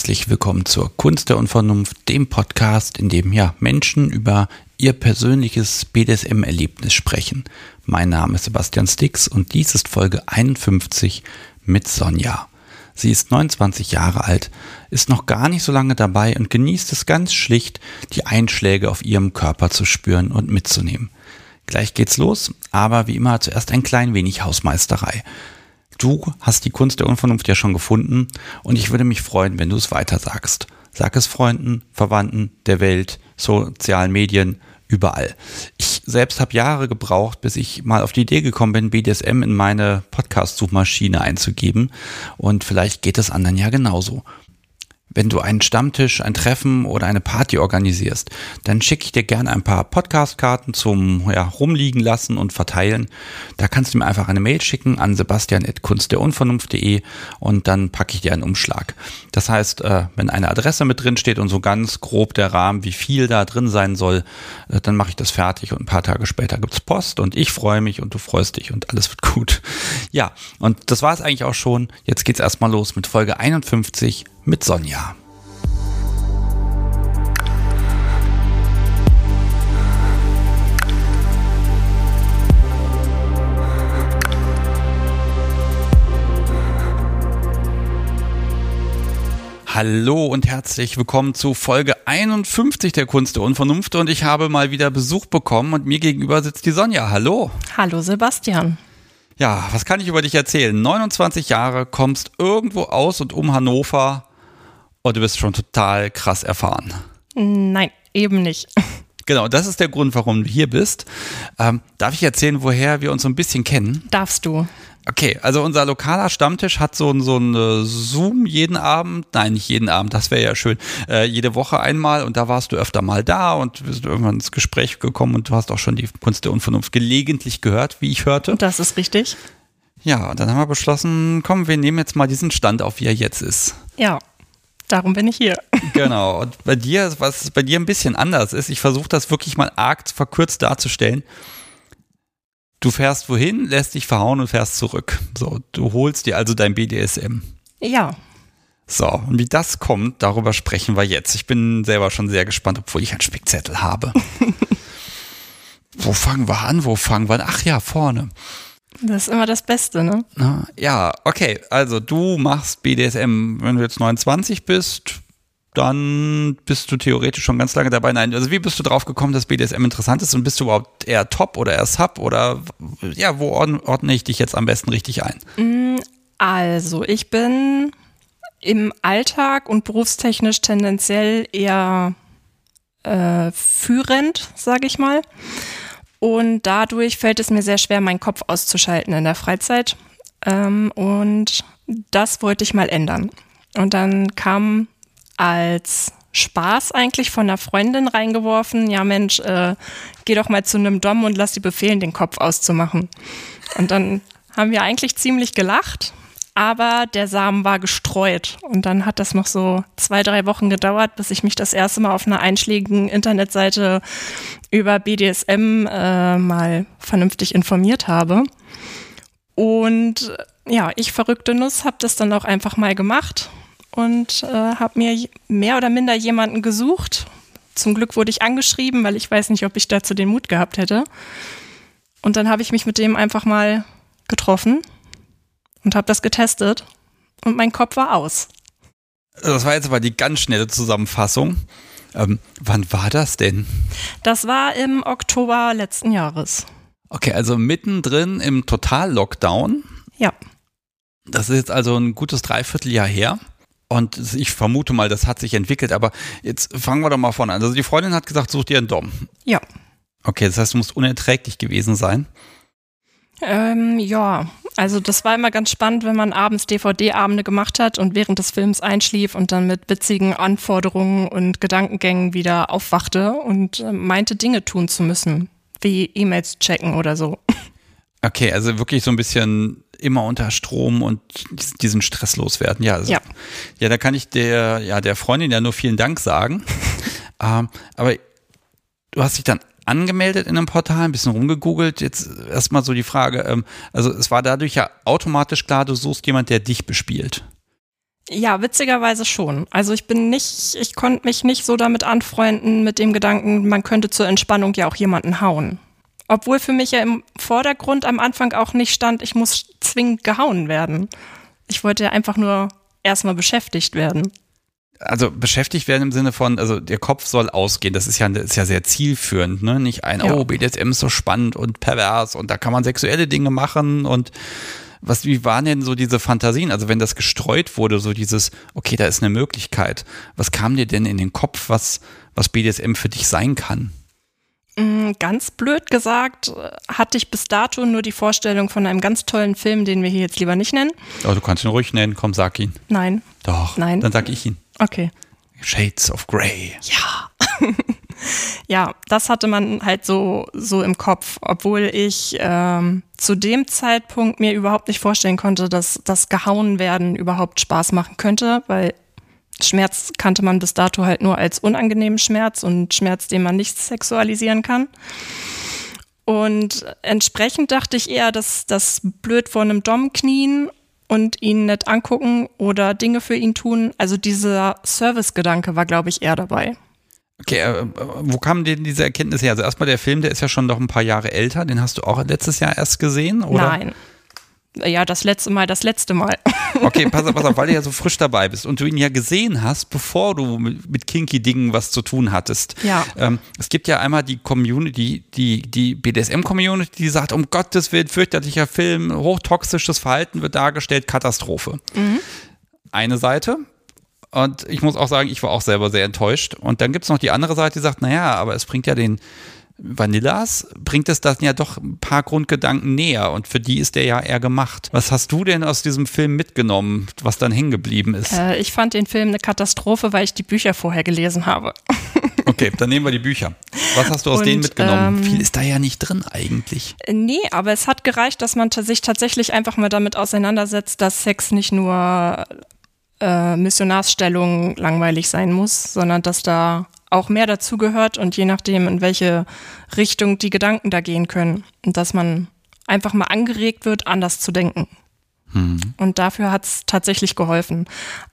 Herzlich willkommen zur Kunst der Unvernunft, dem Podcast, in dem ja Menschen über ihr persönliches BDSM-Erlebnis sprechen. Mein Name ist Sebastian Stix und dies ist Folge 51 mit Sonja. Sie ist 29 Jahre alt, ist noch gar nicht so lange dabei und genießt es ganz schlicht, die Einschläge auf ihrem Körper zu spüren und mitzunehmen. Gleich geht's los, aber wie immer zuerst ein klein wenig Hausmeisterei. Du hast die Kunst der Unvernunft ja schon gefunden und ich würde mich freuen, wenn du es weiter sagst. Sag es Freunden, Verwandten, der Welt, sozialen Medien, überall. Ich selbst habe Jahre gebraucht, bis ich mal auf die Idee gekommen bin, BDSM in meine Podcast-Suchmaschine einzugeben. Und vielleicht geht es anderen ja genauso. Wenn du einen Stammtisch, ein Treffen oder eine Party organisierst, dann schicke ich dir gerne ein paar Podcastkarten zum ja, rumliegen lassen und verteilen. Da kannst du mir einfach eine Mail schicken an sebastian.kunstderunvernunft.de und dann packe ich dir einen Umschlag. Das heißt, äh, wenn eine Adresse mit drin steht und so ganz grob der Rahmen, wie viel da drin sein soll, äh, dann mache ich das fertig und ein paar Tage später gibt's Post und ich freue mich und du freust dich und alles wird gut. Ja, und das war es eigentlich auch schon. Jetzt geht's erstmal los mit Folge 51 mit Sonja. Hallo und herzlich willkommen zu Folge 51 der Kunst der Unvernunft und ich habe mal wieder Besuch bekommen und mir gegenüber sitzt die Sonja. Hallo. Hallo Sebastian. Ja, was kann ich über dich erzählen? 29 Jahre, kommst irgendwo aus und um Hannover und du bist schon total krass erfahren. Nein, eben nicht. Genau, das ist der Grund, warum du hier bist. Ähm, darf ich erzählen, woher wir uns so ein bisschen kennen? Darfst du. Okay, also unser lokaler Stammtisch hat so, so ein äh, Zoom jeden Abend, nein, nicht jeden Abend, das wäre ja schön, äh, jede Woche einmal und da warst du öfter mal da und wir sind irgendwann ins Gespräch gekommen und du hast auch schon die Kunst der Unvernunft gelegentlich gehört, wie ich hörte. Das ist richtig. Ja, und dann haben wir beschlossen, komm, wir nehmen jetzt mal diesen Stand auf, wie er jetzt ist. Ja, darum bin ich hier. Genau, und bei dir, was bei dir ein bisschen anders ist, ich versuche das wirklich mal arg verkürzt darzustellen Du fährst wohin, lässt dich verhauen und fährst zurück. So, du holst dir also dein BDSM. Ja. So, und wie das kommt, darüber sprechen wir jetzt. Ich bin selber schon sehr gespannt, obwohl ich einen Spickzettel habe. Wo fangen wir an? Wo fangen wir an? Ach ja, vorne. Das ist immer das Beste, ne? Ja, okay. Also du machst BDSM, wenn du jetzt 29 bist, dann bist du theoretisch schon ganz lange dabei. Nein, also wie bist du drauf gekommen, dass BDSM interessant ist und bist du überhaupt eher Top oder eher Sub oder ja, wo ordne ich dich jetzt am besten richtig ein? Mm, also, ich bin im Alltag und berufstechnisch tendenziell eher äh, führend, sage ich mal. Und dadurch fällt es mir sehr schwer, meinen Kopf auszuschalten in der Freizeit. Ähm, und das wollte ich mal ändern. Und dann kam als Spaß eigentlich von einer Freundin reingeworfen, ja Mensch, äh, geh doch mal zu einem Dom und lass sie befehlen, den Kopf auszumachen. Und dann haben wir eigentlich ziemlich gelacht, aber der Samen war gestreut. Und dann hat das noch so zwei, drei Wochen gedauert, bis ich mich das erste Mal auf einer einschlägigen Internetseite über BDSM äh, mal vernünftig informiert habe. Und ja, ich verrückte Nuss, habe das dann auch einfach mal gemacht und äh, habe mir mehr oder minder jemanden gesucht. Zum Glück wurde ich angeschrieben, weil ich weiß nicht, ob ich dazu den Mut gehabt hätte. Und dann habe ich mich mit dem einfach mal getroffen und habe das getestet und mein Kopf war aus. Das war jetzt aber die ganz schnelle Zusammenfassung. Ähm, wann war das denn? Das war im Oktober letzten Jahres. Okay, also mittendrin im Total-Lockdown. Ja. Das ist jetzt also ein gutes Dreivierteljahr her. Und ich vermute mal, das hat sich entwickelt, aber jetzt fangen wir doch mal vorne an. Also die Freundin hat gesagt, such dir einen Dom. Ja. Okay, das heißt, du musst unerträglich gewesen sein. Ähm, ja, also das war immer ganz spannend, wenn man abends DVD-Abende gemacht hat und während des Films einschlief und dann mit witzigen Anforderungen und Gedankengängen wieder aufwachte und äh, meinte, Dinge tun zu müssen, wie E-Mails checken oder so. Okay, also wirklich so ein bisschen immer unter Strom und diesen Stress loswerden. Ja, also, ja. ja, da kann ich der, ja, der Freundin ja nur vielen Dank sagen. ähm, aber du hast dich dann angemeldet in einem Portal, ein bisschen rumgegoogelt. Jetzt erstmal so die Frage, ähm, also es war dadurch ja automatisch klar, du suchst jemand, der dich bespielt. Ja, witzigerweise schon. Also ich bin nicht, ich konnte mich nicht so damit anfreunden mit dem Gedanken, man könnte zur Entspannung ja auch jemanden hauen. Obwohl für mich ja im Vordergrund am Anfang auch nicht stand, ich muss zwingend gehauen werden. Ich wollte ja einfach nur erstmal beschäftigt werden. Also beschäftigt werden im Sinne von, also der Kopf soll ausgehen. Das ist ja, das ist ja sehr zielführend, ne? Nicht ein, ja. oh, BDSM ist so spannend und pervers und da kann man sexuelle Dinge machen und was, wie waren denn so diese Fantasien? Also wenn das gestreut wurde, so dieses, okay, da ist eine Möglichkeit. Was kam dir denn in den Kopf, was, was BDSM für dich sein kann? Mm, ganz blöd gesagt, hatte ich bis dato nur die Vorstellung von einem ganz tollen Film, den wir hier jetzt lieber nicht nennen. Oh, du kannst ihn ruhig nennen, komm, sag ihn. Nein. Doch. Nein. Dann sag ich ihn. Okay. Shades of Grey. Ja. ja, das hatte man halt so, so im Kopf, obwohl ich ähm, zu dem Zeitpunkt mir überhaupt nicht vorstellen konnte, dass das Gehauen werden überhaupt Spaß machen könnte, weil Schmerz kannte man bis dato halt nur als unangenehmen Schmerz und Schmerz, den man nicht sexualisieren kann. Und entsprechend dachte ich eher, dass das blöd vor einem Dom knien und ihn nicht angucken oder Dinge für ihn tun. Also dieser Service-Gedanke war, glaube ich, eher dabei. Okay, äh, wo kam denn diese Erkenntnis her? Also erstmal der Film, der ist ja schon noch ein paar Jahre älter, den hast du auch letztes Jahr erst gesehen, oder? Nein. Ja, das letzte Mal, das letzte Mal. Okay, pass auf, pass auf, weil du ja so frisch dabei bist und du ihn ja gesehen hast, bevor du mit, mit Kinky-Dingen was zu tun hattest. Ja. Ähm, es gibt ja einmal die Community, die, die BDSM-Community, die sagt, um Gottes Willen, fürchterlicher Film, hochtoxisches Verhalten wird dargestellt, Katastrophe. Mhm. Eine Seite, und ich muss auch sagen, ich war auch selber sehr enttäuscht. Und dann gibt es noch die andere Seite, die sagt, naja, aber es bringt ja den Vanillas, bringt es das ja doch ein paar Grundgedanken näher. Und für die ist der ja eher gemacht. Was hast du denn aus diesem Film mitgenommen, was dann hängen geblieben ist? Äh, ich fand den Film eine Katastrophe, weil ich die Bücher vorher gelesen habe. Okay, dann nehmen wir die Bücher. Was hast du aus Und, denen mitgenommen? Ähm, Viel ist da ja nicht drin eigentlich. Nee, aber es hat gereicht, dass man sich tatsächlich einfach mal damit auseinandersetzt, dass Sex nicht nur äh, Missionarsstellung langweilig sein muss, sondern dass da auch mehr dazugehört und je nachdem, in welche Richtung die Gedanken da gehen können. Und dass man einfach mal angeregt wird, anders zu denken. Hm. Und dafür hat es tatsächlich geholfen.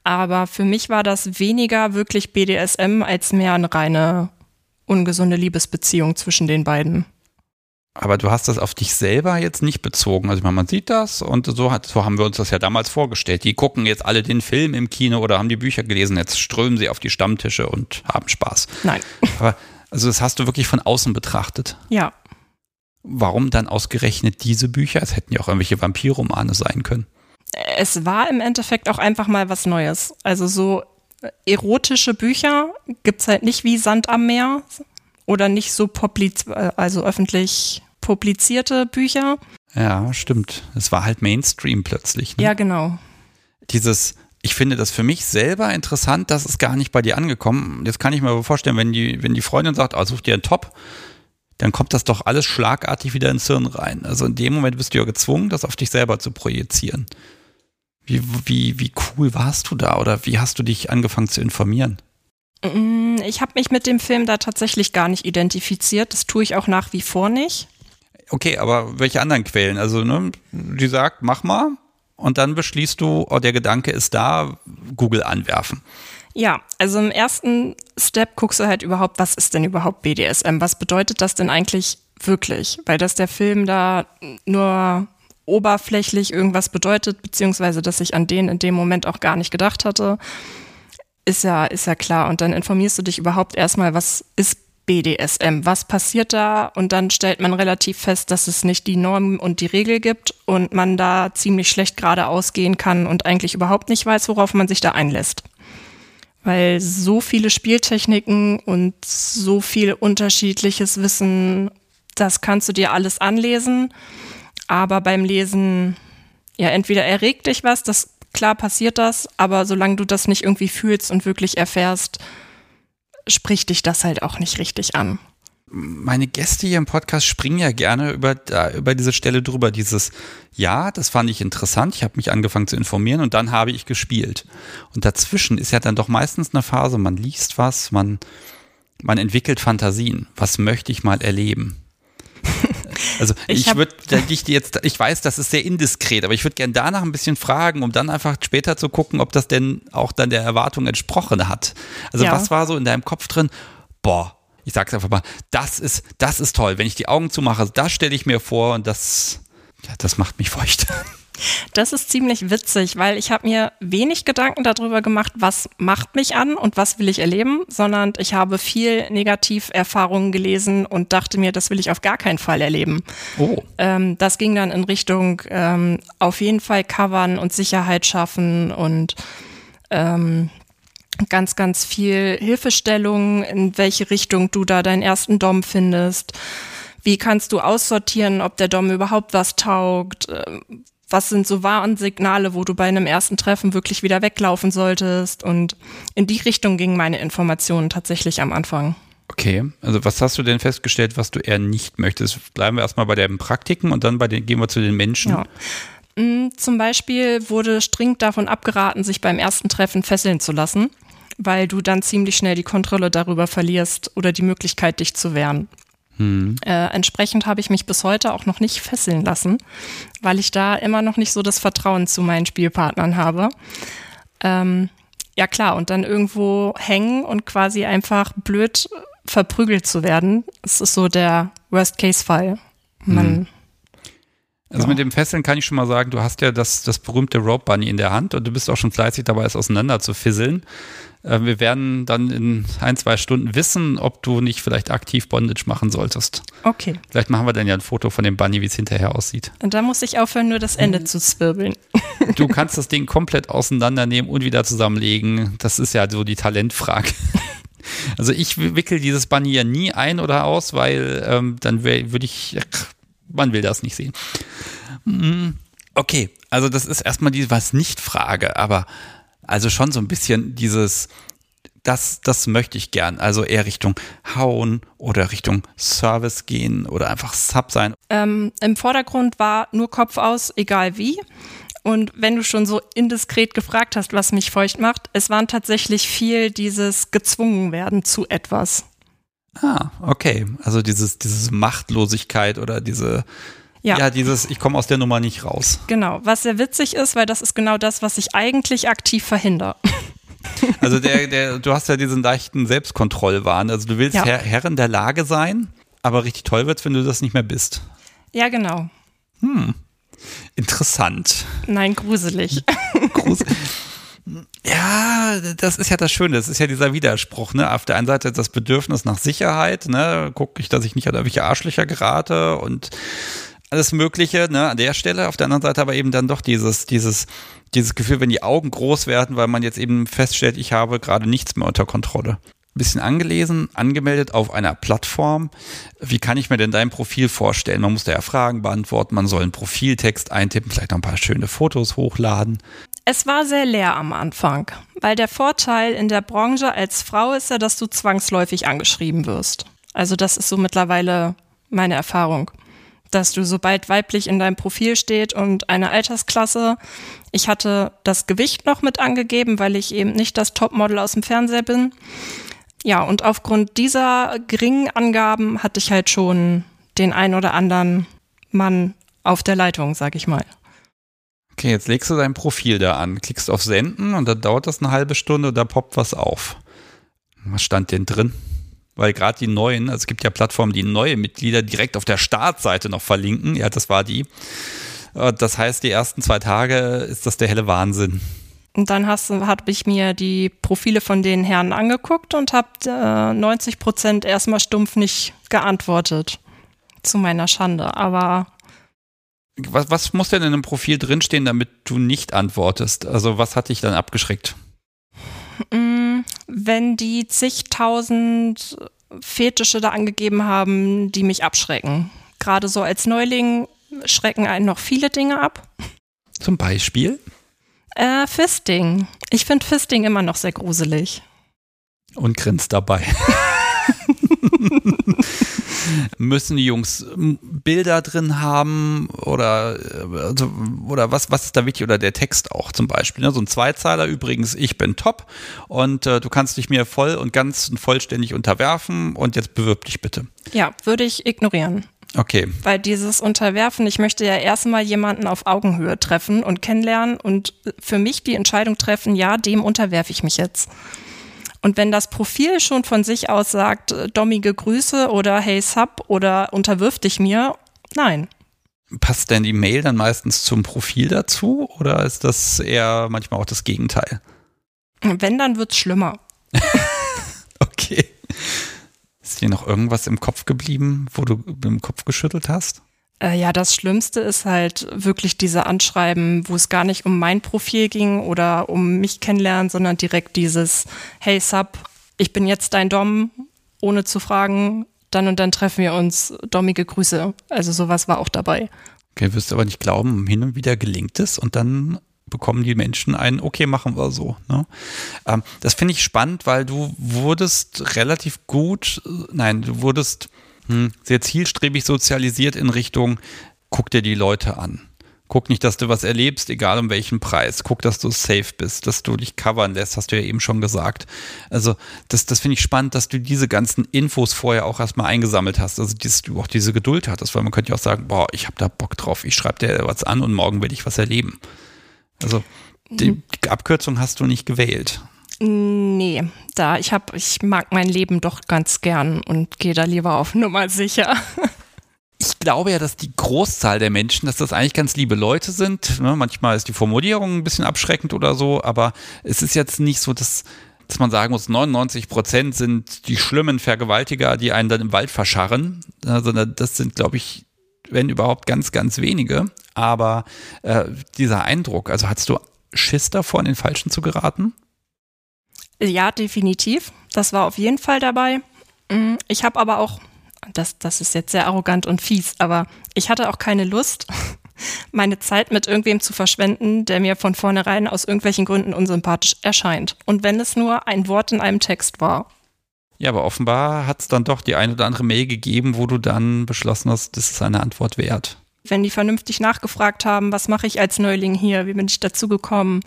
Aber für mich war das weniger wirklich BDSM als mehr eine reine ungesunde Liebesbeziehung zwischen den beiden. Aber du hast das auf dich selber jetzt nicht bezogen. Also meine, man sieht das und so, hat, so haben wir uns das ja damals vorgestellt. Die gucken jetzt alle den Film im Kino oder haben die Bücher gelesen, jetzt strömen sie auf die Stammtische und haben Spaß. Nein. Aber also das hast du wirklich von außen betrachtet. Ja. Warum dann ausgerechnet diese Bücher? Es hätten ja auch irgendwelche Vampirromane sein können. Es war im Endeffekt auch einfach mal was Neues. Also so erotische Bücher gibt es halt nicht wie Sand am Meer oder nicht so publiz also öffentlich publizierte Bücher. Ja, stimmt. Es war halt Mainstream plötzlich. Ne? Ja, genau. Dieses, ich finde das für mich selber interessant, das ist gar nicht bei dir angekommen. Jetzt kann ich mir aber vorstellen, wenn die, wenn die Freundin sagt, oh, such dir einen Top, dann kommt das doch alles schlagartig wieder ins Hirn rein. Also in dem Moment bist du ja gezwungen, das auf dich selber zu projizieren. Wie, wie, wie cool warst du da oder wie hast du dich angefangen zu informieren? Mm, ich habe mich mit dem Film da tatsächlich gar nicht identifiziert. Das tue ich auch nach wie vor nicht. Okay, aber welche anderen Quellen? Also, ne, die sagt, mach mal und dann beschließt du, oh, der Gedanke ist da, Google anwerfen. Ja, also im ersten Step guckst du halt überhaupt, was ist denn überhaupt BDSM? Was bedeutet das denn eigentlich wirklich? Weil dass der Film da nur oberflächlich irgendwas bedeutet, beziehungsweise dass ich an den in dem Moment auch gar nicht gedacht hatte, ist ja, ist ja klar. Und dann informierst du dich überhaupt erstmal, was ist BDSM? Was passiert da? Und dann stellt man relativ fest, dass es nicht die Norm und die Regel gibt und man da ziemlich schlecht geradeaus gehen kann und eigentlich überhaupt nicht weiß, worauf man sich da einlässt. Weil so viele Spieltechniken und so viel unterschiedliches Wissen, das kannst du dir alles anlesen. Aber beim Lesen, ja, entweder erregt dich was, das klar passiert das, aber solange du das nicht irgendwie fühlst und wirklich erfährst, spricht dich das halt auch nicht richtig an. Meine Gäste hier im Podcast springen ja gerne über, da, über diese Stelle drüber. Dieses, ja, das fand ich interessant. Ich habe mich angefangen zu informieren und dann habe ich gespielt. Und dazwischen ist ja dann doch meistens eine Phase, man liest was, man, man entwickelt Fantasien. Was möchte ich mal erleben? Also ich, Ich würde dich jetzt, ich weiß, das ist sehr indiskret, aber ich würde gerne danach ein bisschen fragen, um dann einfach später zu gucken, ob das denn auch dann der Erwartung entsprochen hat. Also Ja. was war so in deinem Kopf drin? Boah, ich sag's einfach mal, das ist, das ist toll. Wenn ich die Augen zumache, das stelle ich mir vor und das, ja, das macht mich feucht. Das ist ziemlich witzig, weil ich habe mir wenig Gedanken darüber gemacht, was macht mich an und was will ich erleben, sondern ich habe viel Negativerfahrungen gelesen und dachte mir, das will ich auf gar keinen Fall erleben. Oh. Ähm, das ging dann in Richtung ähm, auf jeden Fall covern und Sicherheit schaffen und ähm, ganz, ganz viel Hilfestellung, in welche Richtung du da deinen ersten Dom findest. Wie kannst du aussortieren, ob der Dom überhaupt was taugt? Was sind so Warnsignale, wo du bei einem ersten Treffen wirklich wieder weglaufen solltest? Und in die Richtung gingen meine Informationen tatsächlich am Anfang. Okay, also was hast du denn festgestellt, was du eher nicht möchtest? Bleiben wir erstmal bei den Praktiken und dann bei den, gehen wir zu den Menschen. Ja. Mm, Zum Beispiel wurde strikt davon abgeraten, sich beim ersten Treffen fesseln zu lassen, weil du dann ziemlich schnell die Kontrolle darüber verlierst oder die Möglichkeit, dich zu wehren. Äh, entsprechend habe ich mich bis heute auch noch nicht fesseln lassen, weil ich da immer noch nicht so das Vertrauen zu meinen Spielpartnern habe. Ähm, ja klar, und dann irgendwo hängen und quasi einfach blöd verprügelt zu werden, das ist so der Worst-Case-Fall. Man Also Ja. mit dem Fesseln kann ich schon mal sagen, du hast ja das, das berühmte Rope Bunny in der Hand und du bist auch schon fleißig dabei, es auseinander zu fisseln. Äh, Wir werden dann in ein, zwei Stunden wissen, ob du nicht vielleicht aktiv Bondage machen solltest. Okay. Vielleicht machen wir dann ja ein Foto von dem Bunny, wie es hinterher aussieht. Und da muss ich aufhören, nur das Ende zu zwirbeln. Du kannst das Ding komplett auseinandernehmen und wieder zusammenlegen. Das ist ja so die Talentfrage. Also ich wickel dieses Bunny ja nie ein oder aus, weil ähm, dann würde ich, ach, man will das nicht sehen. Mm, Okay, also das ist erstmal die was nicht Frage, aber also schon so ein bisschen dieses, das, das möchte ich gern. Also eher Richtung Hauen oder Richtung Service gehen oder einfach Sub sein. Ähm, Im Vordergrund war nur Kopf aus, egal wie. Und wenn du schon so indiskret gefragt hast, was mich feucht macht, es waren tatsächlich viel dieses gezwungen werden zu etwas. Ah, okay. Also dieses, dieses Machtlosigkeit oder diese, Ja. ja, dieses, ich komme aus der Nummer nicht raus. Genau, was sehr witzig ist, weil das ist genau das, was ich eigentlich aktiv verhindere. Also der, der, du hast ja diesen leichten Selbstkontrollwahn. Also du willst Ja. Herr, Herrin der Lage sein, aber richtig toll wird's, wenn du das nicht mehr bist. Ja, genau. Interessant. Nein, gruselig. Groß. Ja, das ist ja das Schöne. Das ist ja dieser Widerspruch. Ne? Auf der einen Seite das Bedürfnis nach Sicherheit. Ne? Gucke ich, dass ich nicht an irgendwelche Arschlöcher gerate und alles Mögliche ne? an der Stelle. Auf der anderen Seite aber eben dann doch dieses, dieses, dieses Gefühl, wenn die Augen groß werden, weil man jetzt eben feststellt, ich habe gerade nichts mehr unter Kontrolle. Bisschen angelesen, angemeldet auf einer Plattform. Wie kann ich mir denn dein Profil vorstellen? Man muss da ja Fragen beantworten, man soll einen Profiltext eintippen, vielleicht noch ein paar schöne Fotos hochladen. Es war sehr leer am Anfang, weil der Vorteil in der Branche als Frau ist ja, dass du zwangsläufig angeschrieben wirst. Also das ist so mittlerweile meine Erfahrung, dass du sobald weiblich in deinem Profil steht und eine Altersklasse, ich hatte das Gewicht noch mit angegeben, weil ich eben nicht das Topmodel aus dem Fernseher bin. Ja, und aufgrund dieser geringen Angaben hatte ich halt schon den ein oder anderen Mann auf der Leitung, sag ich mal. Okay, jetzt legst du dein Profil da an, klickst auf Senden und dann dauert das eine halbe Stunde und da poppt was auf. Was stand denn drin? Weil gerade die neuen, also es gibt ja Plattformen, die neue Mitglieder direkt auf der Startseite noch verlinken. Ja, das war die. Äh, Das heißt, die ersten zwei Tage ist das der helle Wahnsinn. Und dann hast, habe ich mir die Profile von den Herren angeguckt und habe äh, 90 Prozent erstmal stumpf nicht geantwortet. Zu meiner Schande. Aber Was, was muss denn in einem Profil drinstehen, damit du nicht antwortest? Also was hat dich dann abgeschreckt? Wenn die zigtausend Fetische da angegeben haben, die mich abschrecken. Gerade so als Neuling schrecken einen noch viele Dinge ab. Zum Beispiel? Äh, Fisting. Ich finde Fisting immer noch sehr gruselig. und grinst dabei. Müssen die Jungs m, Bilder drin haben oder, äh, also, oder was, was ist da wichtig? Oder der Text auch zum Beispiel. Ne? So ein Zweizeiler übrigens, ich bin top und äh, du kannst dich mir voll und ganz und vollständig unterwerfen und jetzt bewirb dich bitte. Ja, würde ich ignorieren. Okay. Weil dieses Unterwerfen, ich möchte ja erstmal jemanden auf Augenhöhe treffen und kennenlernen und für mich die Entscheidung treffen, ja, dem unterwerfe ich mich jetzt. Und wenn das Profil schon von sich aus sagt, äh, dommige Grüße oder hey Sub oder unterwirf dich mir, nein. Passt denn die Mail dann meistens zum Profil dazu oder ist das eher manchmal auch das Gegenteil? Wenn, dann wird's schlimmer. okay. Ist dir noch irgendwas im Kopf geblieben, wo du im Kopf geschüttelt hast? Äh, ja, das Schlimmste ist halt wirklich diese Anschreiben, wo es gar nicht um mein Profil ging oder um mich kennenlernen, sondern direkt dieses Hey Sub, ich bin jetzt dein Dom, ohne zu fragen, dann und dann treffen wir uns, dommige Grüße. Also sowas war auch dabei. Okay, wirst du aber nicht glauben, hin und wieder gelingt es und dann bekommen die Menschen ein, okay, machen wir so. Ne? Ähm, das finde ich spannend, weil du wurdest relativ gut, nein, du wurdest hm, sehr zielstrebig sozialisiert in Richtung, guck dir die Leute an. Guck nicht, dass du was erlebst, egal um welchen Preis. Guck, dass du safe bist, dass du dich covern lässt, hast du ja eben schon gesagt. Also, das, das finde ich spannend, dass du diese ganzen Infos vorher auch erstmal eingesammelt hast. Also, dass du auch diese Geduld hattest, weil man könnte ja auch sagen, boah, ich habe da Bock drauf, ich schreibe dir was an und morgen will ich was erleben. Also, die, die Abkürzung hast du nicht gewählt. Nee, da ich habe, ich mag mein Leben doch ganz gern und gehe da lieber auf Nummer sicher. Ich glaube ja, dass die Großzahl der Menschen, dass das eigentlich ganz liebe Leute sind. Ne? Manchmal ist die Formulierung ein bisschen abschreckend oder so, aber es ist jetzt nicht so, dass, dass man sagen muss, 99 Prozent sind die schlimmen Vergewaltiger, die einen dann im Wald verscharren, sondern das sind, glaube ich, wenn überhaupt ganz, ganz wenige. Aber äh, dieser Eindruck, also hattest du Schiss davor, in den Falschen zu geraten? Ja, definitiv. Das war auf jeden Fall dabei. Mm, ich habe aber auch, das, das ist jetzt sehr arrogant und fies, aber ich hatte auch keine Lust, meine Zeit mit irgendwem zu verschwenden, der mir von vornherein aus irgendwelchen Gründen unsympathisch erscheint. Und wenn es nur ein Wort in einem Text war. Ja, aber offenbar hat es dann doch die ein oder andere Mail gegeben, wo du dann beschlossen hast, das ist eine Antwort wert. Wenn die vernünftig nachgefragt haben, was mache ich als Neuling hier, wie bin ich dazu gekommen,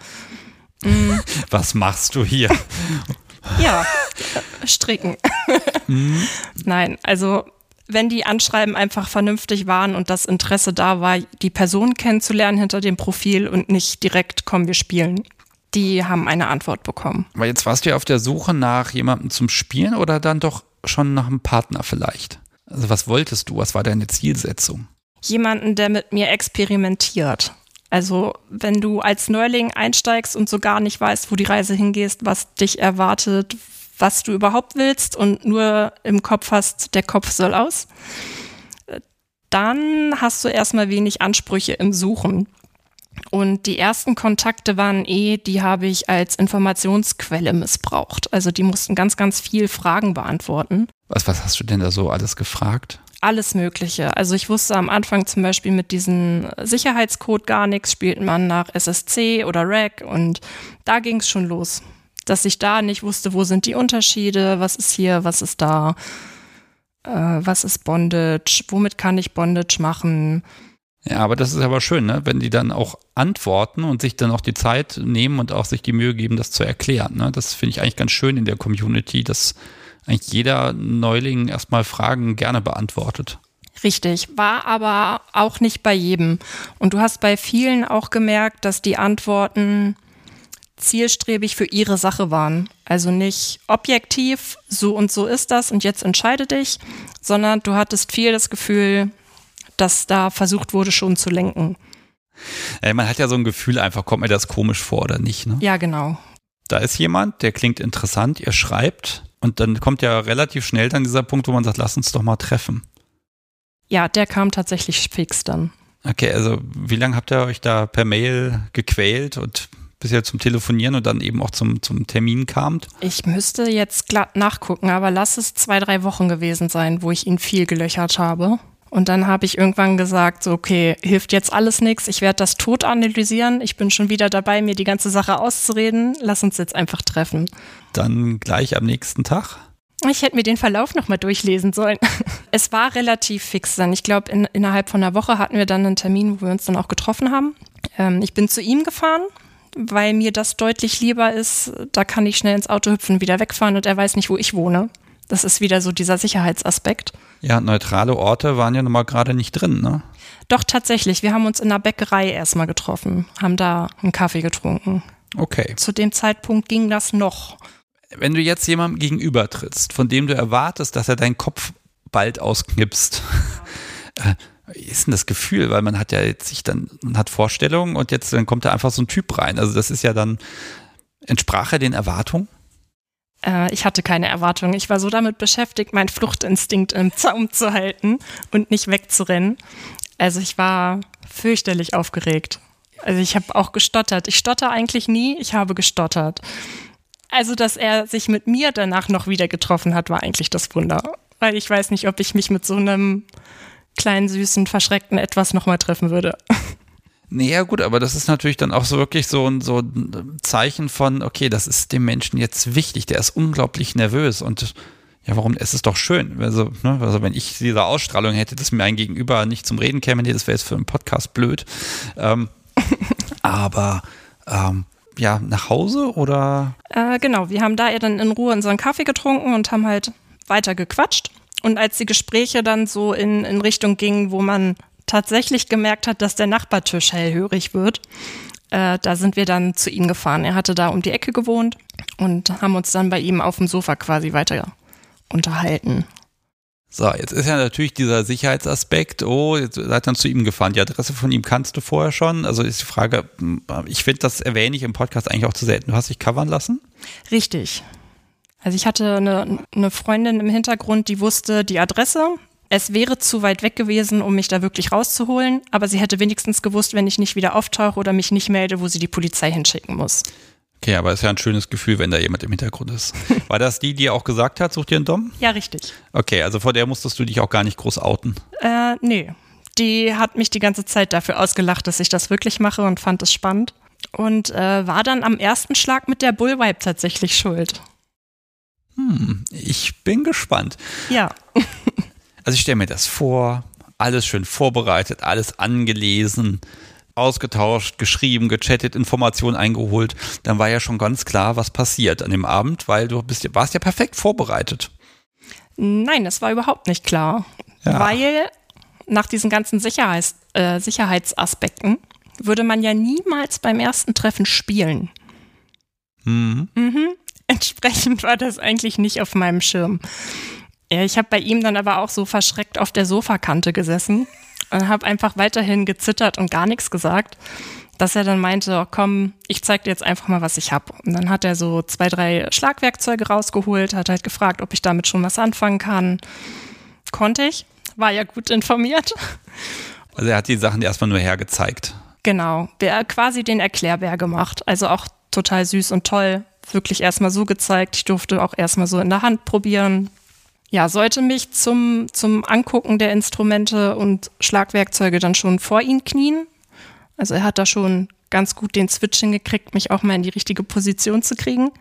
Mhm. Was machst du hier? Ja, stricken. Mhm. Nein, also wenn die Anschreiben einfach vernünftig waren und das Interesse da war, die Person kennenzulernen hinter dem Profil und nicht direkt, komm, wir spielen. Die haben eine Antwort bekommen. Aber jetzt warst du ja auf der Suche nach jemandem zum Spielen oder dann doch schon nach einem Partner vielleicht? Also was wolltest du? Was war deine Zielsetzung? Jemanden, der mit mir experimentiert. Also wenn du als Neuling einsteigst und so gar nicht weißt, wo die Reise hingehst, was dich erwartet, was du überhaupt willst und nur im Kopf hast, der Kopf soll aus, dann hast du erstmal wenig Ansprüche im Suchen. Und die ersten Kontakte waren eh, die habe ich als Informationsquelle missbraucht. Also die mussten ganz, ganz viel Fragen beantworten. Was, was hast du denn da so alles gefragt? Alles Mögliche. Also ich wusste am Anfang zum Beispiel mit diesem Sicherheitscode gar nichts, spielt man nach SSC oder RAC und da ging es schon los, dass ich da nicht wusste, wo sind die Unterschiede, was ist hier, was ist da, äh, was ist Bondage, womit kann ich Bondage machen. Ja, aber das ist aber schön, ne? wenn die dann auch antworten und sich dann auch die Zeit nehmen und auch sich die Mühe geben, das zu erklären. Ne? Das finde ich eigentlich ganz schön in der Community, dass eigentlich jeder Neuling erstmal Fragen gerne beantwortet. Richtig, war aber auch nicht bei jedem. Und du hast bei vielen auch gemerkt, dass die Antworten zielstrebig für ihre Sache waren. Also nicht objektiv, so und so ist das und jetzt entscheide dich, sondern du hattest viel das Gefühl, dass da versucht wurde, schon zu lenken. Ja, man hat ja so ein Gefühl einfach, kommt mir das komisch vor oder nicht. Ne? Ja, genau. Da ist jemand, der klingt interessant, ihr schreibt, und dann kommt ja relativ schnell dann dieser Punkt, wo man sagt, lass uns doch mal treffen. Ja, der kam tatsächlich fix dann. Okay, also wie lange habt ihr euch da per Mail gequält und bis ihr zum Telefonieren und dann eben auch zum, zum Termin kamt? Ich müsste jetzt glatt nachgucken, aber lass es zwei, drei Wochen gewesen sein, wo ich ihn viel gelöchert habe. Und dann habe ich irgendwann gesagt, so, okay, hilft jetzt alles nichts, ich werde das tot analysieren, ich bin schon wieder dabei, mir die ganze Sache auszureden, lass uns jetzt einfach treffen. Dann gleich am nächsten Tag? Ich hätte mir den Verlauf nochmal durchlesen sollen. Es war relativ fix dann. Ich glaube, in, innerhalb von einer Woche hatten wir dann einen Termin, wo wir uns dann auch getroffen haben. Ähm, ich bin zu ihm gefahren, weil mir das deutlich lieber ist. Da kann ich schnell ins Auto hüpfen, wieder wegfahren und er weiß nicht, wo ich wohne. Das ist wieder so dieser Sicherheitsaspekt. Ja, neutrale Orte waren ja nun mal gerade nicht drin, ne? Doch tatsächlich, wir haben uns in der Bäckerei erstmal getroffen, haben da einen Kaffee getrunken. Okay. Zu dem Zeitpunkt ging das noch. Wenn du jetzt jemandem gegenüber trittst, von dem du erwartest, dass er deinen Kopf bald ausknipst. Äh, ist denn das Gefühl? Weil man hat ja jetzt sich dann, man hat Vorstellungen und jetzt dann kommt da einfach so ein Typ rein. Also das ist ja dann, entsprach er den Erwartungen? Äh, ich hatte keine Erwartungen. Ich war so damit beschäftigt, meinen Fluchtinstinkt im Zaum zu halten und nicht wegzurennen. Also ich war fürchterlich aufgeregt. Also ich habe auch gestottert. Ich stotter eigentlich nie, ich habe gestottert. Also, dass er sich mit mir danach noch wieder getroffen hat, war eigentlich das Wunder. Weil ich weiß nicht, ob ich mich mit so einem kleinen, süßen, verschreckten Etwas nochmal treffen würde. Nee, ja gut, aber das ist natürlich dann auch so wirklich so ein, so ein Zeichen von, okay, das ist dem Menschen jetzt wichtig, der ist unglaublich nervös und ja, warum, es ist doch schön. Also, ne, also wenn ich diese Ausstrahlung hätte, dass mir ein Gegenüber nicht zum Reden käme, nee, das wäre jetzt für einen Podcast blöd. Ähm, aber ähm, ja, nach Hause oder? Äh, genau, wir haben da ja dann in Ruhe unseren Kaffee getrunken und haben halt weiter gequatscht. Und als die Gespräche dann so in, in Richtung gingen, wo man tatsächlich gemerkt hat, dass der Nachbartisch hellhörig wird, äh, da sind wir dann zu ihm gefahren. Er hatte da um die Ecke gewohnt und haben uns dann bei ihm auf dem Sofa quasi weiter unterhalten. So, jetzt ist ja natürlich dieser Sicherheitsaspekt, oh, jetzt seid dann zu ihm gefahren. Die Adresse von ihm kannst du vorher schon. Also ist die Frage, ich finde, das erwähne ich im Podcast eigentlich auch zu selten. Du hast dich covern lassen? Richtig. Also ich hatte eine, eine Freundin im Hintergrund, die wusste die Adresse. Es wäre zu weit weg gewesen, um mich da wirklich rauszuholen, aber sie hätte wenigstens gewusst, wenn ich nicht wieder auftauche oder mich nicht melde, wo sie die Polizei hinschicken muss. Okay, aber es ist ja ein schönes Gefühl, wenn da jemand im Hintergrund ist. War das die, die auch gesagt hat, such dir einen Dom? Ja, richtig. Okay, also vor der musstest du dich auch gar nicht groß outen. Äh, nee. Die hat mich die ganze Zeit dafür ausgelacht, dass ich das wirklich mache und fand es spannend. Und äh, war dann am ersten Schlag mit der Bullwipe tatsächlich schuld. Hm, ich bin gespannt. Ja. also ich stelle mir das vor, alles schön vorbereitet, alles angelesen, ausgetauscht, geschrieben, gechattet, Informationen eingeholt. Dann war ja schon ganz klar, was passiert an dem Abend, weil du bist, warst ja perfekt vorbereitet. Nein, das war überhaupt nicht klar. Ja. Weil nach diesen ganzen Sicherheits, äh, Sicherheitsaspekten würde man ja niemals beim ersten Treffen spielen. Mhm. Mhm. Entsprechend war das eigentlich nicht auf meinem Schirm. Ich habe bei ihm dann aber auch so verschreckt auf der Sofakante gesessen und habe einfach weiterhin gezittert und gar nichts gesagt, dass er dann meinte, oh, komm, ich zeig dir jetzt einfach mal, was ich habe. Und dann hat er so zwei, drei Schlagwerkzeuge rausgeholt, hat halt gefragt, ob ich damit schon was anfangen kann. Konnte ich, war ja gut informiert. Also er hat die Sachen erstmal nur hergezeigt. Genau, wir quasi den Erklärbär gemacht. Also auch total süß und toll wirklich erstmal so gezeigt. Ich durfte auch erstmal so in der Hand probieren. Ja, sollte mich zum, zum Angucken der Instrumente und Schlagwerkzeuge dann schon vor ihn knien. Also er hat da schon ganz gut den Switch hingekriegt, mich auch mal in die richtige Position zu kriegen.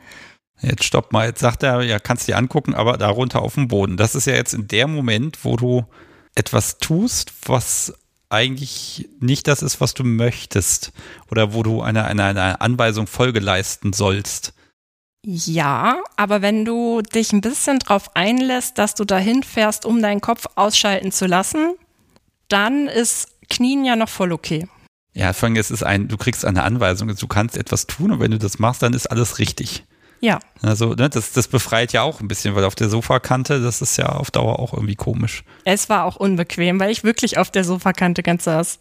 Jetzt stopp mal, jetzt sagt er, ja, kannst dir angucken, aber darunter auf dem Boden. Das ist ja jetzt in der Moment, wo du etwas tust, was eigentlich nicht das ist, was du möchtest oder wo du einer eine, eine Anweisung Folge leisten sollst. Ja, aber wenn du dich ein bisschen drauf einlässt, dass du dahin fährst, um deinen Kopf ausschalten zu lassen, dann ist Knien ja noch voll okay. Ja, allem, es ist ein, du kriegst eine Anweisung, du kannst etwas tun und wenn du das machst, dann ist alles richtig. Ja. Also, ne, das, das befreit ja auch ein bisschen, weil auf der Sofakante, das ist ja auf Dauer auch irgendwie komisch. Es war auch unbequem, weil ich wirklich auf der Sofakante ganz saß.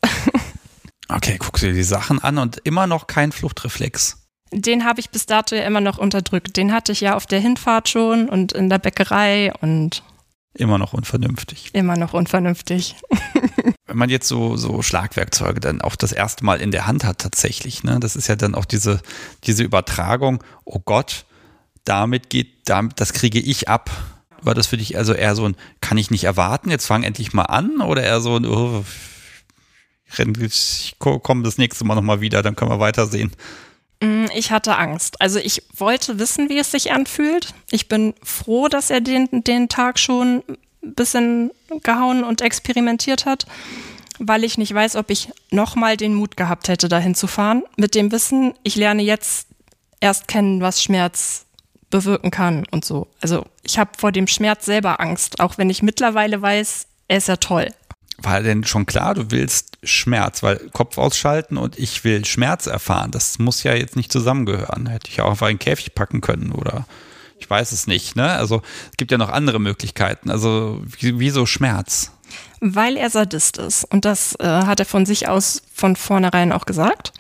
okay, guck dir die Sachen an und immer noch kein Fluchtreflex. Den habe ich bis dato ja immer noch unterdrückt. Den hatte ich ja auf der Hinfahrt schon und in der Bäckerei und. Immer noch unvernünftig. Immer noch unvernünftig. Wenn man jetzt so, so Schlagwerkzeuge dann auch das erste Mal in der Hand hat, tatsächlich, ne, das ist ja dann auch diese, diese Übertragung, oh Gott, damit geht, damit, das kriege ich ab. War das für dich also eher so ein, kann ich nicht erwarten, jetzt fang endlich mal an? Oder eher so ein, oh, ich komme das nächste Mal nochmal wieder, dann können wir weitersehen? Mm, ich hatte Angst. Also ich wollte wissen, wie es sich anfühlt. Ich bin froh, dass er den, den Tag schon ein bisschen gehauen und experimentiert hat, weil ich nicht weiß, ob ich nochmal den Mut gehabt hätte, dahin zu fahren. Mit dem Wissen, ich lerne jetzt erst kennen, was Schmerz bewirken kann und so. Also ich habe vor dem Schmerz selber Angst, auch wenn ich mittlerweile weiß, er ist ja toll. War denn schon klar, du willst Schmerz, weil Kopf ausschalten und ich will Schmerz erfahren, das muss ja jetzt nicht zusammengehören. Hätte ich auch einfach in einen Käfig packen können oder ich weiß es nicht. Ne? Also es gibt ja noch andere Möglichkeiten. Also wieso Schmerz? Weil er Sadist ist und das äh, hat er von sich aus von vornherein auch gesagt.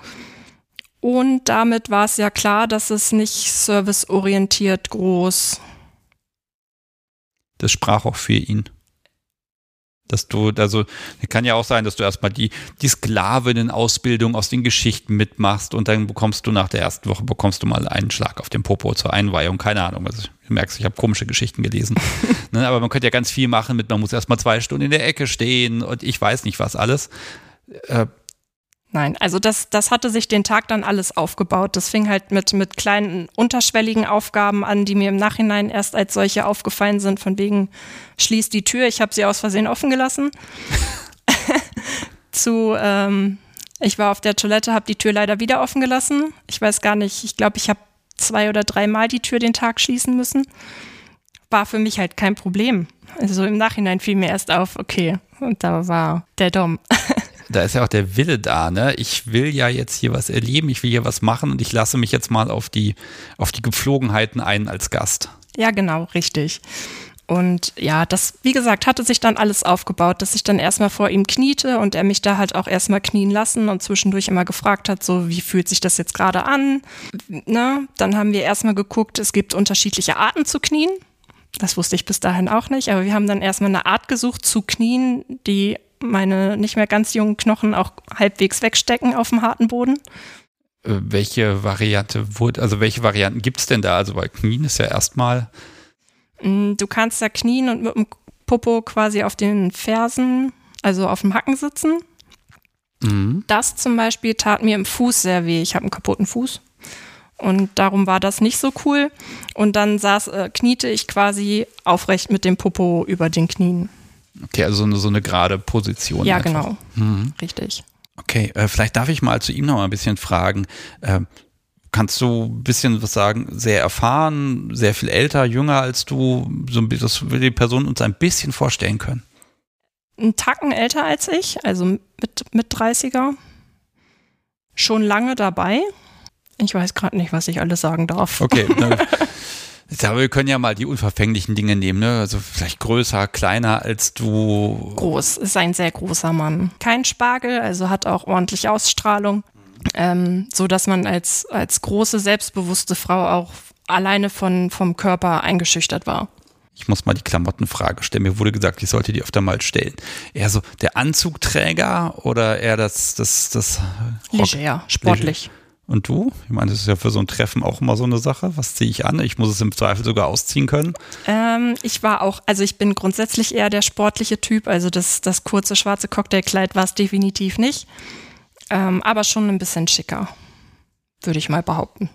Und damit war es ja klar, dass es nicht serviceorientiert groß. Das sprach auch für ihn. Dass du, also, kann ja auch sein, dass du erstmal die, die Sklavinnen-Ausbildung aus den Geschichten mitmachst und dann bekommst du nach der ersten Woche bekommst du mal einen Schlag auf den Popo zur Einweihung. Keine Ahnung. Also, du merkst, ich habe komische Geschichten gelesen. ne, aber man könnte ja ganz viel machen mit, man muss erstmal zwei Stunden in der Ecke stehen und ich weiß nicht was alles. Äh, Nein, also das, das hatte sich den Tag dann alles aufgebaut. Das fing halt mit, mit kleinen unterschwelligen Aufgaben an, die mir im Nachhinein erst als solche aufgefallen sind, von wegen schließ die Tür, ich habe sie aus Versehen offen gelassen. Zu ähm, ich war auf der Toilette, habe die Tür leider wieder offen gelassen. Ich weiß gar nicht, ich glaube, ich habe zwei oder dreimal die Tür den Tag schließen müssen. War für mich halt kein Problem. Also im Nachhinein fiel mir erst auf, okay, und da war der Dom. da ist ja auch der Wille da, ne? Ich will ja jetzt hier was erleben, ich will hier was machen und ich lasse mich jetzt mal auf die, auf die Gepflogenheiten ein als Gast. Ja, genau, richtig. Und ja, das, wie gesagt, hatte sich dann alles aufgebaut, dass ich dann erstmal vor ihm kniete und er mich da halt auch erstmal knien lassen und zwischendurch immer gefragt hat, so, wie fühlt sich das jetzt gerade an? Ne? Dann haben wir erstmal geguckt, es gibt unterschiedliche Arten zu knien. Das wusste ich bis dahin auch nicht, aber wir haben dann erstmal eine Art gesucht zu knien, die meine nicht mehr ganz jungen Knochen auch halbwegs wegstecken auf dem harten Boden. Äh, welche Variante wurde, also welche Varianten gibt es denn da? Also bei Knien ist ja erstmal. Mm, du kannst ja knien und mit dem Popo quasi auf den Fersen, also auf dem Hacken sitzen. Mhm. Das zum Beispiel tat mir im Fuß sehr weh. Ich habe einen kaputten Fuß. Und darum war das nicht so cool. Und dann saß, äh, kniete ich quasi aufrecht mit dem Popo über den Knien. Okay, also so eine, so eine gerade Position. Ja, einfach. genau. Mhm. Richtig. Okay, äh, vielleicht darf ich mal zu ihm noch mal ein bisschen fragen. Äh, kannst du ein bisschen was sagen? Sehr erfahren, sehr viel älter, jünger als du? So, das will die Person uns ein bisschen vorstellen können. Ein Tacken älter als ich, also mit, mit 30er. Schon lange dabei. Ich weiß gerade nicht, was ich alles sagen darf. Okay, Aber wir können ja mal die unverfänglichen Dinge nehmen, ne? Also vielleicht größer, kleiner als du. Groß, ist ein sehr großer Mann. Kein Spargel, also hat auch ordentlich Ausstrahlung. Ähm, so dass man als, als große, selbstbewusste Frau auch alleine von, vom Körper eingeschüchtert war. Ich muss mal die Klamottenfrage stellen. Mir wurde gesagt, ich sollte die öfter mal stellen. Eher so der Anzugträger oder eher das, das, das Rock? Leger, sportlich. Leger. Und du? Ich meine, das ist ja für so ein Treffen auch immer so eine Sache. Was ziehe ich an? Ich muss es im Zweifel sogar ausziehen können. Ähm, ich war auch, also ich bin grundsätzlich eher der sportliche Typ. Also das, das kurze schwarze Cocktailkleid war es definitiv nicht. Ähm, aber schon ein bisschen schicker, würde ich mal behaupten.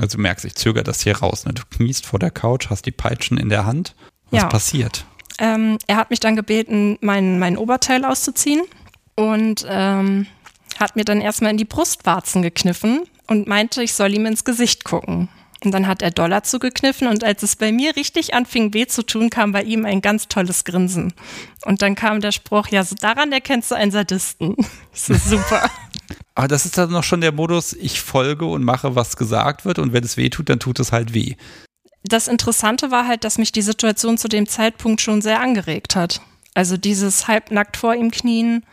Also du merkst, ich zögere das hier raus. Ne? Du kniest vor der Couch, hast die Peitschen in der Hand. Was ja. passiert? Ähm, er hat mich dann gebeten, mein, mein Oberteil auszuziehen und ähm, hat mir dann erstmal in die Brustwarzen gekniffen und meinte, ich soll ihm ins Gesicht gucken. Und dann hat er Dollar zugekniffen und als es bei mir richtig anfing weh zu tun, kam bei ihm ein ganz tolles Grinsen. Und dann kam der Spruch, ja, so daran erkennst du einen Sadisten. Das ist super. Aber das ist dann noch schon der Modus, ich folge und mache, was gesagt wird und wenn es weh tut, dann tut es halt weh. Das Interessante war halt, dass mich die Situation zu dem Zeitpunkt schon sehr angeregt hat. Also dieses halbnackt vor ihm knien,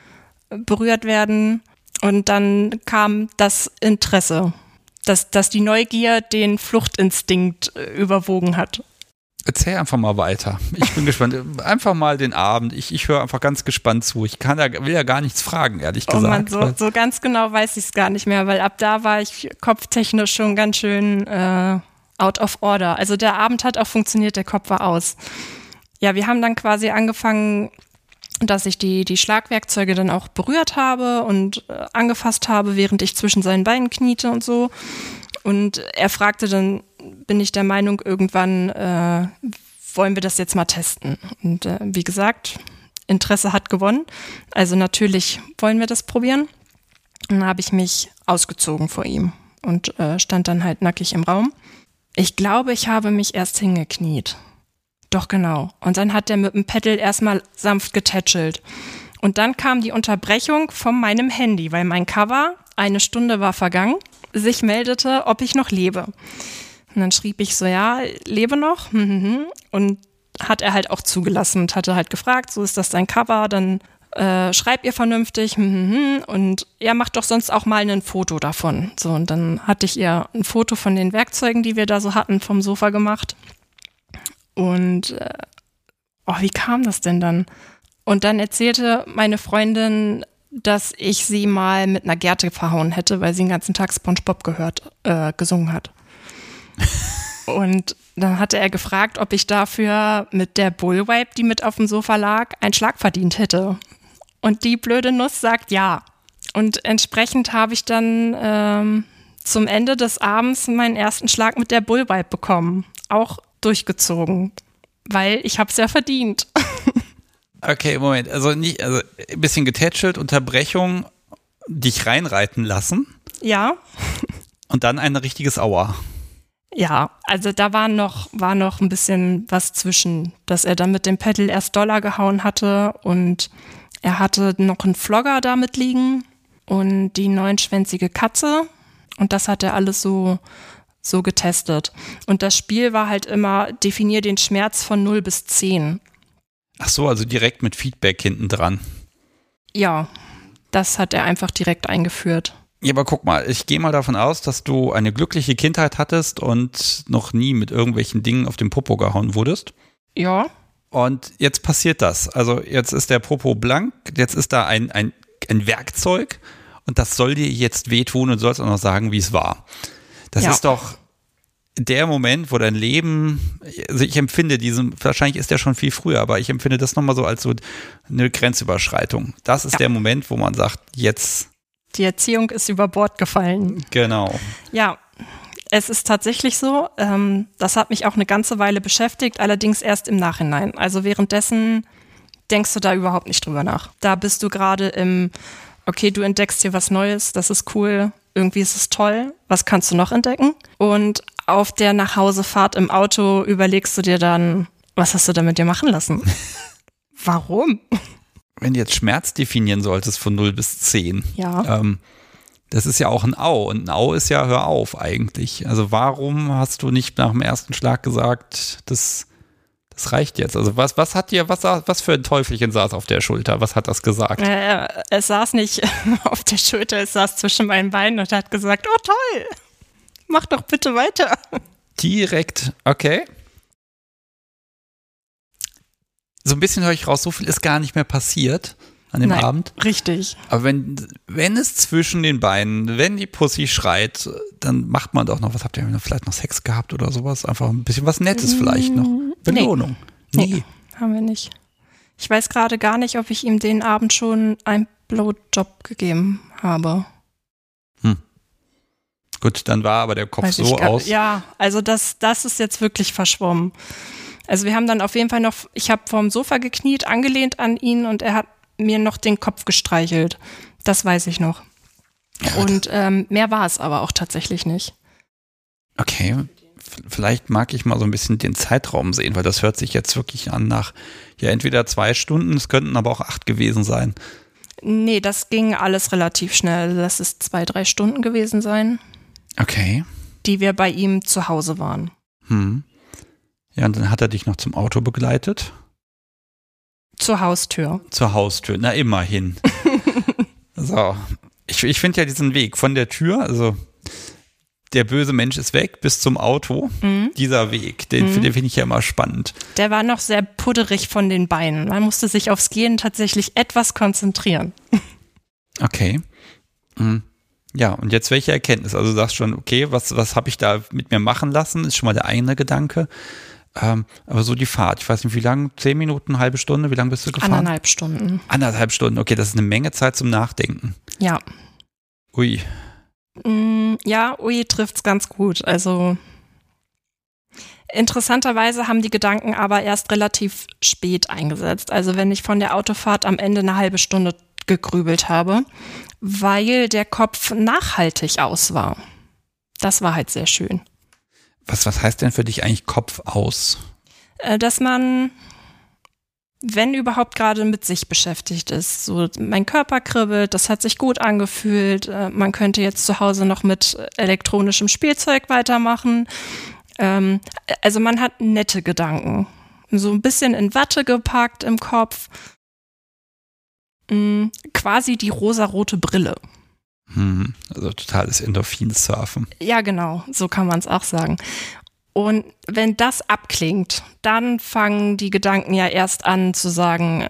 berührt werden, und dann kam das Interesse, dass, dass die Neugier den Fluchtinstinkt äh, überwogen hat. Erzähl einfach mal weiter. Ich bin gespannt. Einfach mal den Abend. Ich, ich höre einfach ganz gespannt zu. Ich kann ja, will ja gar nichts fragen, ehrlich gesagt. Oh man, so, so ganz genau weiß ich es gar nicht mehr, weil ab da war ich kopftechnisch schon ganz schön äh, out of order. Also der Abend hat auch funktioniert, der Kopf war aus. Ja, wir haben dann quasi angefangen, dass ich die, die Schlagwerkzeuge dann auch berührt habe und äh, angefasst habe, während ich zwischen seinen Beinen kniete und so. Und er fragte dann, bin ich der Meinung, irgendwann äh, wollen wir das jetzt mal testen. Und äh, wie gesagt, Interesse hat gewonnen. Also natürlich wollen wir das probieren. Und dann habe ich mich ausgezogen vor ihm und äh, stand dann halt nackig im Raum. Ich glaube, ich habe mich erst hingekniet. Doch genau. Und dann hat er mit dem Pedal erstmal sanft getätschelt. Und dann kam die Unterbrechung von meinem Handy, weil mein Cover, eine Stunde war vergangen, sich meldete, ob ich noch lebe. Und dann schrieb ich so, ja, lebe noch. Und hat er halt auch zugelassen und hatte halt gefragt, so ist das dein Cover, dann äh, schreib ihr vernünftig und er macht doch sonst auch mal ein Foto davon. So, und dann hatte ich ihr ein Foto von den Werkzeugen, die wir da so hatten, vom Sofa gemacht. Und äh, oh, wie kam das denn dann? Und dann erzählte meine Freundin, dass ich sie mal mit einer Gerte verhauen hätte, weil sie den ganzen Tag SpongeBob gehört, äh, gesungen hat. Und dann hatte er gefragt, ob ich dafür mit der Bullwipe, die mit auf dem Sofa lag, einen Schlag verdient hätte. Und die blöde Nuss sagt ja. Und entsprechend habe ich dann ähm, zum Ende des Abends meinen ersten Schlag mit der Bullwipe bekommen. Auch durchgezogen. Weil ich habe es ja verdient. okay, Moment. Also nicht, also ein bisschen getätschelt, Unterbrechung, dich reinreiten lassen. Ja. Und dann ein richtiges Aua. Ja, also da war noch, war noch ein bisschen was zwischen, dass er dann mit dem Pedal erst Dollar gehauen hatte und er hatte noch einen Flogger damit liegen und die neunschwänzige Katze und das hat er alles so, so getestet. Und das Spiel war halt immer, definier den Schmerz von 0 bis 10. Ach so, also direkt mit Feedback hinten dran. Ja, das hat er einfach direkt eingeführt. Ja, aber guck mal, ich gehe mal davon aus, dass du eine glückliche Kindheit hattest und noch nie mit irgendwelchen Dingen auf den Popo gehauen wurdest. Ja. Und jetzt passiert das. Also jetzt ist der Popo blank, jetzt ist da ein, ein, ein Werkzeug und das soll dir jetzt wehtun und sollst auch noch sagen, wie es war. Das ja. ist doch der Moment, wo dein Leben, also ich empfinde diesen, wahrscheinlich ist der schon viel früher, aber ich empfinde das nochmal so als so eine Grenzüberschreitung. Das ist ja. der Moment, wo man sagt, jetzt die Erziehung ist über Bord gefallen. Genau. Ja, es ist tatsächlich so. Ähm, das hat mich auch eine ganze Weile beschäftigt, allerdings erst im Nachhinein. Also währenddessen denkst du da überhaupt nicht drüber nach. Da bist du gerade im, okay, du entdeckst hier was Neues, das ist cool, irgendwie ist es toll, was kannst du noch entdecken? Und auf der Nachhausefahrt im Auto überlegst du dir dann, was hast du damit dir machen lassen? Warum? wenn du jetzt Schmerz definieren solltest von 0 bis 10, ja. Ähm, das ist ja auch ein Au und ein Au ist ja hör auf eigentlich. Also warum hast du nicht nach dem ersten Schlag gesagt, das, das reicht jetzt? Also was, was hat dir, was, was für ein Teufelchen saß auf der Schulter? Was hat das gesagt? Äh, es saß nicht auf der Schulter, es saß zwischen meinen Beinen und hat gesagt, oh toll, mach doch bitte weiter. Direkt, okay so ein bisschen höre ich raus, so viel ist gar nicht mehr passiert an dem Nein, Abend. Richtig. Aber wenn, wenn es zwischen den Beinen, wenn die Pussy schreit, dann macht man doch noch, was habt ihr vielleicht noch Sex gehabt oder sowas? Einfach ein bisschen was Nettes vielleicht noch. Mm, Belohnung. Nee, nee. nee haben wir nicht. Ich weiß gerade gar nicht, ob ich ihm den Abend schon einen Blowjob gegeben habe. Hm. Gut, dann war aber der Kopf weiß so aus. Ja, also das, das ist jetzt wirklich verschwommen. Also wir haben dann auf jeden Fall noch, ich habe vorm Sofa gekniet, angelehnt an ihn und er hat mir noch den Kopf gestreichelt. Das weiß ich noch. Und ähm, mehr war es aber auch tatsächlich nicht. Okay, vielleicht mag ich mal so ein bisschen den Zeitraum sehen, weil das hört sich jetzt wirklich an nach, ja, entweder zwei Stunden, es könnten aber auch acht gewesen sein. Nee, das ging alles relativ schnell. Lass es zwei, drei Stunden gewesen sein. Okay. Die wir bei ihm zu Hause waren. Hm. Ja, und dann hat er dich noch zum Auto begleitet. Zur Haustür. Zur Haustür, na immerhin. so, ich, ich finde ja diesen Weg von der Tür, also der böse Mensch ist weg bis zum Auto. Mhm. Dieser Weg, den, mhm. den finde ich ja immer spannend. Der war noch sehr pudderig von den Beinen. Man musste sich aufs Gehen tatsächlich etwas konzentrieren. Okay. Mhm. Ja, und jetzt welche Erkenntnis? Also du sagst schon, okay, was, was habe ich da mit mir machen lassen? Ist schon mal der eine Gedanke. Ähm, aber so die Fahrt, ich weiß nicht, wie lang, zehn Minuten, halbe Stunde, wie lange bist du gefahren? Anderthalb Stunden. Anderthalb Stunden, okay, das ist eine Menge Zeit zum Nachdenken. Ja. Ui. Mm, ja, ui trifft's ganz gut. Also interessanterweise haben die Gedanken aber erst relativ spät eingesetzt. Also wenn ich von der Autofahrt am Ende eine halbe Stunde gegrübelt habe, weil der Kopf nachhaltig aus war. Das war halt sehr schön. Was, was heißt denn für dich eigentlich Kopf aus? Äh, dass man, wenn überhaupt gerade mit sich beschäftigt ist, so mein Körper kribbelt, das hat sich gut angefühlt, äh, man könnte jetzt zu Hause noch mit elektronischem Spielzeug weitermachen. Ähm, also man hat nette Gedanken. So ein bisschen in Watte gepackt im Kopf. Mm, quasi die rosarote Brille. Hm, also totales Endorphin-Surfen. Ja, genau, so kann man es auch sagen. Und wenn das abklingt, dann fangen die Gedanken ja erst an zu sagen,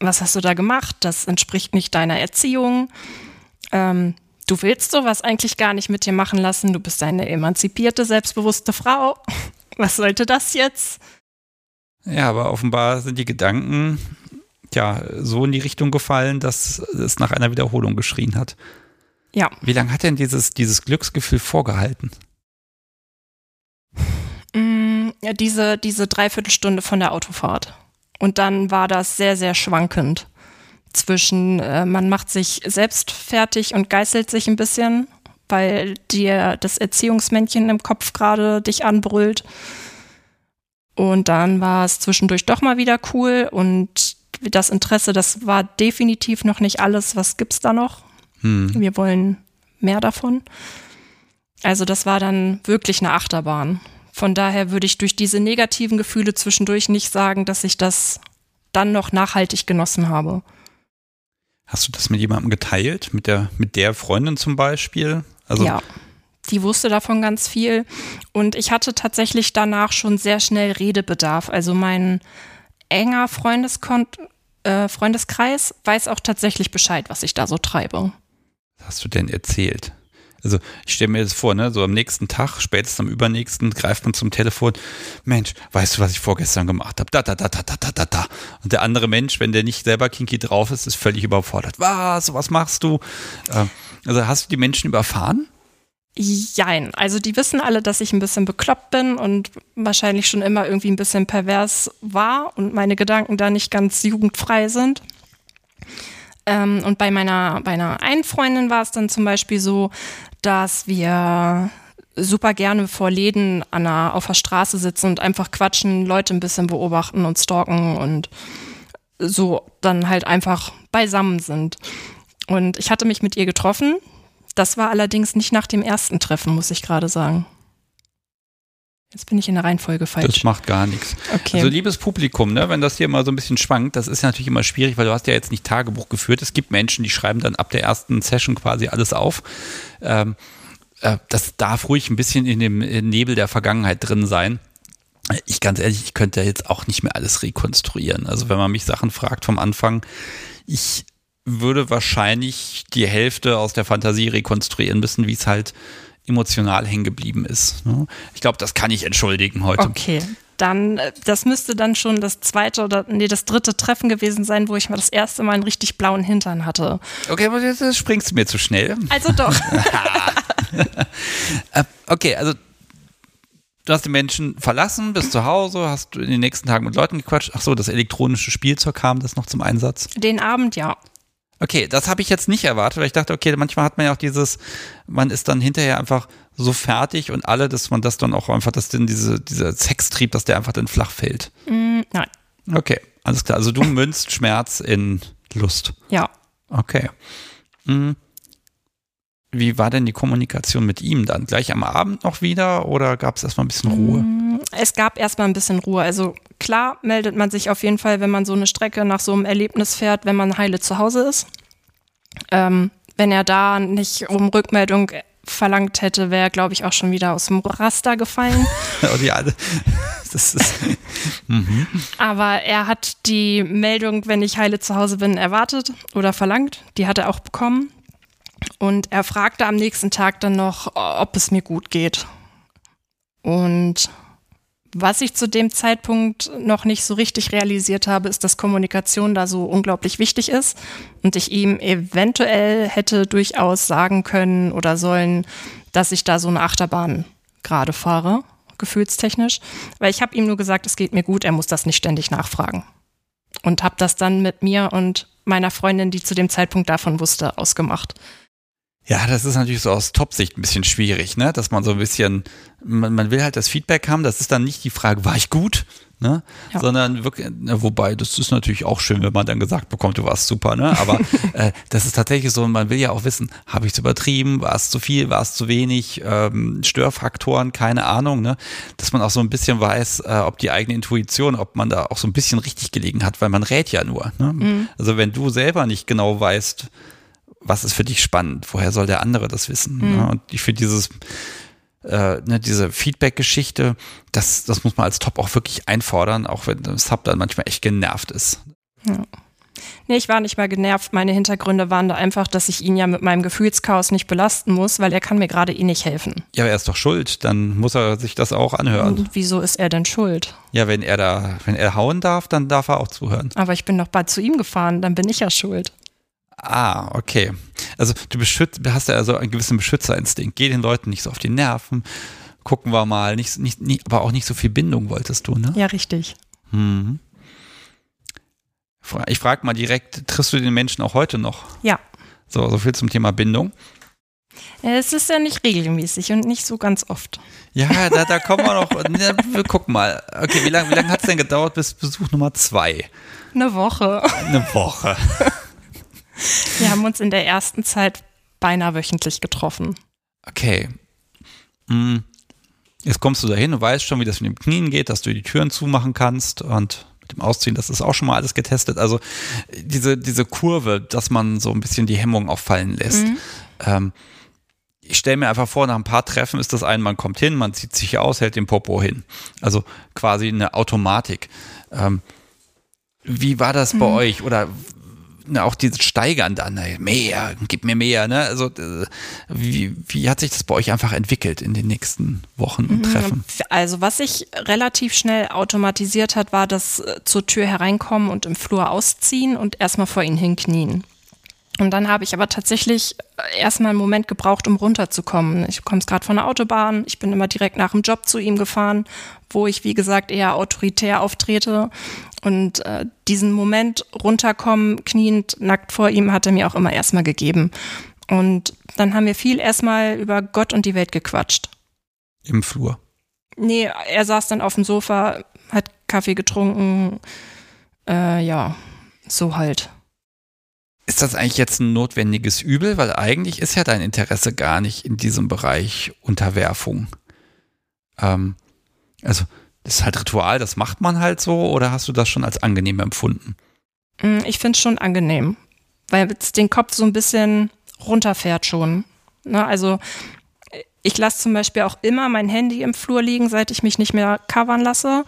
was hast du da gemacht? Das entspricht nicht deiner Erziehung. Ähm, du willst sowas eigentlich gar nicht mit dir machen lassen. Du bist eine emanzipierte, selbstbewusste Frau. Was sollte das jetzt? Ja, aber offenbar sind die Gedanken ja so in die Richtung gefallen, dass es nach einer Wiederholung geschrien hat. Ja. Wie lange hat denn dieses, dieses Glücksgefühl vorgehalten? Mm, ja, diese, diese Dreiviertelstunde von der Autofahrt. Und dann war das sehr, sehr schwankend. Zwischen, äh, man macht sich selbst fertig und geißelt sich ein bisschen, weil dir das Erziehungsmännchen im Kopf gerade dich anbrüllt. Und dann war es zwischendurch doch mal wieder cool und das Interesse, das war definitiv noch nicht alles. Was gibt's da noch? Hm. Wir wollen mehr davon. Also das war dann wirklich eine Achterbahn. Von daher würde ich durch diese negativen Gefühle zwischendurch nicht sagen, dass ich das dann noch nachhaltig genossen habe. Hast du das mit jemandem geteilt? Mit der, mit der Freundin zum Beispiel? Also ja, die wusste davon ganz viel. Und ich hatte tatsächlich danach schon sehr schnell Redebedarf. Also mein enger Freundeskon äh, Freundeskreis weiß auch tatsächlich Bescheid, was ich da so treibe. Was hast du denn erzählt? Also ich stelle mir das vor, ne, so am nächsten Tag, spätestens am übernächsten, greift man zum Telefon, Mensch, weißt du, was ich vorgestern gemacht habe? Da, da, da, da, da, da, da, da. Und der andere Mensch, wenn der nicht selber kinky drauf ist, ist völlig überfordert. Was, was machst du? Äh, also hast du die Menschen überfahren? Jein. Also die wissen alle, dass ich ein bisschen bekloppt bin und wahrscheinlich schon immer irgendwie ein bisschen pervers war und meine Gedanken da nicht ganz jugendfrei sind. Ähm, und bei meiner, bei einer einen Freundin war es dann zum Beispiel so, dass wir super gerne vor Läden an der, auf der Straße sitzen und einfach quatschen, Leute ein bisschen beobachten und stalken und so dann halt einfach beisammen sind. Und ich hatte mich mit ihr getroffen. Das war allerdings nicht nach dem ersten Treffen, muss ich gerade sagen. Jetzt bin ich in der Reihenfolge falsch. Das macht gar nichts. Okay. Also liebes Publikum, ne, wenn das hier mal so ein bisschen schwankt, das ist natürlich immer schwierig, weil du hast ja jetzt nicht Tagebuch geführt. Es gibt Menschen, die schreiben dann ab der ersten Session quasi alles auf. Ähm, äh, das darf ruhig ein bisschen in dem Nebel der Vergangenheit drin sein. Ich ganz ehrlich, ich könnte jetzt auch nicht mehr alles rekonstruieren. Also wenn man mich Sachen fragt vom Anfang, ich würde wahrscheinlich die Hälfte aus der Fantasie rekonstruieren müssen, wie es halt emotional hängen geblieben ist. Ne? Ich glaube, das kann ich entschuldigen heute. Okay. Dann, äh, das müsste dann schon das zweite oder nee, das dritte Treffen gewesen sein, wo ich mal das erste Mal einen richtig blauen Hintern hatte. Okay, aber jetzt springst du mir zu schnell. Also doch. Äh, okay, also du hast die Menschen verlassen, bist zu Hause, hast in den nächsten Tagen mit Leuten gequatscht. Ach so, das elektronische Spielzeug kam das noch zum Einsatz? Den Abend, ja. Okay, das habe ich jetzt nicht erwartet, weil ich dachte, okay, manchmal hat man ja auch dieses, man ist dann hinterher einfach so fertig und alle, dass man das dann auch einfach, dass denn diese, dieser Sextrieb, dass der einfach dann flach fällt. Mm, nein. Okay, alles klar. Also du münzt Schmerz in Lust. Ja. Okay. Mhm. Wie war denn die Kommunikation mit ihm dann? Gleich am Abend noch wieder oder gab es erstmal ein bisschen Ruhe? Mm, es gab erstmal ein bisschen Ruhe. Also klar meldet man sich auf jeden Fall, wenn man so eine Strecke nach so einem Erlebnis fährt, wenn man heile zu Hause ist. Ähm, wenn er da nicht um Rückmeldung verlangt hätte, wäre, glaube ich, auch schon wieder aus dem Raster gefallen. oh, alle. Das ist mhm. Aber er hat die Meldung, wenn ich heile zu Hause bin, erwartet oder verlangt. Die hat er auch bekommen. Und er fragte am nächsten Tag dann noch, ob es mir gut geht. Und was ich zu dem Zeitpunkt noch nicht so richtig realisiert habe, ist, dass Kommunikation da so unglaublich wichtig ist und ich ihm eventuell hätte durchaus sagen können oder sollen, dass ich da so eine Achterbahn gerade fahre, gefühlstechnisch, weil ich habe ihm nur gesagt, es geht mir gut, er muss das nicht ständig nachfragen. Und habe das dann mit mir und meiner Freundin, die zu dem Zeitpunkt davon wusste, ausgemacht. Ja, das ist natürlich so aus Top-Sicht ein bisschen schwierig, ne? Dass man so ein bisschen, man, man will halt das Feedback haben, das ist dann nicht die Frage, war ich gut? Ne? Ja. Sondern wirklich, wobei, das ist natürlich auch schön, wenn man dann gesagt bekommt, du warst super, ne? Aber äh, das ist tatsächlich so, man will ja auch wissen, habe ich es übertrieben, war es zu viel, war es zu wenig, ähm, Störfaktoren, keine Ahnung, ne? Dass man auch so ein bisschen weiß, äh, ob die eigene Intuition, ob man da auch so ein bisschen richtig gelegen hat, weil man rät ja nur. Ne? Mhm. Also wenn du selber nicht genau weißt, was ist für dich spannend? Woher soll der andere das wissen? Mhm. Ne? Und ich finde dieses, äh, ne, diese Feedback-Geschichte, das, das muss man als Top auch wirklich einfordern, auch wenn das Sub dann manchmal echt genervt ist. Ja. Nee, ich war nicht mal genervt. Meine Hintergründe waren da einfach, dass ich ihn ja mit meinem Gefühlschaos nicht belasten muss, weil er kann mir gerade eh nicht helfen. Ja, aber er ist doch schuld. Dann muss er sich das auch anhören. Und wieso ist er denn schuld? Ja, wenn er da, wenn er hauen darf, dann darf er auch zuhören. Aber ich bin doch bald zu ihm gefahren, dann bin ich ja schuld. Ah, okay. Also du beschützt, hast ja also einen gewissen Beschützerinstinkt. Geh den Leuten nicht so auf die Nerven. Gucken wir mal. Nicht, nicht, nicht, aber auch nicht so viel Bindung wolltest du, ne? Ja, richtig. Hm. Ich frage mal direkt, triffst du den Menschen auch heute noch? Ja. So, so viel zum Thema Bindung. Es ist ja nicht regelmäßig und nicht so ganz oft. Ja, da, da kommen wir noch. ne, wir gucken mal. Okay, wie lange wie lang hat es denn gedauert bis Besuch Nummer zwei? Eine Woche. Eine Woche. Wir haben uns in der ersten Zeit beinahe wöchentlich getroffen. Okay. Hm. Jetzt kommst du dahin und weißt schon, wie das mit dem Knien geht, dass du die Türen zumachen kannst und mit dem Ausziehen, das ist auch schon mal alles getestet. Also diese, diese Kurve, dass man so ein bisschen die Hemmung auffallen lässt. Mhm. Ähm, ich stelle mir einfach vor, nach ein paar Treffen ist das ein, man kommt hin, man zieht sich aus, hält den Popo hin. Also quasi eine Automatik. Ähm, wie war das bei mhm. euch? Oder auch dieses Steigern dann, ne, mehr, gib mir mehr, ne? Also äh, wie, wie hat sich das bei euch einfach entwickelt in den nächsten Wochen und mhm. Treffen? Also was sich relativ schnell automatisiert hat, war das äh, zur Tür hereinkommen und im Flur ausziehen und erstmal vor ihn hinknien. Und dann habe ich aber tatsächlich äh, erstmal einen Moment gebraucht, um runterzukommen. Ich komme gerade von der Autobahn, ich bin immer direkt nach dem Job zu ihm gefahren, wo ich, wie gesagt, eher autoritär auftrete. Und äh, diesen Moment runterkommen, kniend, nackt vor ihm, hat er mir auch immer erstmal gegeben. Und dann haben wir viel erstmal über Gott und die Welt gequatscht. Im Flur? Nee, er saß dann auf dem Sofa, hat Kaffee getrunken. Äh, ja, so halt. Ist das eigentlich jetzt ein notwendiges Übel? Weil eigentlich ist ja dein Interesse gar nicht in diesem Bereich Unterwerfung. Ähm, also, das ist halt Ritual, das macht man halt so, oder hast du das schon als angenehm empfunden? Mm, ich finde es schon angenehm, weil es den Kopf so ein bisschen runterfährt schon. Ne? Also, ich lasse zum Beispiel auch immer mein Handy im Flur liegen, seit ich mich nicht mehr covern lasse.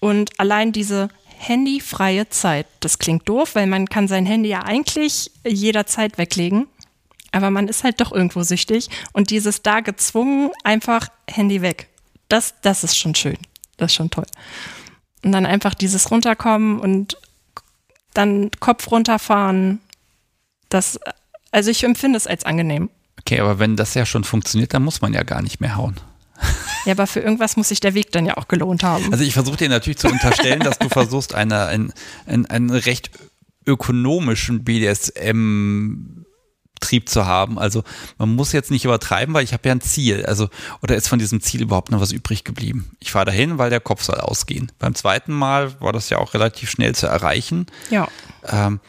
Und allein diese handyfreie Zeit. Das klingt doof, weil man kann sein Handy ja eigentlich jederzeit weglegen. Aber man ist halt doch irgendwo süchtig. Und dieses da gezwungen, einfach Handy weg. Das, das ist schon schön. Das ist schon toll. Und dann einfach dieses runterkommen und dann Kopf runterfahren. Das, also ich empfinde es als angenehm. Okay, aber wenn das ja schon funktioniert, dann muss man ja gar nicht mehr hauen. Ja, aber für irgendwas muss sich der Weg dann ja auch gelohnt haben. Also ich versuche dir natürlich zu unterstellen, dass du versuchst, eine, ein, ein, einen recht ökonomischen BDSM Trieb zu haben. Also man muss jetzt nicht übertreiben, weil ich habe ja ein Ziel. Also oder ist von diesem Ziel überhaupt noch was übrig geblieben? Ich fahre dahin, weil der Kopf soll ausgehen. Beim zweiten Mal war das ja auch relativ schnell zu erreichen. Ja. Ähm,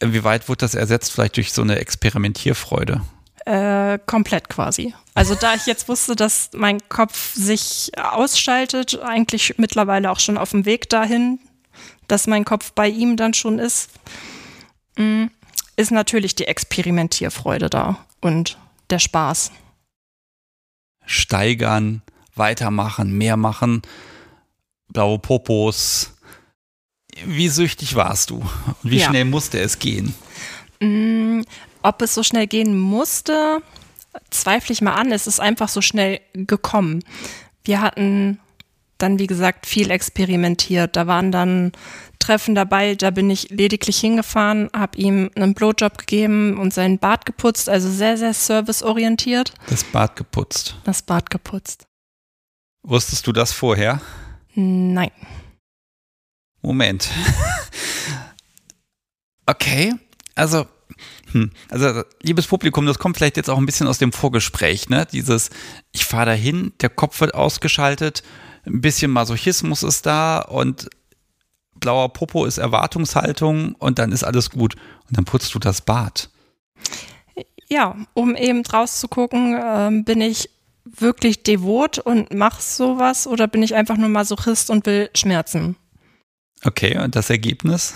inwieweit wurde das ersetzt? Vielleicht durch so eine Experimentierfreude? Äh, komplett quasi. Also da ich jetzt wusste, dass mein Kopf sich ausschaltet, eigentlich mittlerweile auch schon auf dem Weg dahin, dass mein Kopf bei ihm dann schon ist, mm, ist natürlich die Experimentierfreude da und der Spaß. Steigern, weitermachen, mehr machen, blaue Popos. Wie süchtig warst du? Und wie ja. schnell musste es gehen? Ob es so schnell gehen musste, zweifle ich mal an. Es ist einfach so schnell gekommen. Wir hatten dann, wie gesagt, viel experimentiert. Da waren dann Treffen dabei, da bin ich lediglich hingefahren, habe ihm einen Blowjob gegeben und seinen Bart geputzt, also sehr, sehr serviceorientiert. Das Bad geputzt. Das Bad geputzt. Wusstest du das vorher? Nein. Moment. okay, also hm, also liebes Publikum, das kommt vielleicht jetzt auch ein bisschen aus dem Vorgespräch, ne? Dieses, ich fahre dahin, der Kopf wird ausgeschaltet, ein bisschen Masochismus ist da und blauer Popo ist Erwartungshaltung und dann ist alles gut. Und dann putzt du das Bad. Ja, um eben draus zu gucken, äh, bin ich wirklich devot und mach sowas oder bin ich einfach nur Masochist und will Schmerzen? Okay, und das Ergebnis?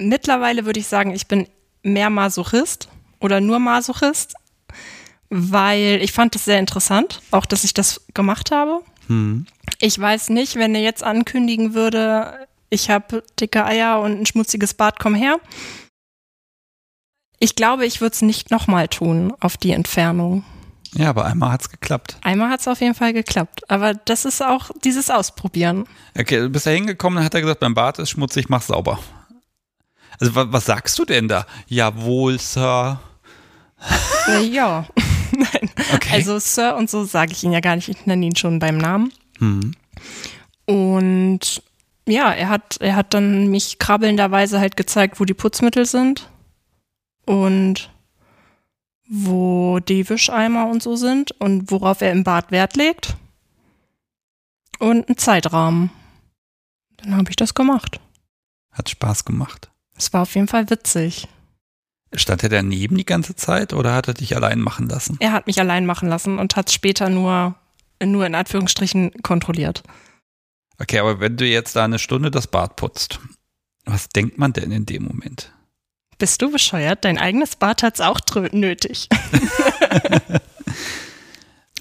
Mittlerweile würde ich sagen, ich bin mehr Masochist oder nur Masochist, weil ich fand es sehr interessant, auch dass ich das gemacht habe. Hm. Ich weiß nicht, wenn er jetzt ankündigen würde, ich habe dicke Eier und ein schmutziges Bad, komm her. Ich glaube, ich würde es nicht nochmal tun auf die Entfernung. Ja, aber einmal hat es geklappt. Einmal hat es auf jeden Fall geklappt. Aber das ist auch dieses Ausprobieren. Okay, du bist da hingekommen, dann hat er gesagt, mein Bad ist schmutzig, mach sauber. Also was, was sagst du denn da? Jawohl, Sir. Ja. Nein. Okay. Also Sir und so sage ich ihn ja gar nicht. Ich nenne ihn schon beim Namen. Mhm. Und ja, er hat, er hat dann mich krabbelnderweise halt gezeigt, wo die Putzmittel sind. Und wo die Wischeimer und so sind und worauf er im Bad Wert legt. Und einen Zeitrahmen. Dann habe ich das gemacht. Hat Spaß gemacht. Es war auf jeden Fall witzig. Stand er daneben die ganze Zeit oder hat er dich allein machen lassen? Er hat mich allein machen lassen und hat es später nur, nur in Anführungsstrichen kontrolliert. Okay, aber wenn du jetzt da eine Stunde das Bad putzt, was denkt man denn in dem Moment? Bist du bescheuert? Dein eigenes Bad hat es auch nötig.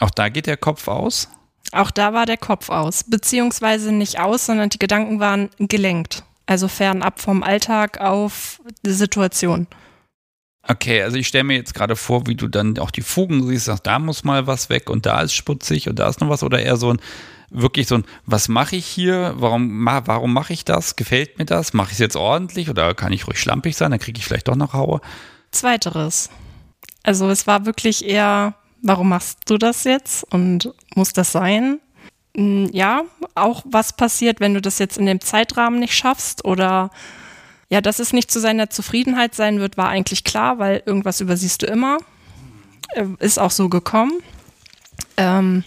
auch da geht der Kopf aus? Auch da war der Kopf aus. Beziehungsweise nicht aus, sondern die Gedanken waren gelenkt. Also fernab vom Alltag auf die Situation. Okay, also ich stelle mir jetzt gerade vor, wie du dann auch die Fugen siehst, sagst, da muss mal was weg und da ist sputzig und da ist noch was oder eher so ein wirklich so ein, was mache ich hier? Warum, warum mache ich das? Gefällt mir das? Mache ich es jetzt ordentlich oder kann ich ruhig schlampig sein? Dann kriege ich vielleicht doch noch Haue. Zweiteres. Also es war wirklich eher, warum machst du das jetzt und muss das sein? Hm, ja, auch was passiert, wenn du das jetzt in dem Zeitrahmen nicht schaffst oder ja, dass es nicht zu seiner Zufriedenheit sein wird, war eigentlich klar, weil irgendwas übersiehst du immer. Äh, ist auch so gekommen. Ähm,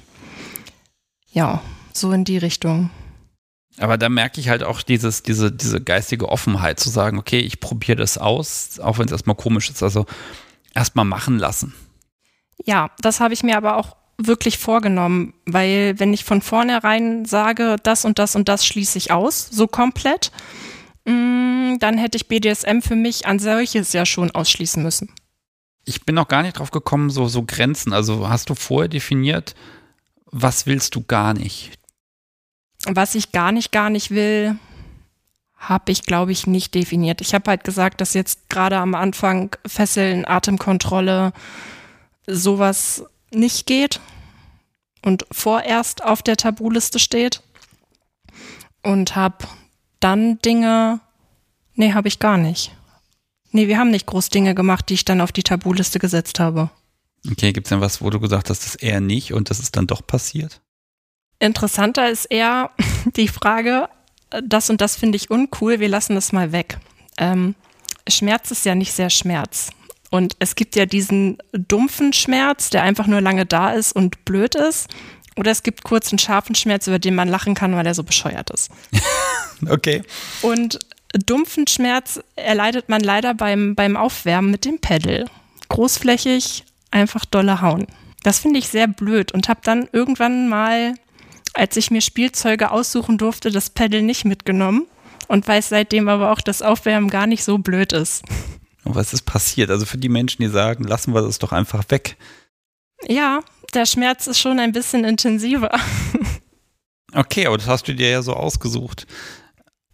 ja, so in die Richtung. Aber da merke ich halt auch dieses, diese, diese geistige Offenheit zu sagen, okay, ich probiere das aus, auch wenn es erstmal komisch ist. Also erstmal machen lassen. Ja, das habe ich mir aber auch wirklich vorgenommen, weil wenn ich von vornherein sage, das und das und das schließe ich aus, so komplett, mm, dann hätte ich BDSM für mich an solches ja schon ausschließen müssen. Ich bin noch gar nicht drauf gekommen, so, so Grenzen. Also hast du vorher definiert, was willst du gar nicht? Was ich gar nicht, gar nicht will, habe ich, glaube ich, nicht definiert. Ich habe halt gesagt, dass jetzt gerade am Anfang Fesseln, Atemkontrolle, sowas nicht geht und vorerst auf der Tabuliste steht. Und habe dann Dinge, nee, habe ich gar nicht. Nee, wir haben nicht groß Dinge gemacht, die ich dann auf die Tabuliste gesetzt habe. Okay, gibt es denn was, wo du gesagt hast, das eher nicht und das ist dann doch passiert? Interessanter ist eher die Frage, das und das finde ich uncool, wir lassen das mal weg. Ähm, Schmerz ist ja nicht sehr Schmerz. Und es gibt ja diesen dumpfen Schmerz, der einfach nur lange da ist und blöd ist. Oder es gibt kurzen, scharfen Schmerz, über den man lachen kann, weil er so bescheuert ist. okay. Und dumpfen Schmerz erleidet man leider beim, beim Aufwärmen mit dem Pedal. Großflächig, einfach dolle hauen. Das finde ich sehr blöd und habe dann irgendwann mal, als ich mir Spielzeuge aussuchen durfte, das Pedal nicht mitgenommen und weiß seitdem aber auch, dass Aufwärmen gar nicht so blöd ist. Und was ist passiert? Also für die Menschen, die sagen, lassen wir das doch einfach weg. Ja, der Schmerz ist schon ein bisschen intensiver. Okay, aber das hast du dir ja so ausgesucht.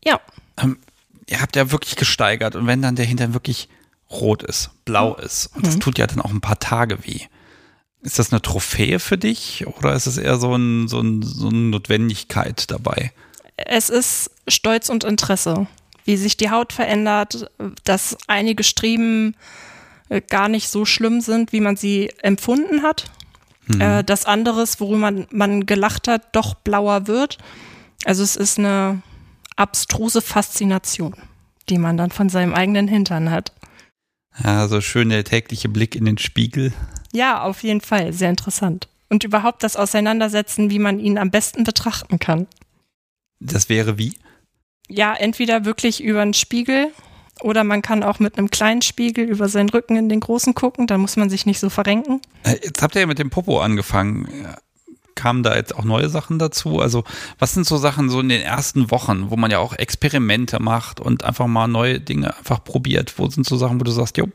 Ja. Ähm, ihr habt ja wirklich gesteigert und wenn dann der Hintern wirklich rot ist, blau mhm. ist. Und das mhm. tut ja dann auch ein paar Tage weh. Ist das eine Trophäe für dich oder ist es eher so, ein, so, ein, so eine Notwendigkeit dabei? Es ist Stolz und Interesse, wie sich die Haut verändert, dass einige Striemen äh, gar nicht so schlimm sind, wie man sie empfunden hat. Mhm. Äh, dass anderes, worüber man, man gelacht hat, doch blauer wird. Also es ist eine abstruse Faszination, die man dann von seinem eigenen Hintern hat. Ja, so schön der tägliche Blick in den Spiegel. Ja, auf jeden Fall. Sehr interessant. Und überhaupt das Auseinandersetzen, wie man ihn am besten betrachten kann. Das wäre wie? Ja, entweder wirklich über einen Spiegel oder man kann auch mit einem kleinen Spiegel über seinen Rücken in den großen gucken, dann muss man sich nicht so verrenken. Äh, jetzt habt ihr ja mit dem Popo angefangen. Kamen da jetzt auch neue Sachen dazu? Also, was sind so Sachen so in den ersten Wochen, wo man ja auch Experimente macht und einfach mal neue Dinge einfach probiert? Wo sind so Sachen, wo du sagst, jo,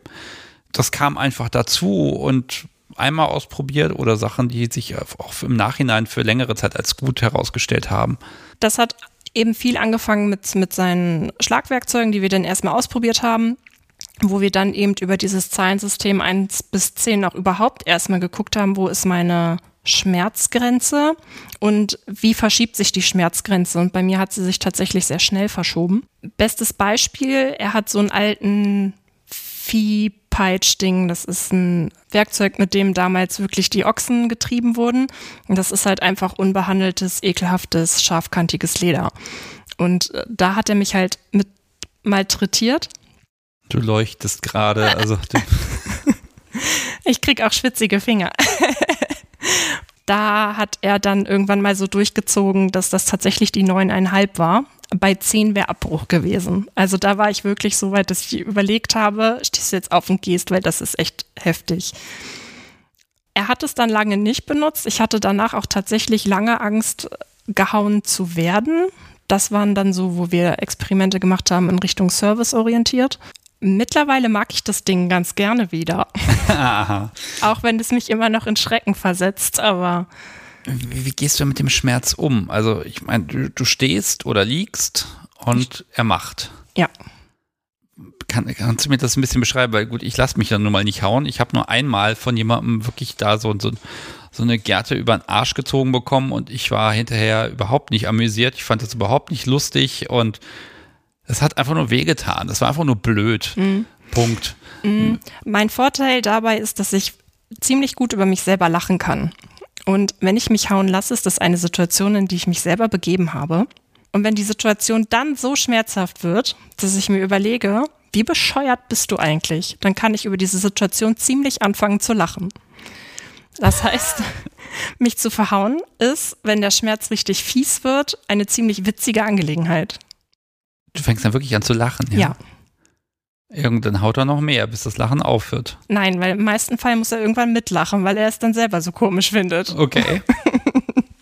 das kam einfach dazu und einmal ausprobiert oder Sachen, die sich auch im Nachhinein für längere Zeit als gut herausgestellt haben? Das hat eben viel angefangen mit, mit seinen Schlagwerkzeugen, die wir dann erstmal ausprobiert haben, wo wir dann eben über dieses Zahlensystem 1 bis 10 auch überhaupt erstmal geguckt haben, wo ist meine Schmerzgrenze und wie verschiebt sich die Schmerzgrenze. Und bei mir hat sie sich tatsächlich sehr schnell verschoben. Bestes Beispiel, er hat so einen alten Viehpeitschding. Das ist ein Werkzeug, mit dem damals wirklich die Ochsen getrieben wurden. Und das ist halt einfach unbehandeltes, ekelhaftes, scharfkantiges Leder. Und äh, da hat er mich halt mit malträtiert. Du leuchtest gerade, also. ich krieg auch schwitzige Finger. da hat er dann irgendwann mal so durchgezogen, dass das tatsächlich die neuneinhalb war bei 10 wäre Abbruch gewesen. Also da war ich wirklich so weit, dass ich überlegt habe, stehst du jetzt auf und gehst, weil das ist echt heftig. Er hat es dann lange nicht benutzt. Ich hatte danach auch tatsächlich lange Angst, gehauen zu werden. Das waren dann so, wo wir Experimente gemacht haben in Richtung Service orientiert. Mittlerweile mag ich das Ding ganz gerne wieder. auch wenn es mich immer noch in Schrecken versetzt, aber wie, wie gehst du mit dem Schmerz um? Also, ich meine, du, du stehst oder liegst und er macht. Ja. Kann, kannst du mir das ein bisschen beschreiben? Weil gut, ich lasse mich dann nun mal nicht hauen. Ich habe nur einmal von jemandem wirklich da so, so, so eine Gerte über den Arsch gezogen bekommen und ich war hinterher überhaupt nicht amüsiert. Ich fand das überhaupt nicht lustig und es hat einfach nur wehgetan. Das war einfach nur blöd. Mhm. Punkt. Mhm. Mein Vorteil dabei ist, dass ich ziemlich gut über mich selber lachen kann. Und wenn ich mich hauen lasse, ist das eine Situation, in die ich mich selber begeben habe. Und wenn die Situation dann so schmerzhaft wird, dass ich mir überlege, wie bescheuert bist du eigentlich, dann kann ich über diese Situation ziemlich anfangen zu lachen. Das heißt, mich zu verhauen ist, wenn der Schmerz richtig fies wird, eine ziemlich witzige Angelegenheit. Du fängst dann wirklich an zu lachen, ja? Ja. Irgendwann haut er noch mehr, bis das Lachen aufhört. Nein, weil im meisten Fall muss er irgendwann mitlachen, weil er es dann selber so komisch findet. Okay.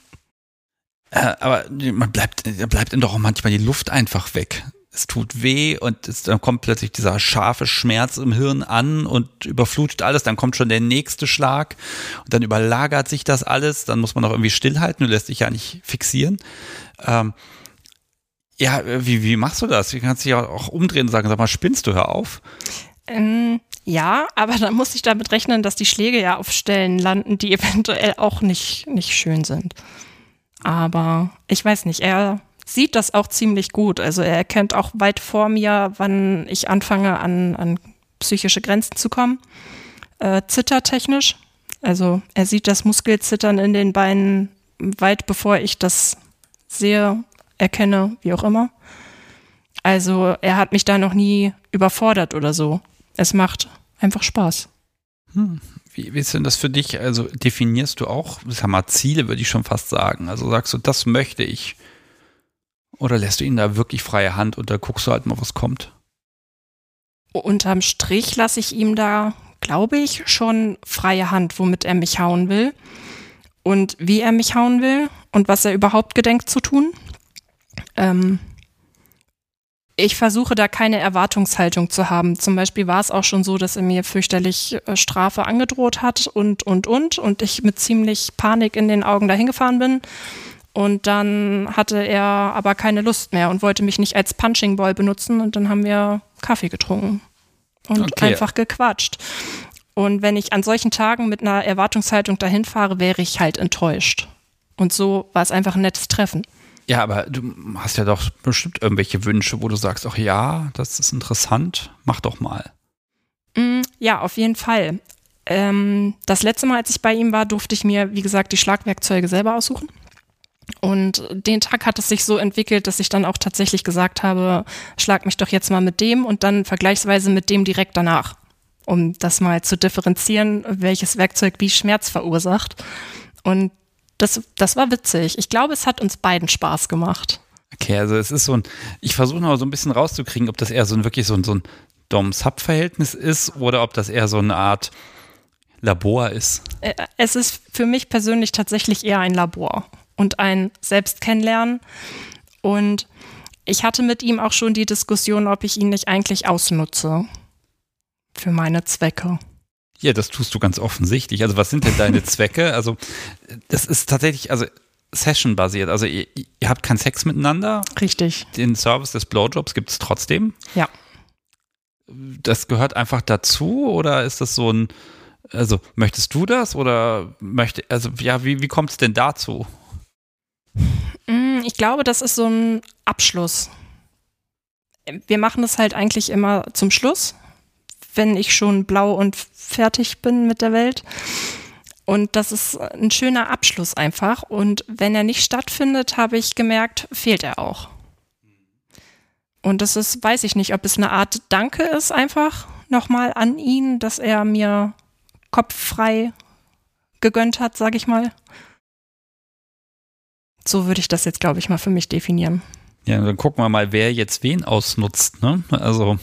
äh, aber man bleibt, da bleibt ihm doch auch manchmal die Luft einfach weg. Es tut weh und es, dann kommt plötzlich dieser scharfe Schmerz im Hirn an und überflutet alles. Dann kommt schon der nächste Schlag und dann überlagert sich das alles. Dann muss man auch irgendwie stillhalten. Du lässt dich ja nicht fixieren. Ähm, ja, wie, wie machst du das? Wie kannst du dich auch umdrehen und sagen, sag mal, spinnst du, hör auf? Ähm, ja, aber dann muss ich damit rechnen, dass die Schläge ja auf Stellen landen, die eventuell auch nicht, nicht schön sind. Aber ich weiß nicht, er sieht das auch ziemlich gut. Also er erkennt auch weit vor mir, wann ich anfange, an, an psychische Grenzen zu kommen. Äh, zittertechnisch. Also er sieht das Muskelzittern in den Beinen weit bevor ich das sehe erkenne, wie auch immer. Also er hat mich da noch nie überfordert oder so. Es macht einfach Spaß. Hm. Wie, wie ist denn das für dich? Also definierst du auch, sag mal, Ziele, würde ich schon fast sagen. Also sagst du, das möchte ich. Oder lässt du ihn da wirklich freie Hand und da guckst du halt mal, was kommt? Unterm Strich lasse ich ihm da, glaube ich, schon freie Hand, womit er mich hauen will und wie er mich hauen will und was er überhaupt gedenkt zu tun. Ähm, ich versuche da keine Erwartungshaltung zu haben. Zum Beispiel war es auch schon so, dass er mir fürchterlich äh, Strafe angedroht hat und, und, und. Und ich mit ziemlich Panik in den Augen dahin gefahren bin. Und dann hatte er aber keine Lust mehr und wollte mich nicht als Punching Ball benutzen. Und dann haben wir Kaffee getrunken und okay. einfach gequatscht. Und wenn ich an solchen Tagen mit einer Erwartungshaltung dahin fahre, wäre ich halt enttäuscht. Und so war es einfach ein nettes Treffen. Ja, aber du hast ja doch bestimmt irgendwelche Wünsche, wo du sagst, ach ja, das ist interessant, mach doch mal. Mm, ja, auf jeden Fall. Ähm, das letzte Mal, als ich bei ihm war, durfte ich mir, wie gesagt, die Schlagwerkzeuge selber aussuchen. Und den Tag hat es sich so entwickelt, dass ich dann auch tatsächlich gesagt habe, schlag mich doch jetzt mal mit dem und dann vergleichsweise mit dem direkt danach. um das mal zu differenzieren, welches Werkzeug wie Schmerz verursacht. Und das, das war witzig. Ich glaube, es hat uns beiden Spaß gemacht. Okay, also es ist so ein, ich versuche noch so ein bisschen rauszukriegen, ob das eher so ein wirklich so ein, so ein Dom-Sub-Verhältnis ist oder ob das eher so eine Art Labor ist. Äh, es ist für mich persönlich tatsächlich eher ein Labor und ein Selbstkennenlernen. Und ich hatte mit ihm auch schon die Diskussion, ob ich ihn nicht eigentlich ausnutze für meine Zwecke. Ja, das tust du ganz offensichtlich. Also was sind denn deine Zwecke? Also das ist tatsächlich, also Session-basiert. Also ihr, ihr, habt keinen Sex miteinander. Richtig. Den Service des Blowjobs gibt es trotzdem. Ja. Das gehört einfach dazu oder ist das so ein, also möchtest du das oder möchte, also ja, wie, wie kommt es denn dazu? Mm, ich glaube, das ist so ein Abschluss. Wir machen es halt eigentlich immer zum Schluss, wenn ich schon blau und fertig bin mit der Welt. Und das ist ein schöner Abschluss einfach. Und wenn er nicht stattfindet, habe ich gemerkt, fehlt er auch. Und das ist, weiß ich nicht, ob es eine Art Danke ist einfach nochmal an ihn, dass er mir kopffrei gegönnt hat, sage ich mal. So würde ich das jetzt, glaube ich, mal für mich definieren. Ja, dann gucken wir mal, wer jetzt wen ausnutzt. Ne? Also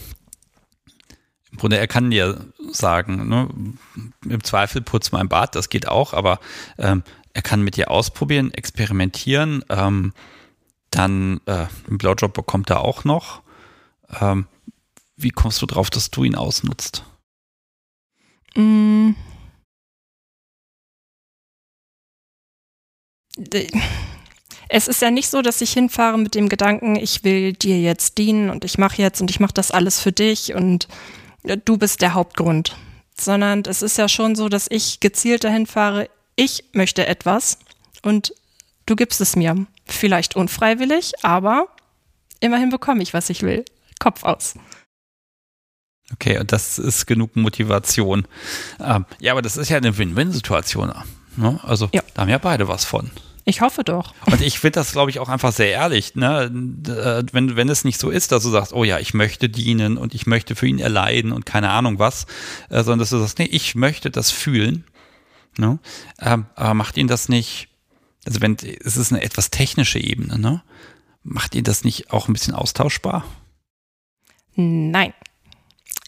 Grunde, er kann dir sagen, ne? im Zweifel putz mein Bad, das geht auch, aber ähm, er kann mit dir ausprobieren, experimentieren. Ähm, dann äh, einen Blowjob bekommt er auch noch. Ähm, wie kommst du drauf, dass du ihn ausnutzt? Mm. Es ist ja nicht so, dass ich hinfahre mit dem Gedanken, ich will dir jetzt dienen und ich mache jetzt und ich mache das alles für dich und du bist der Hauptgrund. Sondern es ist ja schon so, dass ich gezielt dahin fahre, ich möchte etwas und du gibst es mir. Vielleicht unfreiwillig, aber immerhin bekomme ich, was ich will. Kopf aus. Okay, und das ist genug Motivation. Ähm, ja, aber das ist ja eine Win-Win-Situation. Ne? Also ja. da haben ja beide was von. Ich hoffe doch. Und ich finde das, glaube ich, auch einfach sehr ehrlich, ne? Äh, wenn, wenn es nicht so ist, dass du sagst, oh ja, ich möchte dienen und ich möchte für ihn erleiden und keine Ahnung was, äh, sondern dass du sagst, nee, ich möchte das fühlen. Ne? Ähm, aber macht ihn das nicht, also wenn, es ist eine etwas technische Ebene, ne? Macht ihn das nicht auch ein bisschen austauschbar? Nein.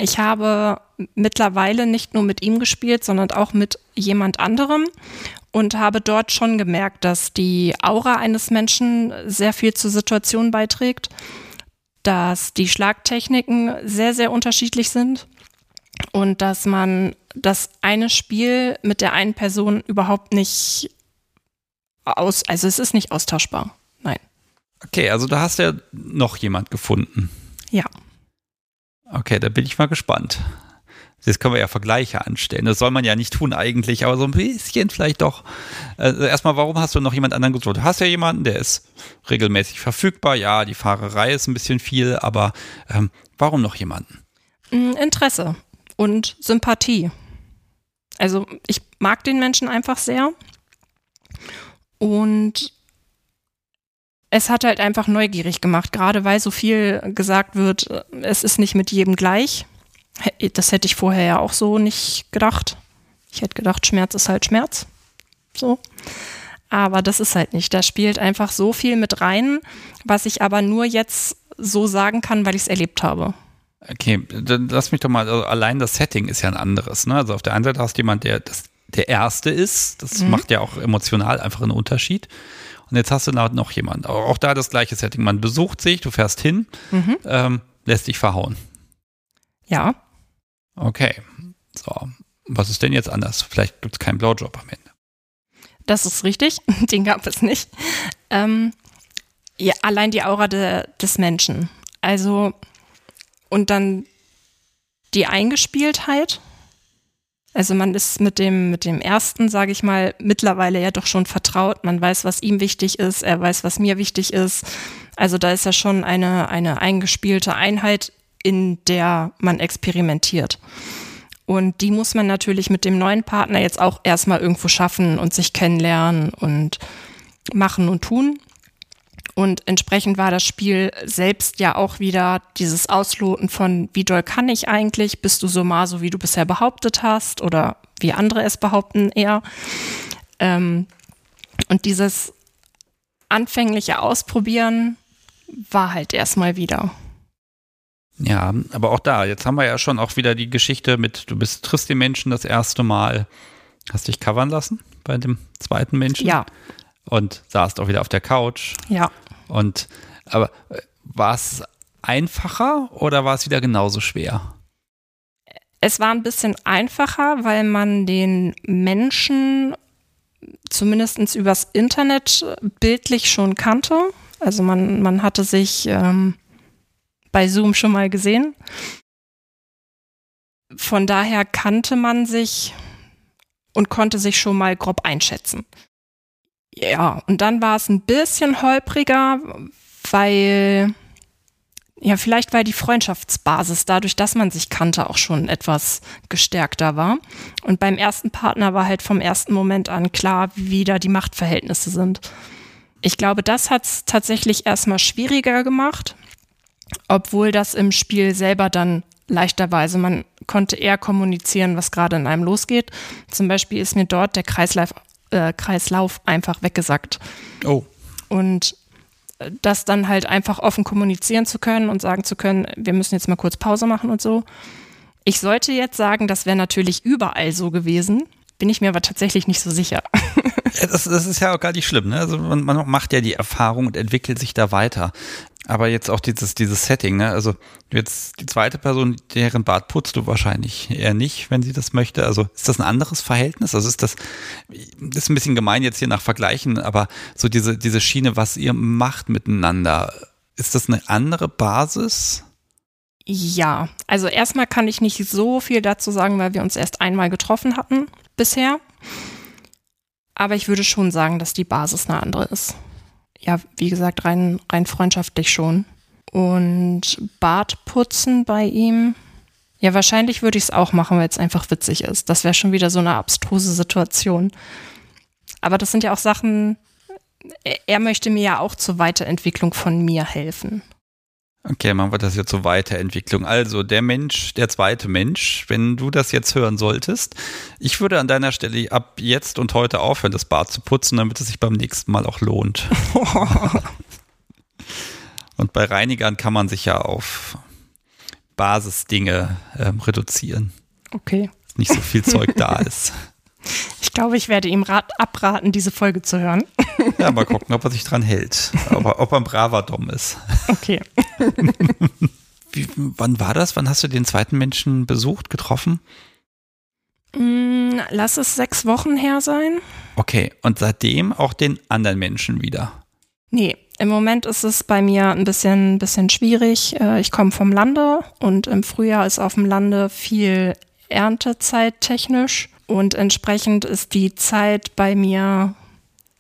Ich habe mittlerweile nicht nur mit ihm gespielt, sondern auch mit jemand anderem und habe dort schon gemerkt, dass die Aura eines Menschen sehr viel zur Situation beiträgt, dass die Schlagtechniken sehr, sehr unterschiedlich sind und dass man das eine Spiel mit der einen Person überhaupt nicht aus, also es ist nicht austauschbar. Nein. Okay, also da hast du ja noch jemand gefunden. Ja. Okay, da bin ich mal gespannt. Jetzt können wir ja Vergleiche anstellen. Das soll man ja nicht tun eigentlich, aber so ein bisschen vielleicht doch. Also erstmal, warum hast du noch jemand anderen gesucht? Du hast ja jemanden, der ist regelmäßig verfügbar. Ja, die Fahrerei ist ein bisschen viel, aber ähm, warum noch jemanden? Mm, Interesse und Sympathie. Also ich mag den Menschen einfach sehr. Und es hat halt einfach neugierig gemacht, gerade weil so viel gesagt wird, es ist nicht mit jedem gleich. Das hätte ich vorher ja auch so nicht gedacht. Ich hätte gedacht, Schmerz ist halt Schmerz. So. Aber das ist halt nicht. Da spielt einfach so viel mit rein, was ich aber nur jetzt so sagen kann, weil ich es erlebt habe. Okay, dann lass mich doch mal, also allein das Setting ist ja ein anderes. Ne? Also auf der einen Seite hast du jemand, der das, der Erste ist. Das mhm. macht ja auch emotional einfach einen Unterschied. Und jetzt hast du noch jemand. Auch da das gleiche Setting. Man besucht sich, du fährst hin, mhm. ähm, lässt dich verhauen. Ja. Okay. So. Was ist denn jetzt anders? Vielleicht gibt es keinen Blowjob am Ende. Das ist richtig. Den gab es nicht. Ähm, ja, allein die Aura de, des Menschen. Also, und dann die Eingespieltheit. Also man ist mit dem, mit dem ersten, sage ich mal, mittlerweile ja doch schon vertraut. Man weiß, was ihm wichtig ist, er weiß, was mir wichtig ist. Also da ist ja schon eine, eine eingespielte Einheit, in der man experimentiert. Und die muss man natürlich mit dem neuen Partner jetzt auch erstmal irgendwo schaffen und sich kennenlernen und machen und tun. Und entsprechend war das Spiel selbst ja auch wieder dieses Ausloten von, wie doll kann ich eigentlich? Bist du so mal so, wie du bisher behauptet hast oder wie andere es behaupten eher? Ähm, und dieses anfängliche Ausprobieren war halt erstmal wieder. Ja, aber auch da, jetzt haben wir ja schon auch wieder die Geschichte mit, du bist, triffst den Menschen das erste Mal, hast dich covern lassen bei dem zweiten Menschen. Ja. Und saßt auch wieder auf der Couch. Ja. Und, aber äh, war es einfacher oder war es wieder genauso schwer? Es war ein bisschen einfacher, weil man den Menschen zumindest übers Internet bildlich schon kannte. Also man, man hatte sich ähm, bei Zoom schon mal gesehen. Von daher kannte man sich und konnte sich schon mal grob einschätzen. Ja, und dann war es ein bisschen holpriger, weil, ja, vielleicht weil die Freundschaftsbasis dadurch, dass man sich kannte, auch schon etwas gestärkter war. Und beim ersten Partner war halt vom ersten Moment an klar, wie da die Machtverhältnisse sind. Ich glaube, das hat es tatsächlich erstmal schwieriger gemacht, obwohl das im Spiel selber dann leichterweise, man konnte eher kommunizieren, was gerade in einem losgeht. Zum Beispiel ist mir dort der Kreislauf, Kreislauf einfach weggesackt. Oh. Und äh, das dann halt einfach offen kommunizieren zu können und sagen zu können, wir müssen jetzt mal kurz Pause machen und so. Ich sollte jetzt sagen, das wäre natürlich überall so gewesen, bin ich mir aber tatsächlich nicht so sicher. Das, das, ist ja auch gar nicht schlimm. Ne? Also man, man, macht ja die Erfahrung und entwickelt sich da weiter. Aber jetzt auch dieses, dieses Setting, ne? Also jetzt die zweite Person, deren Bart putzt du wahrscheinlich eher nicht, wenn sie das möchte. Also ist das ein anderes Verhältnis? Also ist das, das ist ein bisschen gemein jetzt hier nach Vergleichen, aber so diese, diese Schiene, was ihr macht miteinander, ist das eine andere Basis? Ja, also erstmal kann ich nicht so viel dazu sagen, weil wir uns erst einmal getroffen hatten bisher. Aber ich würde schon sagen, dass die Basis eine andere ist ja, wie gesagt, rein, rein freundschaftlich schon. Und Bartputzen bei ihm, ja, wahrscheinlich würde ich es auch machen, weil es einfach witzig ist. Das wäre schon wieder so eine abstruse Situation. Aber das sind ja auch Sachen, er möchte mir ja auch zur Weiterentwicklung von mir helfen. Okay, machen wir das jetzt zur Weiterentwicklung. Also der Mensch, der zweite Mensch, wenn du das jetzt hören solltest, ich würde an deiner Stelle ab jetzt und heute aufhören, das Bad zu putzen, damit es sich beim nächsten Mal auch lohnt. und bei Reinigern kann man sich ja auf Basisdinge ähm, reduzieren. Okay. Nicht so viel Zeug da ist. Ich glaube, ich werde ihm rat, abraten, diese Folge zu hören. Ja, mal gucken, ob er sich dran hält. Ob er, ob er ein braver Dom ist. Okay. Wie, wann war das? Wann hast du den zweiten Menschen besucht, getroffen? Mm, lass es sechs Wochen her sein. Okay, und seitdem auch den anderen Menschen wieder? Nee, im Moment ist es bei mir ein bisschen, bisschen schwierig. Äh, ich komme vom Lande und im Frühjahr ist auf dem Lande viel Erntezeit technisch. Und entsprechend ist die Zeit bei mir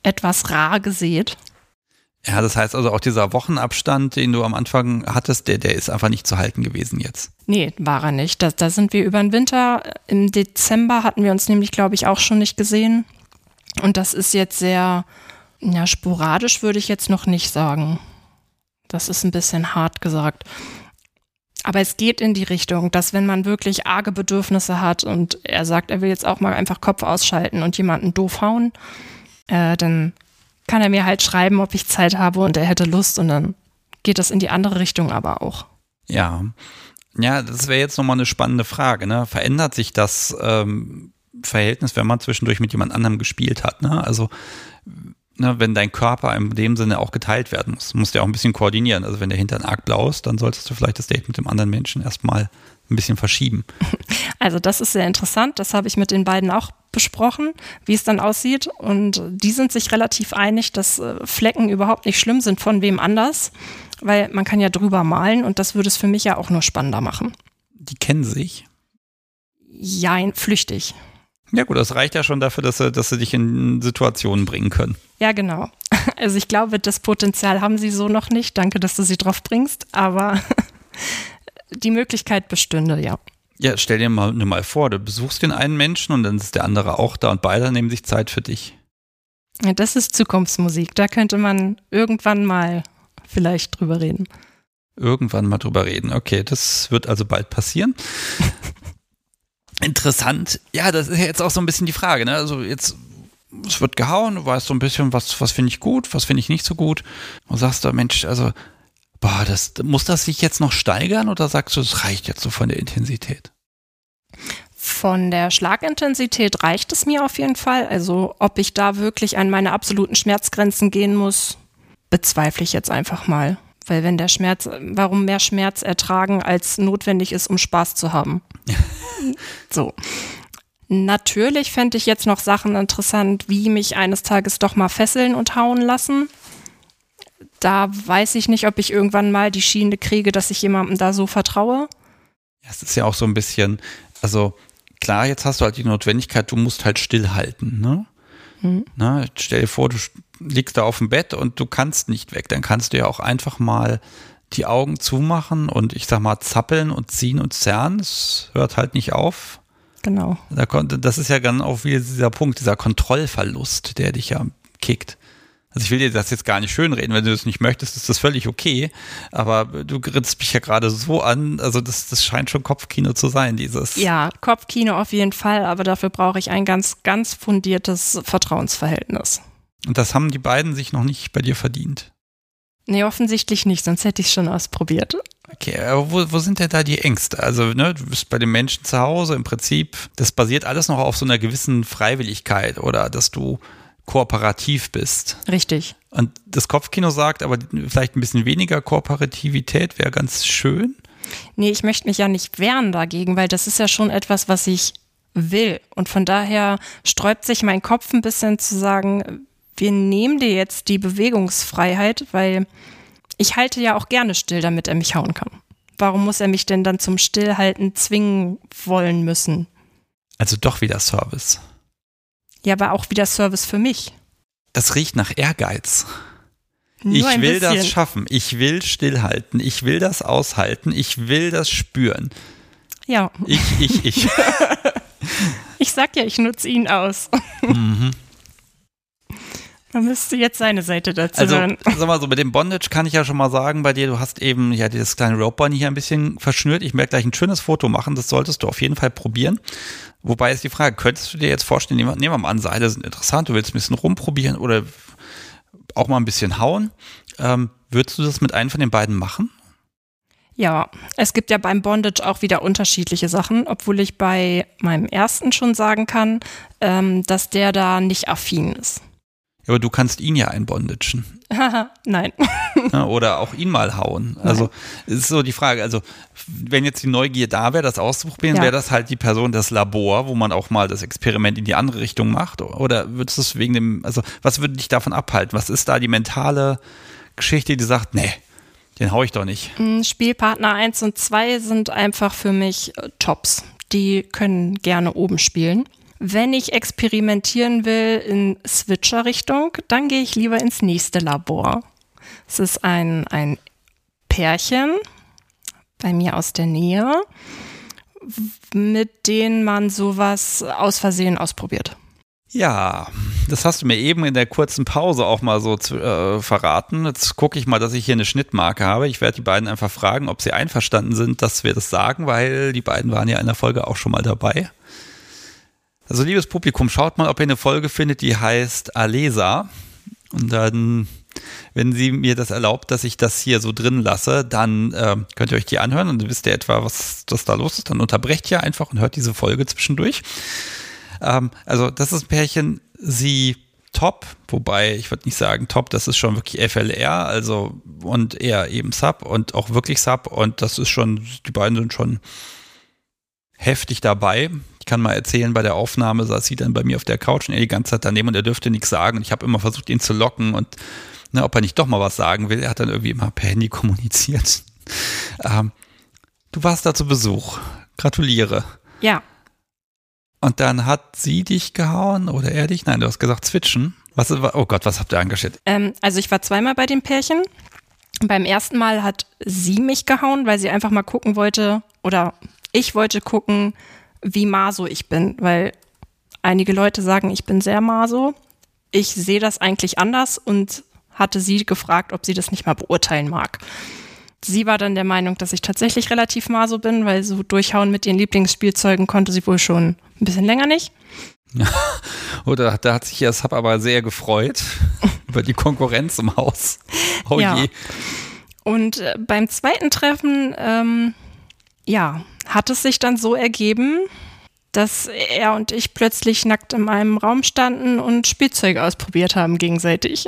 etwas rar gesät. Ja, das heißt also auch dieser Wochenabstand, den du am Anfang hattest, der, der ist einfach nicht zu halten gewesen jetzt. Nee, war er nicht. Da, da sind wir über den Winter. Im Dezember hatten wir uns nämlich, glaube ich, auch schon nicht gesehen. Und das ist jetzt sehr, ja, sporadisch würde ich jetzt noch nicht sagen. Das ist ein bisschen hart gesagt. Aber es geht in die Richtung, dass wenn man wirklich arge Bedürfnisse hat und er sagt, er will jetzt auch mal einfach Kopf ausschalten und jemanden doof hauen, äh, dann kann er mir halt schreiben, ob ich Zeit habe und er hätte Lust und dann geht das in die andere Richtung aber auch. Ja, ja, das wäre jetzt nochmal eine spannende Frage. Ne? Verändert sich das ähm, Verhältnis, wenn man zwischendurch mit jemand anderem gespielt hat? Ne? Also ne, wenn dein Körper in dem Sinne auch geteilt werden muss, musst du ja auch ein bisschen koordinieren. Also wenn der Hintern arg blau ist, dann solltest du vielleicht das Date mit dem anderen Menschen erstmal ein bisschen verschieben. Also das ist sehr interessant. Das habe ich mit den beiden auch besprochen, wie es dann aussieht. Und die sind sich relativ einig, dass äh, Flecken überhaupt nicht schlimm sind von wem anders, weil man kann ja drüber malen und das würde es für mich ja auch nur spannender machen. Die kennen sich? Jein, flüchtig. Ja gut, das reicht ja schon dafür, dass sie, dass sie dich in Situationen bringen können. Ja, genau. Also ich glaube, das Potenzial haben sie so noch nicht. Danke, dass du sie drauf bringst, aber die Möglichkeit bestünde, ja. Ja, stell dir mal, nur mal vor, du besuchst den einen Menschen und dann ist der andere auch da und beide nehmen sich Zeit für dich. Ja, das ist Zukunftsmusik. Da könnte man irgendwann mal vielleicht drüber reden. Irgendwann mal drüber reden. Okay, das wird also bald passieren. Interessant. Ja, das ist jetzt auch so ein bisschen die Frage. Ne? Also jetzt, es wird gehauen, du weißt so ein bisschen, was, was finde ich gut, was finde ich nicht so gut. Und sagst du, Mensch, also, boah, das, muss das sich jetzt noch steigern oder sagst du, es reicht jetzt so von der Intensität? Von der Schlagintensität reicht es mir auf jeden Fall. Also ob ich da wirklich an meine absoluten Schmerzgrenzen gehen muss, bezweifle ich jetzt einfach mal. Weil wenn der Schmerz, warum mehr Schmerz ertragen, als notwendig ist, um Spaß zu haben? so. Natürlich fände ich jetzt noch Sachen interessant, wie mich eines Tages doch mal fesseln und hauen lassen. Da weiß ich nicht, ob ich irgendwann mal die Schiene kriege, dass ich jemandem da so vertraue. Ja, es ist ja auch so ein bisschen, also klar, jetzt hast du halt die Notwendigkeit, du musst halt stillhalten, ne? Mhm. Na, stell dir vor, du liegst da auf dem Bett und du kannst nicht weg. Dann kannst du ja auch einfach mal die Augen zumachen und ich sag mal zappeln und ziehen und zerren. Es hört halt nicht auf. Genau. Das ist ja dann auch wieder dieser Punkt, dieser Kontrollverlust, der dich ja kickt. Also ich will dir das jetzt gar nicht schönreden, wenn du das nicht möchtest, ist das völlig okay. Aber du grinst mich ja gerade so an, also das, das scheint schon Kopfkino zu sein, dieses. Ja, Kopfkino auf jeden Fall, aber dafür brauche ich ein ganz, ganz fundiertes Vertrauensverhältnis. Und das haben die beiden sich noch nicht bei dir verdient. Nee, offensichtlich nicht, sonst hätte ich es schon ausprobiert. Okay, aber wo, wo sind denn da die Ängste? Also, ne, du bist bei den Menschen zu Hause im Prinzip, das basiert alles noch auf so einer gewissen Freiwilligkeit oder dass du kooperativ bist. Richtig. Und das Kopfkino sagt aber vielleicht ein bisschen weniger Kooperativität wäre ganz schön. Nee, ich möchte mich ja nicht wehren dagegen, weil das ist ja schon etwas, was ich will. Und von daher sträubt sich mein Kopf ein bisschen zu sagen, wir nehmen dir jetzt die Bewegungsfreiheit, weil ich halte ja auch gerne still, damit er mich hauen kann. Warum muss er mich denn dann zum Stillhalten zwingen wollen müssen? Also doch wieder Service. Ja, aber auch wieder Service für mich. Das riecht nach Ehrgeiz. Nur ich will bisschen. das schaffen. Ich will stillhalten. Ich will das aushalten. Ich will das spüren. Ja. Ich, ich, ich. ich sag ja, ich nutze ihn aus. Mhm. Man müsste jetzt seine Seite dazu also, hören. Sag mal so, mit dem Bondage kann ich ja schon mal sagen, bei dir, du hast eben ja dieses kleine Rope hier ein bisschen verschnürt. Ich werde gleich ein schönes Foto machen, das solltest du auf jeden Fall probieren. Wobei ist die Frage, könntest du dir jetzt vorstellen, nehmen wir mal an, Seile sind interessant, du willst ein bisschen rumprobieren oder auch mal ein bisschen hauen. Ähm, würdest du das mit einem von den beiden machen? Ja, es gibt ja beim Bondage auch wieder unterschiedliche Sachen, obwohl ich bei meinem ersten schon sagen kann, ähm, dass der da nicht affin ist. Aber du kannst ihn ja einbondagen. Nein. Oder auch ihn mal hauen. Also ist so die Frage, also wenn jetzt die Neugier da wäre, das auszuprobieren, ja. wäre das halt die Person, das Labor, wo man auch mal das Experiment in die andere Richtung macht? Oder würdest du es wegen dem, also was würde dich davon abhalten? Was ist da die mentale Geschichte, die sagt, nee, den hau ich doch nicht? Mm, Spielpartner 1 und 2 sind einfach für mich äh, Tops. Die können gerne oben spielen. Wenn ich experimentieren will in Switcher-Richtung, dann gehe ich lieber ins nächste Labor. Es ist ein, ein Pärchen bei mir aus der Nähe, mit denen man sowas aus Versehen ausprobiert. Ja, das hast du mir eben in der kurzen Pause auch mal so zu, äh, verraten. Jetzt gucke ich mal, dass ich hier eine Schnittmarke habe. Ich werde die beiden einfach fragen, ob sie einverstanden sind, dass wir das sagen, weil die beiden waren ja in der Folge auch schon mal dabei. Also liebes Publikum, schaut mal, ob ihr eine Folge findet, die heißt Alesa. Und dann, wenn sie mir das erlaubt, dass ich das hier so drin lasse, dann äh, könnt ihr euch die anhören und wisst ihr etwa, was, was da los ist. Dann unterbrecht ihr einfach und hört diese Folge zwischendurch. Ähm, also das ist ein Pärchen, sie top, wobei ich würde nicht sagen top, das ist schon wirklich FLR, also und eher eben Sub und auch wirklich Sub und das ist schon, die beiden sind schon heftig dabei. Ich kann mal erzählen, bei der Aufnahme saß sie dann bei mir auf der Couch und er die ganze Zeit daneben und er dürfte nichts sagen. Und ich habe immer versucht, ihn zu locken und ne, ob er nicht doch mal was sagen will. Er hat dann irgendwie immer per Handy kommuniziert. Ähm, du warst da zu Besuch. Gratuliere. Ja. Und dann hat sie dich gehauen oder er dich? Nein, du hast gesagt zwitschen. Was, oh Gott, was habt ihr angestellt? Ähm, also ich war zweimal bei dem Pärchen. Beim ersten Mal hat sie mich gehauen, weil sie einfach mal gucken wollte oder ich wollte gucken, wie maso ich bin, weil einige Leute sagen, ich bin sehr maso. ich sehe das eigentlich anders und hatte sie gefragt, ob sie das nicht mal beurteilen mag. Sie war dann der Meinung, dass ich tatsächlich relativ maso bin, weil so durchhauen mit ihren Lieblingsspielzeugen konnte sie wohl schon ein bisschen länger nicht. Oder da hat sich ihr Sub aber sehr gefreut über die Konkurrenz im Haus. Oh ja. je. Und äh, beim zweiten Treffen, ähm, ja, hat es sich dann so ergeben, dass er und ich plötzlich nackt in einem Raum standen und Spielzeuge ausprobiert haben gegenseitig.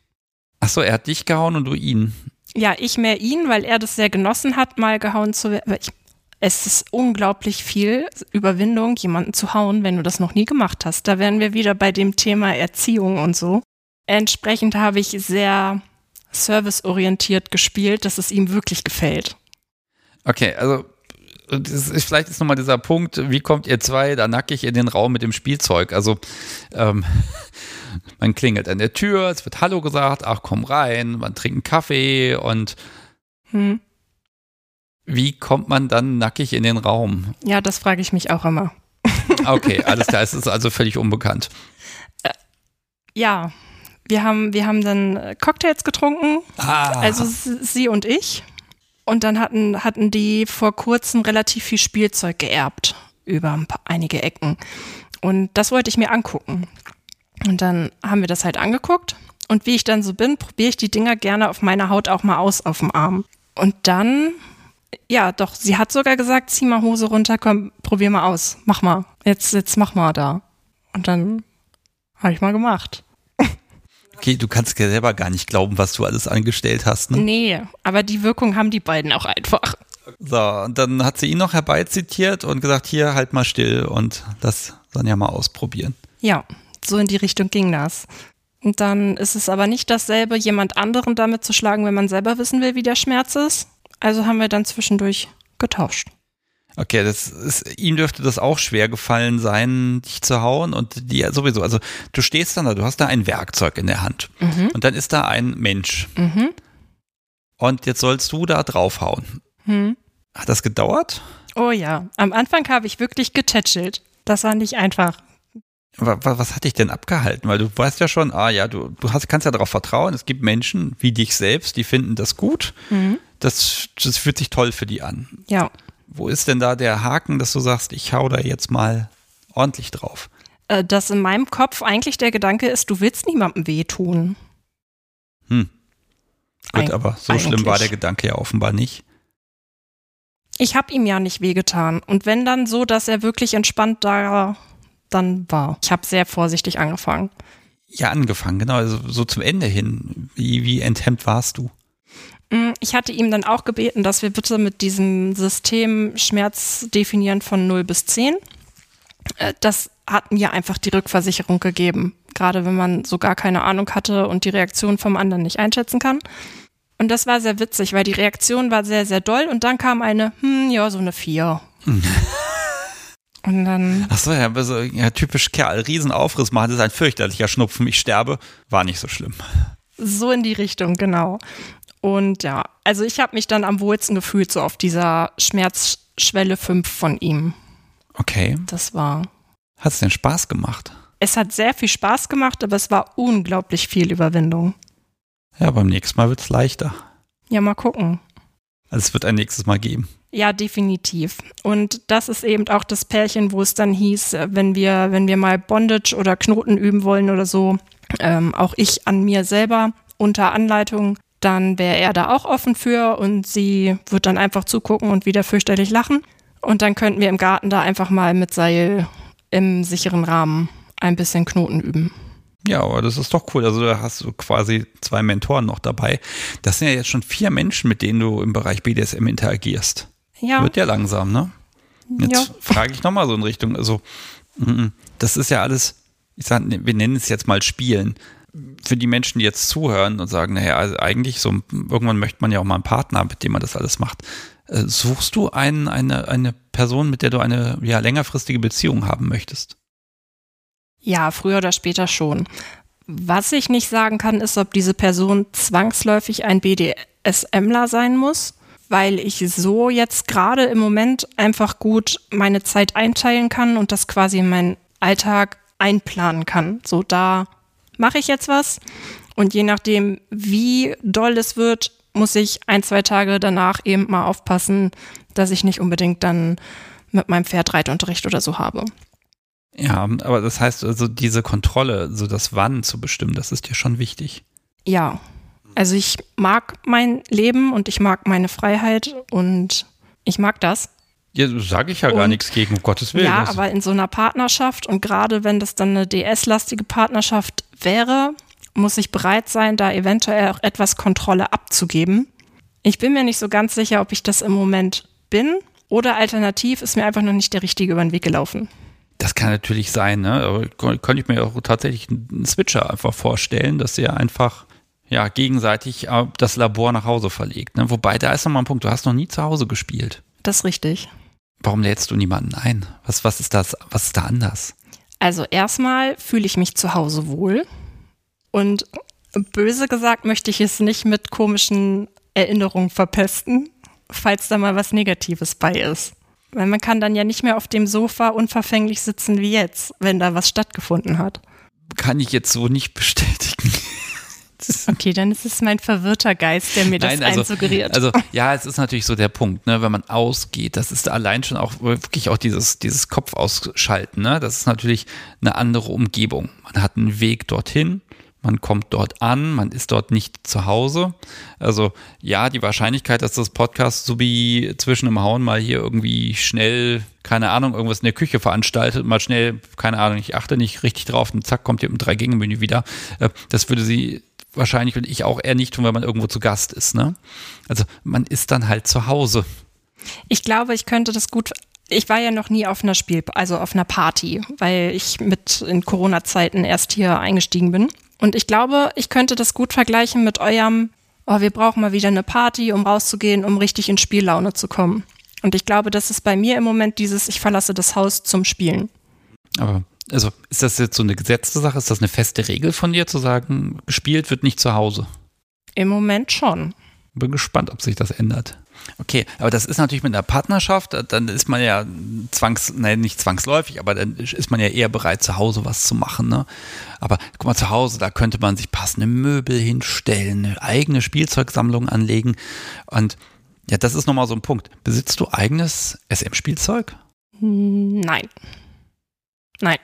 Achso, er hat dich gehauen und du ihn. Ja, ich mehr ihn, weil er das sehr genossen hat, mal gehauen zu werden. Es ist unglaublich viel Überwindung, jemanden zu hauen, wenn du das noch nie gemacht hast. Da wären wir wieder bei dem Thema Erziehung und so. Entsprechend habe ich sehr serviceorientiert gespielt, dass es ihm wirklich gefällt. Okay, also ist, vielleicht ist nochmal dieser Punkt, wie kommt ihr zwei da nackig in den Raum mit dem Spielzeug? Also ähm, man klingelt an der Tür, es wird Hallo gesagt, ach komm rein, man trinkt einen Kaffee und hm. wie kommt man dann nackig in den Raum? Ja, das frage ich mich auch immer. Okay, alles klar, es ist also völlig unbekannt. Äh, ja, wir haben, wir haben dann Cocktails getrunken, ah. also sie und ich. Und dann hatten, hatten die vor kurzem relativ viel Spielzeug geerbt über ein paar, einige Ecken. Und das wollte ich mir angucken. Und dann haben wir das halt angeguckt. Und wie ich dann so bin, probiere ich die Dinger gerne auf meiner Haut auch mal aus auf dem Arm. Und dann, ja, doch, sie hat sogar gesagt, zieh mal Hose runter, komm, probier mal aus. Mach mal. Jetzt, jetzt mach mal da. Und dann habe ich mal gemacht. Okay, du kannst ja selber gar nicht glauben, was du alles angestellt hast. Ne? Nee, aber die Wirkung haben die beiden auch einfach. So, und dann hat sie ihn noch herbeizitiert und gesagt, hier, halt mal still und das dann ja mal ausprobieren. Ja, so in die Richtung ging das. Und dann ist es aber nicht dasselbe, jemand anderen damit zu schlagen, wenn man selber wissen will, wie der Schmerz ist. Also haben wir dann zwischendurch getauscht. Okay, das ist, ihm dürfte das auch schwer gefallen sein, dich zu hauen und die sowieso. Also du stehst dann da, du hast da ein Werkzeug in der Hand mhm. und dann ist da ein Mensch. Mhm. Und jetzt sollst du da draufhauen. Mhm. Hat das gedauert? Oh ja, am Anfang habe ich wirklich getätschelt. Das war nicht einfach. Was, was hat dich denn abgehalten? Weil du weißt ja schon, ah ja, du, du hast, kannst ja darauf vertrauen, es gibt Menschen wie dich selbst, die finden das gut. Mhm. Das, das fühlt sich toll für die an. Ja. Wo ist denn da der Haken, dass du sagst, ich hau da jetzt mal ordentlich drauf? Äh, dass in meinem Kopf eigentlich der Gedanke ist, du willst niemandem wehtun. Hm. Gut, Eig aber so eigentlich. schlimm war der Gedanke ja offenbar nicht. Ich habe ihm ja nicht wehgetan. Und wenn dann so, dass er wirklich entspannt da dann war. Ich habe sehr vorsichtig angefangen. Ja, angefangen, genau. Also so zum Ende hin. Wie, wie enthemmt warst du? Mm, ich hatte ihm dann auch gebeten, dass wir bitte mit diesem System Schmerz definieren von 0 bis 10. Äh, das hat mir einfach die Rückversicherung gegeben, gerade wenn man so gar keine Ahnung hatte und die Reaktion vom anderen nicht einschätzen kann. Und das war sehr witzig, weil die Reaktion war sehr, sehr doll und dann kam eine, hm, ja, so eine 4. Und dann. Ach so, ja, also, ja, typisch Kerl. Riesenaufriss machen, das ist ein fürchterlicher Schnupfen. Ich sterbe. War nicht so schlimm. So in die Richtung, genau. Und ja, also ich habe mich dann am wohlsten gefühlt, so auf dieser Schmerzschwelle 5 von ihm. Okay. Das war. Hat es denn Spaß gemacht? Es hat sehr viel Spaß gemacht, aber es war unglaublich viel Überwindung. Ja, beim nächsten Mal wird es leichter. Ja, mal gucken. Also es wird ein nächstes Mal geben. Ja, definitiv. Und das ist eben auch das Pärchen, wo es dann hieß, wenn wir, wenn wir mal Bondage oder Knoten üben wollen oder so, ähm, auch ich an mir selber unter Anleitung dann wäre er da auch offen für und sie wird dann einfach zugucken und wieder fürchterlich lachen. Und dann könnten wir im Garten da einfach mal mit Seil im sicheren Rahmen ein bisschen Knoten üben. Ja, aber das ist doch cool. Also da hast du quasi zwei Mentoren noch dabei. Das sind ja jetzt schon vier Menschen, mit denen du im Bereich BDSM interagierst. Ja. Wird ja langsam, ne? Jetzt ja. frage ich nochmal so in Richtung, also das ist ja alles, ich sag, wir nennen es jetzt mal Spielen für die Menschen, die jetzt zuhören und sagen, naja, also eigentlich so, irgendwann möchte man ja auch mal einen Partner, mit dem man das alles macht. Äh, suchst du einen, eine, eine Person, mit der du eine ja, längerfristige Beziehung haben möchtest? Ja, früher oder später schon. Was ich nicht sagen kann, ist, ob diese Person zwangsläufig ein BDSMler sein muss, weil ich so jetzt gerade im Moment einfach gut meine Zeit einteilen kann und das quasi in meinen Alltag einplanen kann. So da mache ich jetzt was. Und je nachdem, wie doll es wird, muss ich ein, zwei Tage danach eben mal aufpassen, dass ich nicht unbedingt dann mit meinem Pferd Reitunterricht oder so habe. Ja, aber das heißt also, diese Kontrolle, so das Wann zu bestimmen, das ist dir schon wichtig. Ja, also ich mag mein Leben und ich mag meine Freiheit und ich mag das. Ja, sage ich ja gar nichts gegen, um Gottes Willen. Ja, aber in so einer Partnerschaft und gerade wenn das dann eine DS-lastige Partnerschaft wäre, muss ich bereit sein, da eventuell auch etwas Kontrolle abzugeben. Ich bin mir nicht so ganz sicher, ob ich das im Moment bin oder alternativ ist mir einfach noch nicht der richtige über den Weg gelaufen. Das kann natürlich sein, ne? aber könnte ich mir auch tatsächlich einen Switcher einfach vorstellen, dass er einfach ja, gegenseitig äh, das Labor nach Hause verlegt. Ne? Wobei, da ist nochmal ein Punkt, du hast noch nie zu Hause gespielt. Das ist richtig. Warum lädst du niemanden ein? Was, was ist das, was ist da anders? Also erstmal fühle ich mich zu Hause wohl. Und böse gesagt möchte ich es nicht mit komischen Erinnerungen verpesten, falls da mal was Negatives bei ist. Weil man kann dann ja nicht mehr auf dem Sofa unverfänglich sitzen wie jetzt, wenn da was stattgefunden hat. Kann ich jetzt so nicht bestätigen. Okay, dann ist es mein verwirrter Geist, der mir das also, einsuggeriert. Also ja, es ist natürlich so der Punkt, ne, wenn man ausgeht, das ist allein schon auch wirklich auch dieses, dieses Kopf ausschalten, ne? Das ist natürlich eine andere Umgebung. Man hat einen Weg dorthin, man kommt dort an, man ist dort nicht zu Hause. Also ja, die Wahrscheinlichkeit, dass das Podcast so wie zwischen dem Hauen mal hier irgendwie schnell, keine Ahnung, irgendwas in der Küche veranstaltet, mal schnell, keine Ahnung, ich achte nicht richtig drauf und zack, kommt ihr im Drei-Gänge-Menü wieder. Äh, das würde sie wahrscheinlich und ich auch eher nicht tun, wenn man irgendwo zu Gast ist. Ne? Also man ist dann halt zu Hause. Ich glaube, ich könnte das gut. Ich war ja noch nie auf einer Spiel, also auf einer Party, weil ich mit in Corona-Zeiten erst hier eingestiegen bin. Und ich glaube, ich könnte das gut vergleichen mit eurem, oh, wir brauchen mal wieder eine Party, um rauszugehen, um richtig in Spiellaune zu kommen. Und ich glaube, das ist bei mir im Moment dieses, ich verlasse das Haus zum Spielen. Aber also ist das jetzt so eine gesetzte Sache? Ist das eine feste Regel von dir, zu sagen, gespielt wird nicht zu Hause? Im Moment schon. Bin gespannt, ob sich das ändert. Okay, aber das ist natürlich mit einer Partnerschaft, dann ist man ja zwangs, nein, nicht zwangsläufig, aber dann ist man ja eher bereit, zu Hause was zu machen. Ne? Aber guck mal, zu Hause, da könnte man sich passende Möbel hinstellen, eine eigene Spielzeugsammlung anlegen. Und ja, das ist nochmal so ein Punkt. Besitzt du eigenes SM-Spielzeug? Nein. Nein.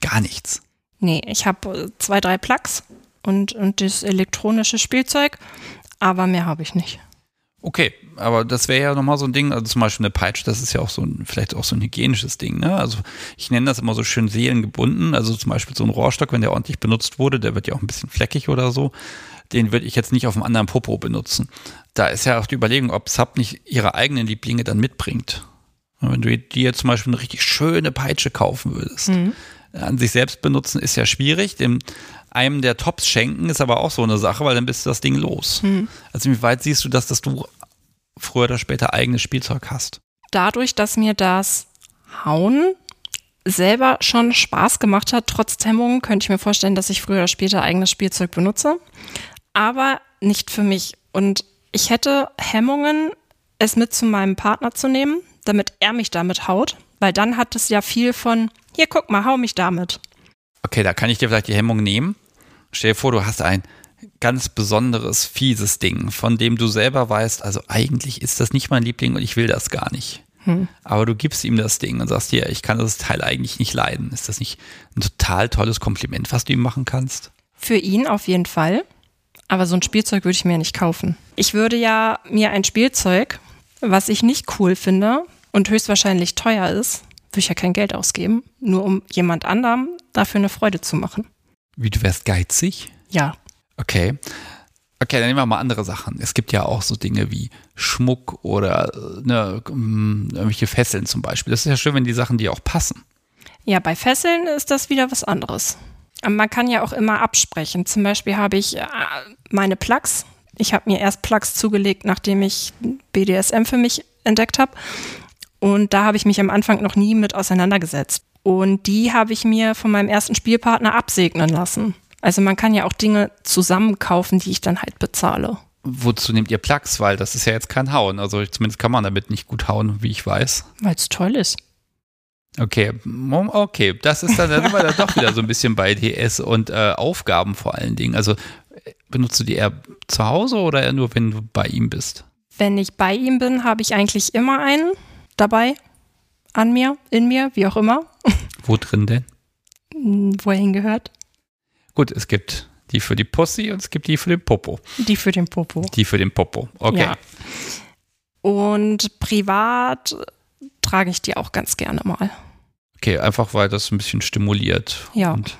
Gar nichts. Nee, ich habe äh, zwei, drei Plugs und, und das elektronische Spielzeug, aber mehr habe ich nicht. Okay, aber das wäre ja nochmal so ein Ding, also zum Beispiel eine Peitsche, das ist ja auch so ein, vielleicht auch so ein hygienisches Ding, ne? Also ich nenne das immer so schön seelengebunden, also zum Beispiel so ein Rohrstock, wenn der ordentlich benutzt wurde, der wird ja auch ein bisschen fleckig oder so, den würde ich jetzt nicht auf einem anderen Popo benutzen. Da ist ja auch die Überlegung, ob Sub nicht ihre eigenen Lieblinge dann mitbringt. Wenn du dir zum Beispiel eine richtig schöne Peitsche kaufen würdest, mhm. an sich selbst benutzen ist ja schwierig. Dem einem der Tops schenken ist aber auch so eine Sache, weil dann bist du das Ding los. Mhm. Also wie weit siehst du das, dass du früher oder später eigenes Spielzeug hast? Dadurch, dass mir das Hauen selber schon Spaß gemacht hat, trotz Hemmungen, könnte ich mir vorstellen, dass ich früher oder später eigenes Spielzeug benutze. Aber nicht für mich. Und ich hätte Hemmungen, es mit zu meinem Partner zu nehmen, damit er mich damit haut, weil dann hat es ja viel von, hier guck mal, hau mich damit. Okay, da kann ich dir vielleicht die Hemmung nehmen. Stell dir vor, du hast ein ganz besonderes, fieses Ding, von dem du selber weißt, also eigentlich ist das nicht mein Liebling und ich will das gar nicht. Hm. Aber du gibst ihm das Ding und sagst dir, ich kann das Teil eigentlich nicht leiden. Ist das nicht ein total tolles Kompliment, was du ihm machen kannst? Für ihn auf jeden Fall. Aber so ein Spielzeug würde ich mir nicht kaufen. Ich würde ja mir ein Spielzeug, was ich nicht cool finde, und höchstwahrscheinlich teuer ist, würde ich ja kein Geld ausgeben, nur um jemand anderem dafür eine Freude zu machen. Wie, du wärst geizig? Ja. Okay. Okay, dann nehmen wir mal andere Sachen. Es gibt ja auch so Dinge wie Schmuck oder ne, mm, irgendwelche Fesseln zum Beispiel. Das ist ja schön, wenn die Sachen dir auch passen. Ja, bei Fesseln ist das wieder was anderes. Man kann ja auch immer absprechen. Zum Beispiel habe ich äh, meine Plugs. Ich habe mir erst Plugs zugelegt, nachdem ich BDSM für mich entdeckt habe. Und da habe ich mich am Anfang noch nie mit auseinandergesetzt. Und die habe ich mir von meinem ersten Spielpartner absegnen lassen. Also man kann ja auch Dinge zusammenkaufen, die ich dann halt bezahle. Wozu nehmt ihr Plugs? Weil das ist ja jetzt kein Hauen. Also zumindest kann man damit nicht gut hauen, wie ich weiß. Weil es toll ist. Okay, okay, das ist dann, da sind wir dann doch wieder so ein bisschen bei DS und äh, Aufgaben vor allen Dingen. Also benutzt du die eher zu Hause oder eher nur, wenn du bei ihm bist? Wenn ich bei ihm bin, habe ich eigentlich immer einen dabei, an mir, in mir, wie auch immer. Wo drin denn? Wo er hingehört. Gut, es gibt die für die Pussy und es gibt die für den Popo. Die für den Popo. Die für den Popo, okay. Ja. Und privat trage ich die auch ganz gerne mal. Okay, einfach weil das ein bisschen stimuliert. Ja. Und,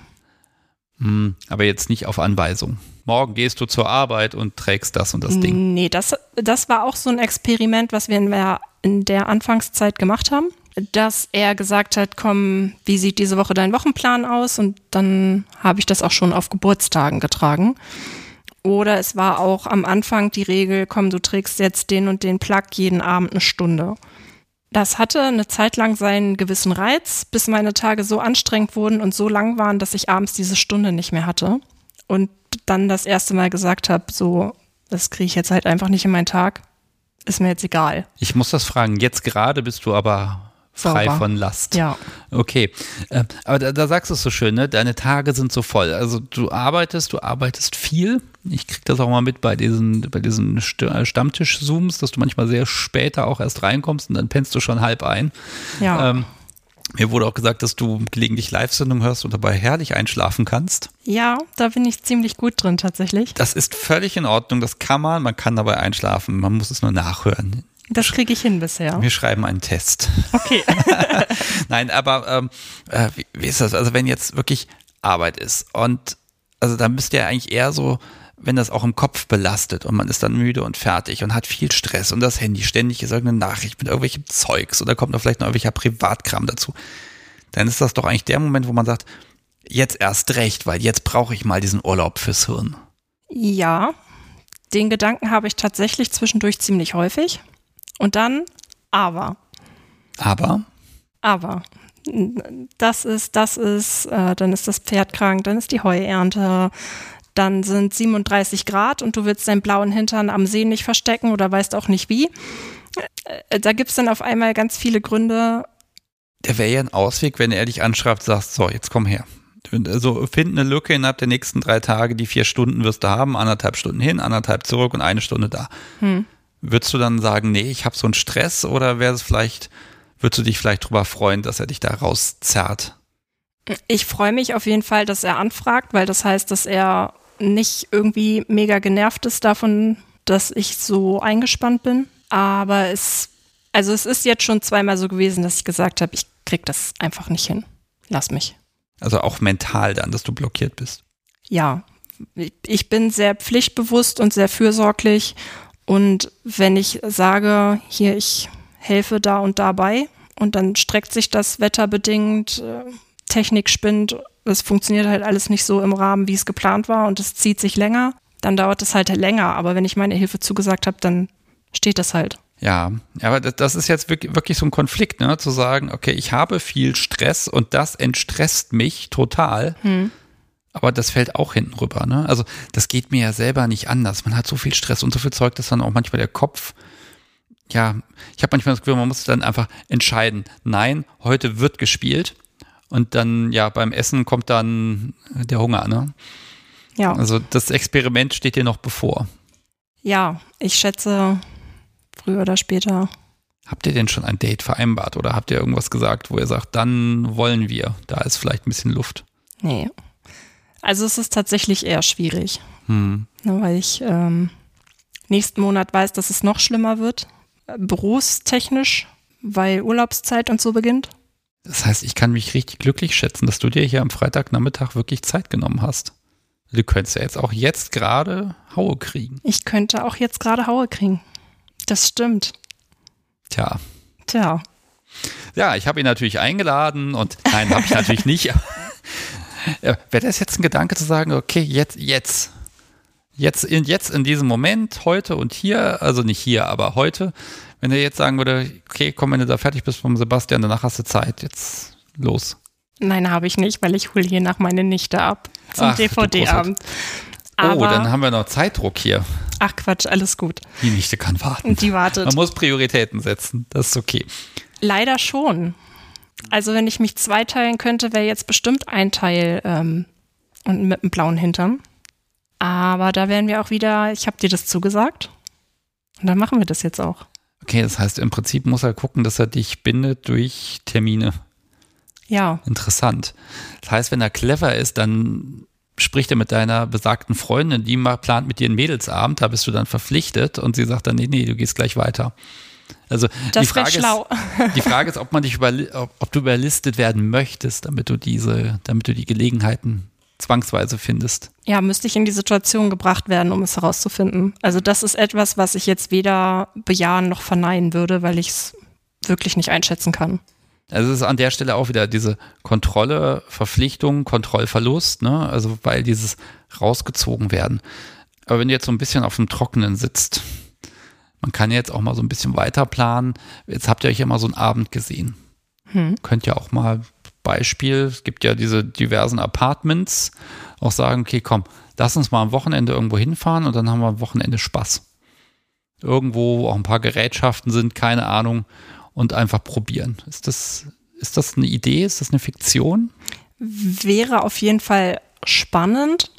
mh, hm, aber jetzt nicht auf Anweisung. Morgen gehst du zur Arbeit und trägst das und das Ding. Nee, das, das war auch so ein Experiment, was wir in der, in der Anfangszeit gemacht haben. Dass er gesagt hat, komm, wie sieht diese Woche dein Wochenplan aus? Und dann habe ich das auch schon auf Geburtstagen getragen. Oder es war auch am Anfang die Regel, komm, du trägst jetzt den und den Plug jeden Abend eine Stunde. Das hatte eine Zeit lang seinen gewissen Reiz, bis meine Tage so anstrengend wurden und so lang waren, dass ich abends diese Stunde nicht mehr hatte. Und dann das erste Mal gesagt habe, so, das kriege ich jetzt halt einfach nicht in meinen Tag. Ist mir jetzt egal. Ich muss das fragen. Jetzt gerade bist du aber frei Sauber. von Last. Ja. Okay. Äh, aber da, da sagst du es so schön, ne? Deine Tage sind so voll. Also du arbeitest, du arbeitest viel ich kriege das auch mal mit bei diesen, bei diesen äh, Stammtisch-Zooms, dass du manchmal sehr später auch erst reinkommst und dann pennst du schon halb ein. Ja. Ähm, mir wurde auch gesagt, dass du gelegentlich Live-Sendungen hörst und dabei herrlich einschlafen kannst. Ja, da bin ich ziemlich gut drin tatsächlich. Das ist völlig in Ordnung, das kann man, man kann dabei einschlafen, man muss es nur nachhören. Das kriege ich hin bisher. Wir schreiben einen Test. Okay. Nein, aber ähm, äh, wie, wie ist das? Also wenn jetzt wirklich Arbeit ist und also da müsst ihr eigentlich eher so wenn das auch im Kopf belastet und man ist dann müde und fertig und hat viel Stress und das Handy ständig ist irgendeine Nachricht mit irgendwelchem Zeugs oder kommt noch vielleicht noch irgendwelcher Privatkram dazu, dann ist das doch eigentlich der Moment, wo man sagt, jetzt erst recht, weil jetzt brauche ich mal diesen Urlaub fürs Hirn. Ja, den Gedanken habe ich tatsächlich zwischendurch ziemlich häufig. Und dann aber. Aber? Aber. Das ist, das ist, äh, dann ist das Pferd krank, dann ist die Heuernte, dann sind 37 Grad und du willst deinen blauen Hintern am See nicht verstecken oder weißt auch nicht wie. Äh, da gibt es dann auf einmal ganz viele Gründe. Der wäre ja ein Ausweg, wenn er dich anschreibt, sagst, so, jetzt komm her. Also find eine Lücke innerhalb der nächsten drei Tage, die vier Stunden wirst du haben, anderthalb Stunden hin, anderthalb zurück und eine Stunde da. Hm. Würdest du dann sagen, nee, ich habe so einen Stress oder wäre es vielleicht, würdest du dich vielleicht drüber freuen, dass er dich da rauszerrt? Ich freue mich auf jeden Fall, dass er anfragt, weil das heißt, dass er nicht irgendwie mega genervt ist davon, dass ich so eingespannt bin. Aber es, also es ist jetzt schon zweimal so gewesen, dass ich gesagt habe, ich krieg das einfach nicht hin. Lass mich. Also auch mental dann, dass du blockiert bist. Ja, ich bin sehr pflichtbewusst und sehr fürsorglich. Und wenn ich sage, hier, ich helfe da und dabei, und dann streckt sich das wetterbedingt, äh, Technik spinnt es funktioniert halt alles nicht so im Rahmen, wie es geplant war und es zieht sich länger, dann dauert es halt länger. Aber wenn ich meine Hilfe zugesagt habe, dann steht das halt. Ja, aber das ist jetzt wirklich so ein Konflikt, ne? zu sagen, okay, ich habe viel Stress und das entstresst mich total. Hm. Aber das fällt auch hinten rüber. Ne? Also das geht mir ja selber nicht anders. Man hat so viel Stress und so viel Zeug, dass dann auch manchmal der Kopf, ja, ich habe manchmal das Gefühl, man muss dann einfach entscheiden, nein, heute wird gespielt und dann, ja, beim Essen kommt dann der Hunger, ne? Ja. Also das Experiment steht dir noch bevor. Ja, ich schätze früher oder später. Habt ihr denn schon ein Date vereinbart oder habt ihr irgendwas gesagt, wo ihr sagt, dann wollen wir? Da ist vielleicht ein bisschen Luft. Nee. Also es ist tatsächlich eher schwierig. Hm. Ne, weil ich ähm, nächsten Monat weiß, dass es noch schlimmer wird. Berufstechnisch, weil Urlaubszeit und so beginnt. Das heißt, ich kann mich richtig glücklich schätzen, dass du dir hier am Freitagnachmittag wirklich Zeit genommen hast. Du könntest ja jetzt auch jetzt gerade Haue kriegen. Ich könnte auch jetzt gerade Haue kriegen. Das stimmt. Tja. Tja. Ja, ich habe ihn natürlich eingeladen und nein, habe ich natürlich nicht. Wäre das jetzt ein Gedanke zu sagen, okay, jetzt, jetzt, jetzt in, jetzt in diesem Moment, heute und hier, also nicht hier, aber heute, wenn er jetzt sagen würde, okay, komm, wenn du da fertig bist vom Sebastian, danach hast du Zeit, jetzt los. Nein, habe ich nicht, weil ich hole hier nach meine Nichte ab zum DVD-Abend. Oh, dann haben wir noch Zeitdruck hier. Ach Quatsch, alles gut. Die Nichte kann warten. Die wartet. Man muss Prioritäten setzen, das ist okay. Leider schon. Also wenn ich mich zweiteilen könnte, wäre jetzt bestimmt ein Teil ähm, und mit einem blauen Hintern. Aber da wären wir auch wieder, ich habe dir das zugesagt. Und dann machen wir das jetzt auch. Okay, das heißt, im Prinzip muss er gucken, dass er dich bindet durch Termine. Ja. Interessant. Das heißt, wenn er clever ist, dann spricht er mit deiner besagten Freundin, die mal plant mit dir einen Mädelsabend, da bist du dann verpflichtet und sie sagt dann, nee, nee, du gehst gleich weiter. Also Das die Frage, schlau. ist, die Frage ist, ob man dich über, ob, ob du überlistet werden möchtest, damit du diese, damit du die Gelegenheiten zwangsweise findest. Ja, müsste ich in die Situation gebracht werden, um es herauszufinden. Also das ist etwas, was ich jetzt weder bejahen noch verneinen würde, weil ich es wirklich nicht einschätzen kann. Also es ist an der Stelle auch wieder diese Kontrolle, Verpflichtung, Kontrollverlust, ne? Also weil dieses rausgezogen werden. Aber wenn du jetzt so ein bisschen auf dem Trockenen sitzt, man kann jetzt auch mal so ein bisschen weiter planen. Jetzt habt ihr euch ja mal so einen Abend gesehen. Hm. Könnt ja auch mal Beispiel, es gibt ja diese diversen Apartments, auch sagen, okay, komm, lass uns mal am Wochenende irgendwo hinfahren und dann haben wir am Wochenende Spaß. Irgendwo, wo auch ein paar Gerätschaften sind, keine Ahnung, und einfach probieren. Ist das, ist das eine Idee? Ist das eine Fiktion? Wäre auf jeden Fall spannend.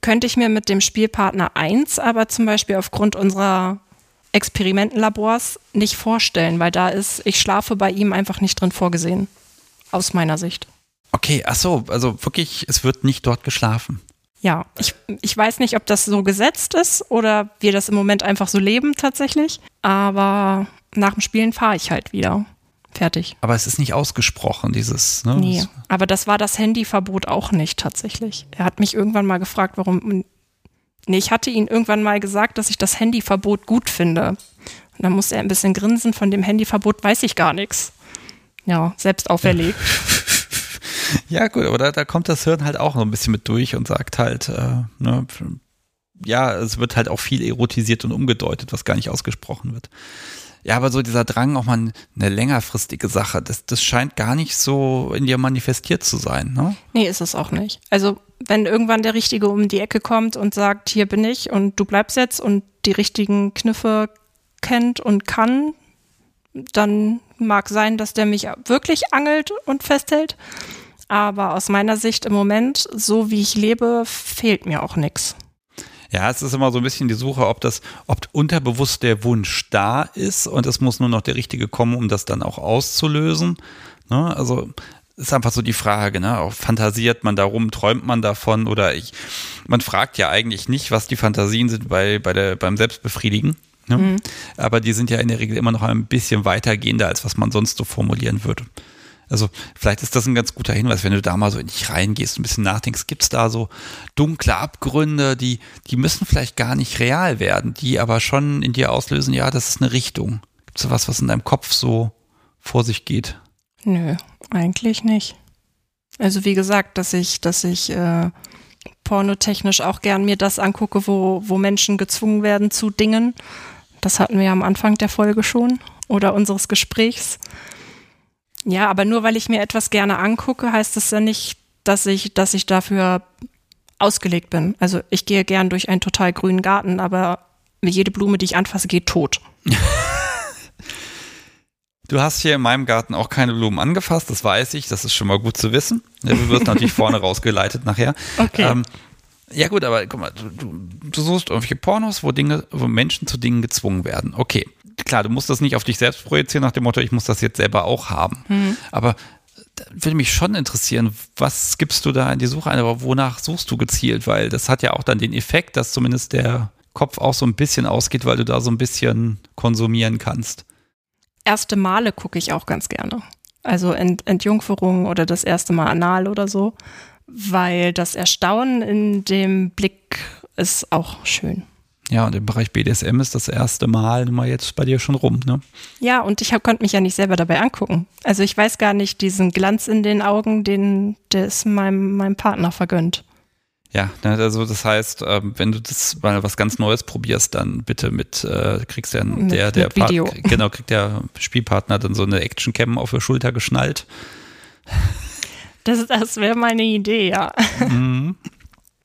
Könnte ich mir mit dem Spielpartner 1 aber zum Beispiel aufgrund unserer Experimentenlabors nicht vorstellen, weil da ist, ich schlafe bei ihm einfach nicht drin vorgesehen. Aus meiner Sicht. Okay, ach so, also wirklich, es wird nicht dort geschlafen. Ja, ich, ich weiß nicht, ob das so gesetzt ist oder wir das im Moment einfach so leben tatsächlich. Aber nach dem Spielen fahre ich halt wieder. Fertig. Aber es ist nicht ausgesprochen, dieses, ne? Nee, aber das war das Handyverbot auch nicht tatsächlich. Er hat mich irgendwann mal gefragt, warum. Nee, ich hatte ihn irgendwann mal gesagt, dass ich das Handyverbot gut finde. Und dann musste er ein bisschen grinsen, von dem Handyverbot weiß ich gar nichts. Ja, selbst auferlegt. Ja, gut, aber da, da kommt das Hirn halt auch noch ein bisschen mit durch und sagt halt, äh, ne, ja, es wird halt auch viel erotisiert und umgedeutet, was gar nicht ausgesprochen wird. Ja, aber so dieser Drang, auch mal eine längerfristige Sache, das, das scheint gar nicht so in dir manifestiert zu sein, ne? Nee, ist es auch nicht. Also, wenn irgendwann der Richtige um die Ecke kommt und sagt, hier bin ich und du bleibst jetzt und die richtigen Kniffe kennt und kann, dann mag sein, dass der mich wirklich angelt und festhält. Aber aus meiner Sicht im Moment, so wie ich lebe, fehlt mir auch nichts. Ja, es ist immer so ein bisschen die Suche, ob das, ob unterbewusst der Wunsch da ist und es muss nur noch der Richtige kommen, um das dann auch auszulösen. Ne? Also ist einfach so die Frage, ne? Fantasiert man darum, träumt man davon oder ich, man fragt ja eigentlich nicht, was die Fantasien sind bei, bei der, beim Selbstbefriedigen. Ne? Mhm. Aber die sind ja in der Regel immer noch ein bisschen weitergehender, als was man sonst so formulieren würde. Also vielleicht ist das ein ganz guter Hinweis, wenn du da mal so in dich reingehst, ein bisschen nachdenkst, gibt es da so dunkle Abgründe, die, die müssen vielleicht gar nicht real werden, die aber schon in dir auslösen, ja, das ist eine Richtung. Gibt es was, was in deinem Kopf so vor sich geht? Nö, eigentlich nicht. Also wie gesagt, dass ich, dass ich äh, pornotechnisch auch gern mir das angucke, wo, wo Menschen gezwungen werden zu Dingen. Das hatten wir am Anfang der Folge schon oder unseres Gesprächs. Ja, aber nur weil ich mir etwas gerne angucke, heißt das ja nicht, dass ich, dass ich dafür ausgelegt bin. Also ich gehe gern durch einen total grünen Garten, aber jede Blume, die ich anfasse, geht tot. Du hast hier in meinem Garten auch keine Blumen angefasst, das weiß ich, das ist schon mal gut zu wissen. Du wirst natürlich vorne rausgeleitet nachher. Okay. Ähm, ja gut, aber guck mal, du, du, du suchst irgendwelche Pornos, wo Dinge, wo Menschen zu Dingen gezwungen werden. Okay, klar, du musst das nicht auf dich selbst projizieren nach dem Motto, ich muss das jetzt selber auch haben. Mhm. Aber da würde mich schon interessieren, was gibst du da in die Suche ein, aber wonach suchst du gezielt? Weil das hat ja auch dann den Effekt, dass zumindest der Kopf auch so ein bisschen ausgeht, weil du da so ein bisschen konsumieren kannst erste Male gucke ich auch ganz gerne. Also Ent Entjungferung oder das erste Mal anal oder so, weil das Erstaunen in dem Blick ist auch schön. Ja, und im Bereich BDSM ist das erste Mal mal jetzt bei dir schon rum, ne? Ja, und ich konnte mich ja nicht selber dabei angucken. Also ich weiß gar nicht, diesen Glanz in den Augen, den der ist meinem, meinem Partner vergönnt. Ja, ne, also das heißt, ähm, wenn du das mal was ganz Neues probierst, dann bitte mit, äh, kriegst ja mit, der, der. Part, genau, kriegt der Spielpartner dann so eine Actioncam auf der Schulter geschnallt. Das, das wäre meine Idee, ja. Mhm.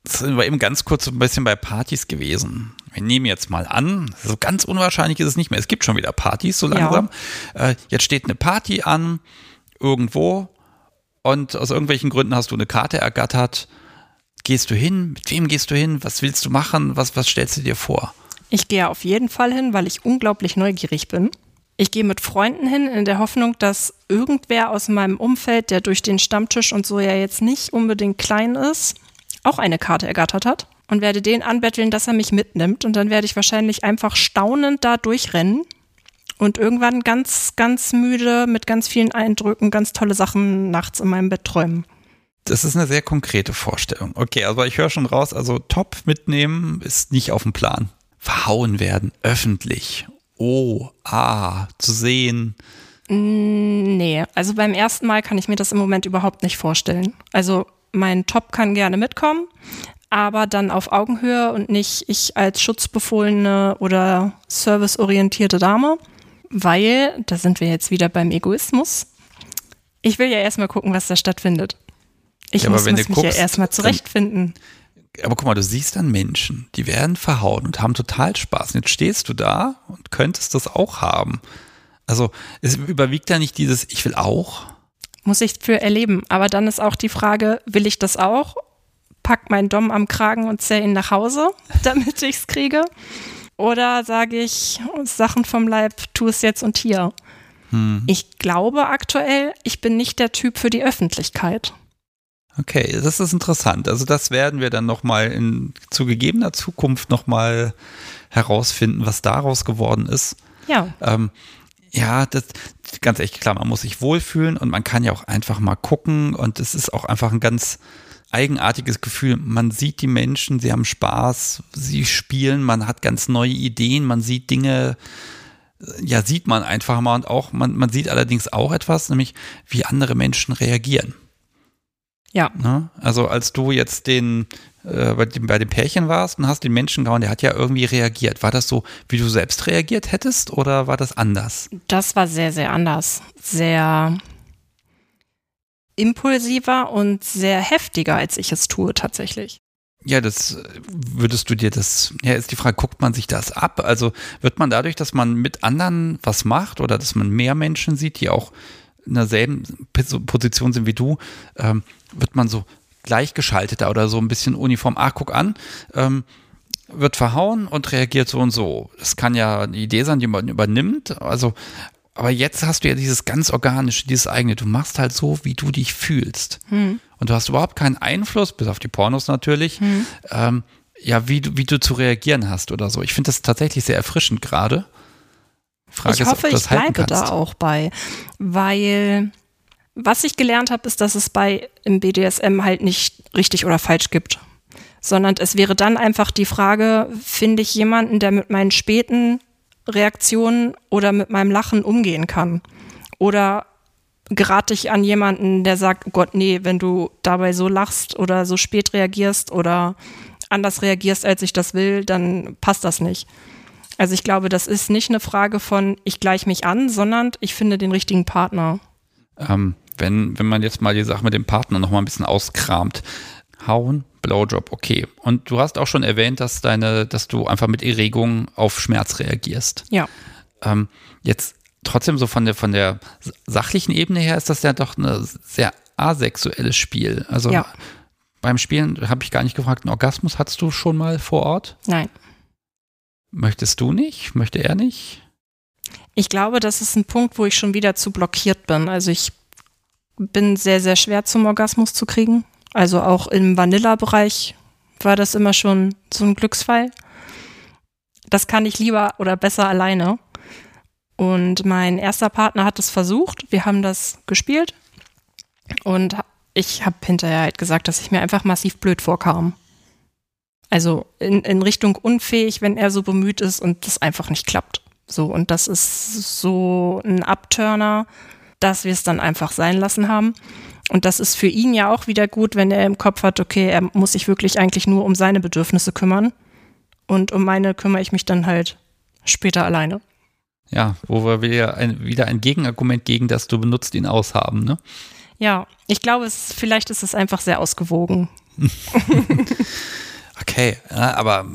Sind wir eben ganz kurz ein bisschen bei Partys gewesen. Wir nehmen jetzt mal an, so ganz unwahrscheinlich ist es nicht mehr. Es gibt schon wieder Partys so langsam. Ja. Äh, jetzt steht eine Party an irgendwo und aus irgendwelchen Gründen hast du eine Karte ergattert. Gehst du hin? Mit wem gehst du hin? Was willst du machen? Was, was stellst du dir vor? Ich gehe auf jeden Fall hin, weil ich unglaublich neugierig bin. Ich gehe mit Freunden hin in der Hoffnung, dass irgendwer aus meinem Umfeld, der durch den Stammtisch und so ja jetzt nicht unbedingt klein ist, auch eine Karte ergattert hat und werde den anbetteln, dass er mich mitnimmt. Und dann werde ich wahrscheinlich einfach staunend da durchrennen und irgendwann ganz, ganz müde mit ganz vielen Eindrücken, ganz tolle Sachen nachts in meinem Bett träumen. Das ist eine sehr konkrete Vorstellung. Okay, aber ich höre schon raus, also top mitnehmen ist nicht auf dem Plan. Verhauen werden, öffentlich. Oh, ah, zu sehen. Nee, also beim ersten Mal kann ich mir das im Moment überhaupt nicht vorstellen. Also mein Top kann gerne mitkommen, aber dann auf Augenhöhe und nicht ich als schutzbefohlene oder serviceorientierte Dame, weil, da sind wir jetzt wieder beim Egoismus, ich will ja erstmal gucken, was da stattfindet. Ich ja, muss, muss mich guckst, ja erstmal zurechtfinden. Aber guck mal, du siehst dann Menschen, die werden verhauen und haben total Spaß. Und jetzt stehst du da und könntest das auch haben. Also es überwiegt ja nicht dieses Ich will auch. Muss ich für erleben. Aber dann ist auch die Frage, will ich das auch pack meinen Dom am Kragen und zähle ihn nach Hause, damit ich es kriege? Oder sage ich, Sachen vom Leib, tu es jetzt und hier? Hm. Ich glaube aktuell, ich bin nicht der Typ für die Öffentlichkeit. Okay, das ist interessant. Also das werden wir dann nochmal in zu gegebener Zukunft nochmal herausfinden, was daraus geworden ist. Ja. Ähm, ja, das ganz echt klar, man muss sich wohlfühlen und man kann ja auch einfach mal gucken und es ist auch einfach ein ganz eigenartiges Gefühl. Man sieht die Menschen, sie haben Spaß, sie spielen, man hat ganz neue Ideen, man sieht Dinge, ja, sieht man einfach mal und auch, man, man sieht allerdings auch etwas, nämlich wie andere Menschen reagieren. Ja. Ne? Also als du jetzt den äh, bei, dem, bei dem Pärchen warst und hast den Menschen gehauen, der hat ja irgendwie reagiert. War das so, wie du selbst reagiert hättest oder war das anders? Das war sehr, sehr anders. Sehr impulsiver und sehr heftiger, als ich es tue tatsächlich. Ja, das würdest du dir das, ja, ist die Frage, guckt man sich das ab? Also wird man dadurch, dass man mit anderen was macht oder dass man mehr Menschen sieht, die auch in derselben Position sind wie du, ähm, wird man so gleichgeschalteter oder so ein bisschen uniform, ach, guck an, ähm, wird verhauen und reagiert so und so. Das kann ja eine Idee sein, die man übernimmt. Also aber jetzt hast du ja dieses ganz organische, dieses eigene. Du machst halt so, wie du dich fühlst. Hm. Und du hast überhaupt keinen Einfluss, bis auf die Pornos natürlich, hm. ähm, ja, wie du, wie du zu reagieren hast oder so. Ich finde das tatsächlich sehr erfrischend gerade. Frage ich hoffe, ist, ich bleibe da auch bei, weil was ich gelernt habe, ist, dass es bei im BDSM halt nicht richtig oder falsch gibt, sondern es wäre dann einfach die Frage, finde ich jemanden, der mit meinen späten Reaktionen oder mit meinem Lachen umgehen kann. Oder gerate ich an jemanden, der sagt, oh Gott, nee, wenn du dabei so lachst oder so spät reagierst oder anders reagierst, als ich das will, dann passt das nicht. Also ich glaube, das ist nicht eine Frage von, ich gleiche mich an, sondern ich finde den richtigen Partner. Ähm, wenn, wenn man jetzt mal die Sache mit dem Partner noch mal ein bisschen auskramt, hauen, Blowjob, okay. Und du hast auch schon erwähnt, dass deine, dass du einfach mit Erregung auf Schmerz reagierst. Ja. Ähm, jetzt trotzdem so von der von der sachlichen Ebene her ist das ja doch ein sehr asexuelles Spiel. Also ja. beim Spielen habe ich gar nicht gefragt, einen Orgasmus hattest du schon mal vor Ort? Nein. Möchtest du nicht? Möchte er nicht? Ich glaube, das ist ein Punkt, wo ich schon wieder zu blockiert bin. Also ich bin sehr, sehr schwer zum Orgasmus zu kriegen. Also auch im Vanilla-Bereich war das immer schon so ein Glücksfall. Das kann ich lieber oder besser alleine. Und mein erster Partner hat es versucht. Wir haben das gespielt. Und ich habe hinterher halt gesagt, dass ich mir einfach massiv blöd vorkam. Also in, in Richtung unfähig, wenn er so bemüht ist und das einfach nicht klappt. So, und das ist so ein Abturner, dass wir es dann einfach sein lassen haben. Und das ist für ihn ja auch wieder gut, wenn er im Kopf hat, okay, er muss sich wirklich eigentlich nur um seine Bedürfnisse kümmern. Und um meine kümmere ich mich dann halt später alleine. Ja, wo wir wieder ein, wieder ein Gegenargument gegen das du benutzt ihn aus haben, ne? Ja, ich glaube, es, vielleicht ist es einfach sehr ausgewogen. okay, ja, aber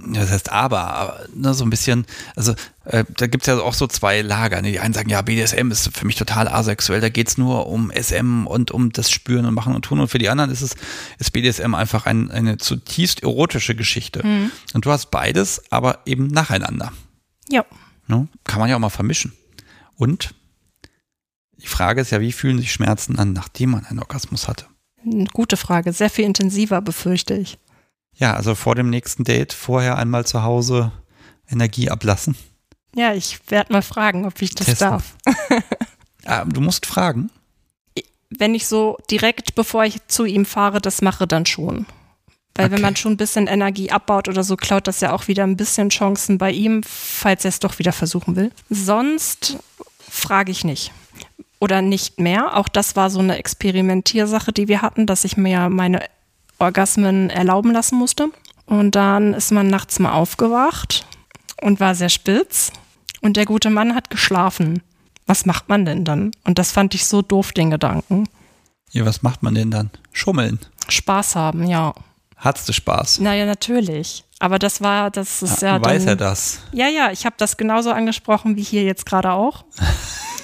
das heißt aber, aber ne, so ein bisschen, also äh, da gibt es ja auch so zwei Lager. Ne? Die einen sagen, ja, BDSM ist für mich total asexuell, da geht es nur um SM und um das Spüren und Machen und Tun. Und für die anderen ist es, ist BDSM einfach ein, eine zutiefst erotische Geschichte. Mhm. Und du hast beides, aber eben nacheinander. Ja. Ne? Kann man ja auch mal vermischen. Und die Frage ist ja, wie fühlen sich Schmerzen an, nachdem man einen Orgasmus hatte? Gute Frage, sehr viel intensiver, befürchte ich. Ja, also vor dem nächsten Date vorher einmal zu Hause Energie ablassen. Ja, ich werde mal fragen, ob ich das Testen. darf. ah, du musst fragen. Wenn ich so direkt, bevor ich zu ihm fahre, das mache, dann schon. Weil okay. wenn man schon ein bisschen Energie abbaut oder so, klaut das ja auch wieder ein bisschen Chancen bei ihm, falls er es doch wieder versuchen will. Sonst frage ich nicht. Oder nicht mehr. Auch das war so eine Experimentiersache, die wir hatten, dass ich mir meine Orgasmen erlauben lassen musste. Und dann ist man nachts mal aufgewacht und war sehr spitz. Und der gute Mann hat geschlafen. Was macht man denn dann? Und das fand ich so doof, den Gedanken. Ja, was macht man denn dann? Schummeln. Spaß haben, ja. Hattest du Spaß? Naja, natürlich. Aber das war, das ist ja. ja weiß dann, er das? Ja, ja, ich habe das genauso angesprochen wie hier jetzt gerade auch.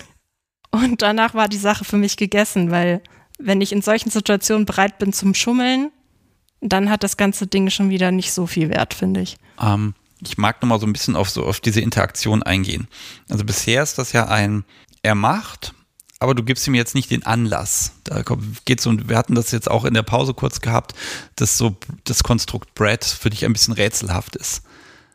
und danach war die Sache für mich gegessen, weil wenn ich in solchen Situationen bereit bin zum Schummeln, dann hat das ganze Ding schon wieder nicht so viel Wert, finde ich. Ähm, ich mag nochmal so ein bisschen auf, so, auf diese Interaktion eingehen. Also bisher ist das ja ein, er macht, aber du gibst ihm jetzt nicht den Anlass. Da geht's und wir hatten das jetzt auch in der Pause kurz gehabt, dass so das Konstrukt Brad für dich ein bisschen rätselhaft ist.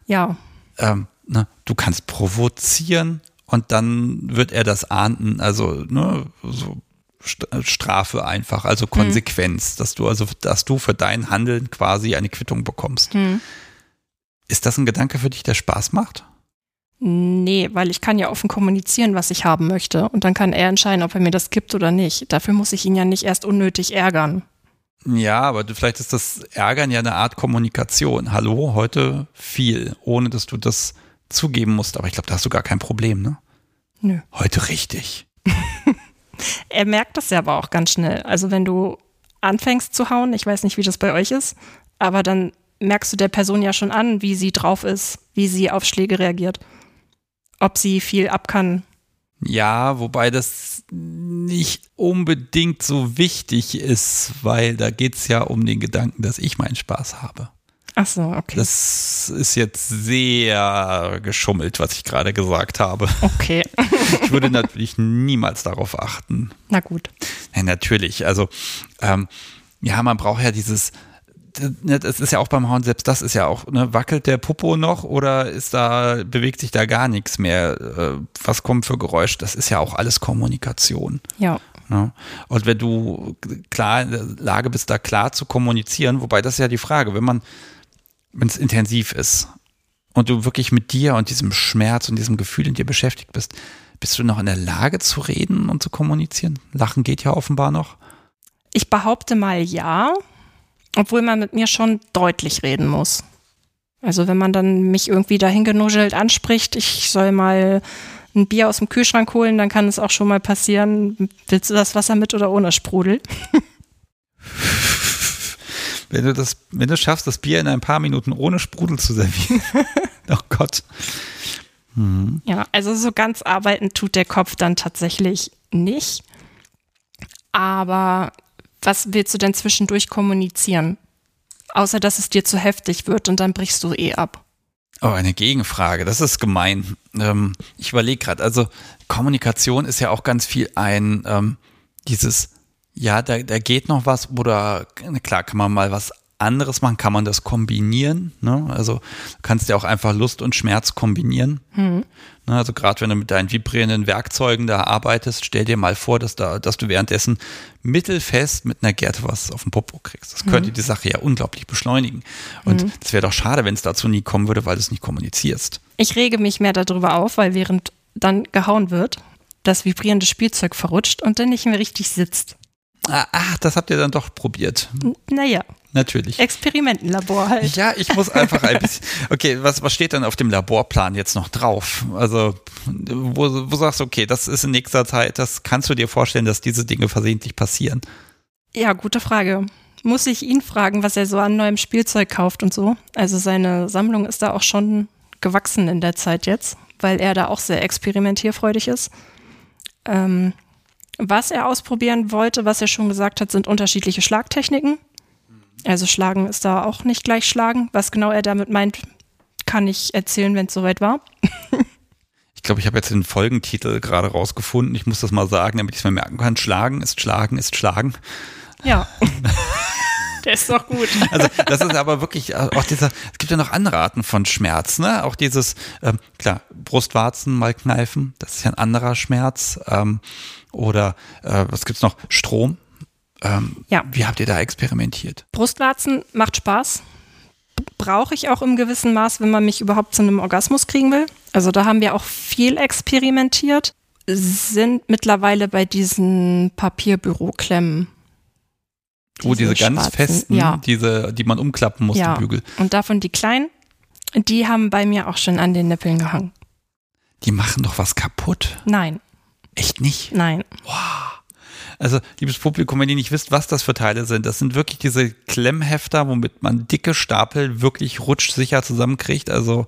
Ja. Ähm, ne, du kannst provozieren und dann wird er das ahnden. Also ne, so Strafe einfach, also. Konsequenz, mhm. dass du also, dass du für dein Handeln quasi eine Quittung bekommst. Mhm. Ist das ein Gedanke für dich, der Spaß macht? Nee, weil ich kann ja offen kommunizieren, was ich haben möchte. Und dann kann er entscheiden, ob er mir das gibt oder nicht. Dafür muss ich ihn ja nicht erst unnötig ärgern. Ja, aber du, vielleicht ist das Ärgern ja eine Art Kommunikation. Hallo, heute viel, ohne dass du das zugeben musst. Aber ich glaube, da hast du gar kein Problem, ne? Nö. Heute richtig. Er merkt das ja aber auch ganz schnell. Also wenn du anfängst zu hauen, ich weiß nicht, wie das bei euch ist, aber dann merkst du der Person ja schon an, wie sie drauf ist, wie sie auf Schläge reagiert, ob sie viel ab kann. Ja, wobei das nicht unbedingt so wichtig ist, weil da geht es ja um den Gedanken, dass ich meinen Spaß habe. Ach so, okay. Das ist jetzt sehr geschummelt, was ich gerade gesagt habe. Okay. ich würde natürlich niemals darauf achten. Na gut. Ja, natürlich. Also, ähm, ja, man braucht ja dieses, ne, das ist ja auch beim Hauen, selbst das ist ja auch, ne, wackelt der Popo noch oder ist da, bewegt sich da gar nichts mehr? Äh, was kommt für Geräusch? Das ist ja auch alles Kommunikation. Ja. Ne? Und wenn du klar in der Lage bist, da klar zu kommunizieren, wobei das ist ja die Frage, wenn man wenn es intensiv ist und du wirklich mit dir und diesem Schmerz und diesem Gefühl in dir beschäftigt bist, bist du noch in der Lage zu reden und zu kommunizieren? Lachen geht ja offenbar noch. Ich behaupte mal ja, obwohl man mit mir schon deutlich reden muss. Also wenn man dann mich irgendwie dahin genuschelt anspricht, ich soll mal ein Bier aus dem Kühlschrank holen, dann kann es auch schon mal passieren, willst du das Wasser mit oder ohne Sprudel? wenn du das, wenn du schaffst, das Bier in ein paar Minuten ohne Sprudel zu servieren. oh Gott. Mhm. Ja, also so ganz arbeiten tut der Kopf dann tatsächlich nicht. Aber was willst du denn zwischendurch kommunizieren? Außer dass es dir zu heftig wird und dann brichst du eh ab. Oh, eine Gegenfrage. Das ist gemein. Ähm, ich überlege gerade, also Kommunikation ist ja auch ganz viel ein, ähm, dieses ja, da, da geht noch was oder klar kann man mal was anderes machen, kann man das kombinieren. Ne? Also du kannst ja auch einfach Lust und Schmerz kombinieren. Mhm. Ne? Also gerade wenn du mit deinen vibrierenden Werkzeugen da arbeitest, stell dir mal vor, dass, da, dass du währenddessen mittelfest mit einer Gerte was auf den Popo kriegst. Das könnte mhm. die Sache ja unglaublich beschleunigen. Und mhm. wäre doch schade, wenn es dazu nie kommen würde, weil du es nicht kommunizierst. Ich rege mich mehr darüber auf, weil während dann gehauen wird, das vibrierende Spielzeug verrutscht und dann nicht mehr richtig sitzt. Ah, ach, das habt ihr dann doch probiert. Naja. Natürlich. Experimentenlabor halt. Ja, ich muss einfach ein bisschen. Okay, was, was steht dann auf dem Laborplan jetzt noch drauf? Also, wo, wo sagst du, okay, das ist in nächster Zeit, das kannst du dir vorstellen, dass diese Dinge versehentlich passieren? Ja, gute Frage. muss ich ihn fragen, was er so an neuem Spielzeug kauft und so. Also seine Sammlung ist da auch schon gewachsen in der Zeit jetzt, weil er da auch sehr experimentierfreudig ist. Ähm, was er ausprobieren wollte, was er schon gesagt hat, sind unterschiedliche Schlagtechniken. Also Schlagen ist da auch nicht gleich Schlagen. Was genau er damit meint, kann ich erzählen, wenn es soweit war. ich glaube, ich habe jetzt den Folgentitel gerade rausgefunden. Ich muss das mal sagen, damit ich es mir merken kann. Schlagen ist Schlagen ist Schlagen. Ja. Der ist doch gut. Also das ist aber wirklich auch dieser, es gibt ja noch andere Arten von Schmerz, ne? Auch dieses, ähm, klar, Brustwarzen mal kneifen, das ist ja ein anderer Schmerz. Ähm, oder äh, was gibt's noch? Strom. Ähm, ja. Wie habt ihr da experimentiert? Brustwarzen macht Spaß. Brauche ich auch im gewissen Maß, wenn man mich überhaupt zu einem Orgasmus kriegen will. Also da haben wir auch viel experimentiert. Sind mittlerweile bei diesen Papierbüroklemmen diese oh, diese ganz schwarzen, festen, ja. diese, die man umklappen muss, ja. die Bügel. Und davon die kleinen, die haben bei mir auch schon an den Nippeln gehangen. Die machen doch was kaputt. Nein. Echt nicht? Nein. Wow. Also, liebes Publikum, wenn ihr nicht wisst, was das für Teile sind, das sind wirklich diese Klemmhefter, womit man dicke Stapel wirklich rutschsicher zusammenkriegt. Also,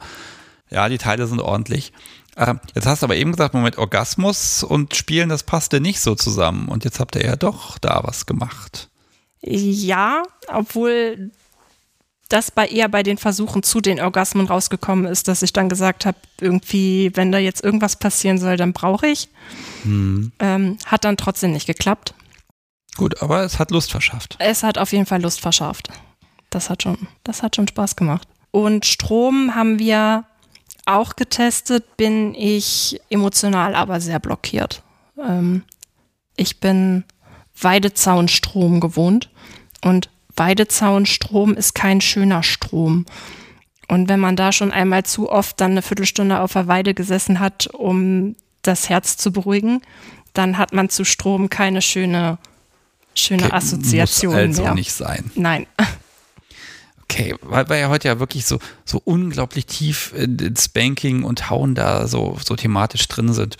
ja, die Teile sind ordentlich. Äh, jetzt hast du aber eben gesagt, Moment, Orgasmus und Spielen, das passte nicht so zusammen. Und jetzt habt ihr ja doch da was gemacht. Ja, obwohl das bei eher bei den Versuchen zu den Orgasmen rausgekommen ist, dass ich dann gesagt habe, irgendwie, wenn da jetzt irgendwas passieren soll, dann brauche ich. Hm. Ähm, hat dann trotzdem nicht geklappt. Gut, aber es hat Lust verschafft. Es hat auf jeden Fall Lust verschafft. Das hat schon, das hat schon Spaß gemacht. Und Strom haben wir auch getestet, bin ich emotional aber sehr blockiert. Ähm, ich bin Weidezaunstrom gewohnt. Und Weidezaunstrom ist kein schöner Strom. Und wenn man da schon einmal zu oft dann eine Viertelstunde auf der Weide gesessen hat, um das Herz zu beruhigen, dann hat man zu Strom keine schöne, schöne okay, Assoziation muss also mehr. nicht sein. Nein. Okay, weil wir ja heute ja wirklich so, so unglaublich tief ins Banking und Hauen da so, so thematisch drin sind.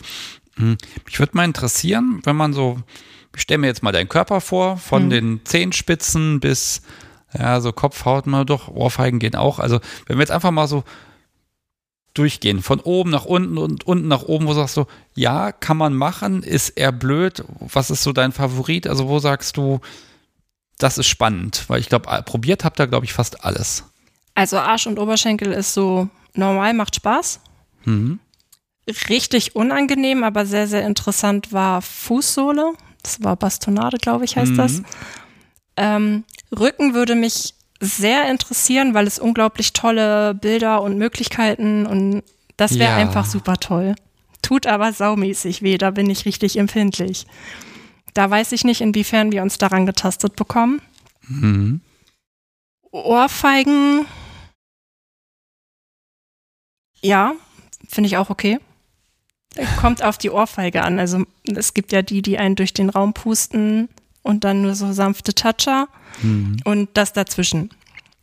Hm, mich würde mal interessieren, wenn man so ich stelle mir jetzt mal deinen Körper vor, von mhm. den Zehenspitzen bis, ja, so Kopf, Haut, mal doch, Ohrfeigen gehen auch. Also, wenn wir jetzt einfach mal so durchgehen, von oben nach unten und unten nach oben, wo sagst du, ja, kann man machen, ist eher blöd, was ist so dein Favorit? Also, wo sagst du, das ist spannend, weil ich glaube, probiert habt ihr, glaube ich, fast alles. Also Arsch und Oberschenkel ist so normal, macht Spaß. Mhm. Richtig unangenehm, aber sehr, sehr interessant war Fußsohle. Das war Bastonade, glaube ich, heißt mhm. das. Ähm, Rücken würde mich sehr interessieren, weil es unglaublich tolle Bilder und Möglichkeiten und das wäre ja. einfach super toll. Tut aber saumäßig weh, da bin ich richtig empfindlich. Da weiß ich nicht, inwiefern wir uns daran getastet bekommen. Mhm. Ohrfeigen, ja, finde ich auch okay. Kommt auf die Ohrfeige an. Also es gibt ja die, die einen durch den Raum pusten und dann nur so sanfte Toucher mhm. und das dazwischen.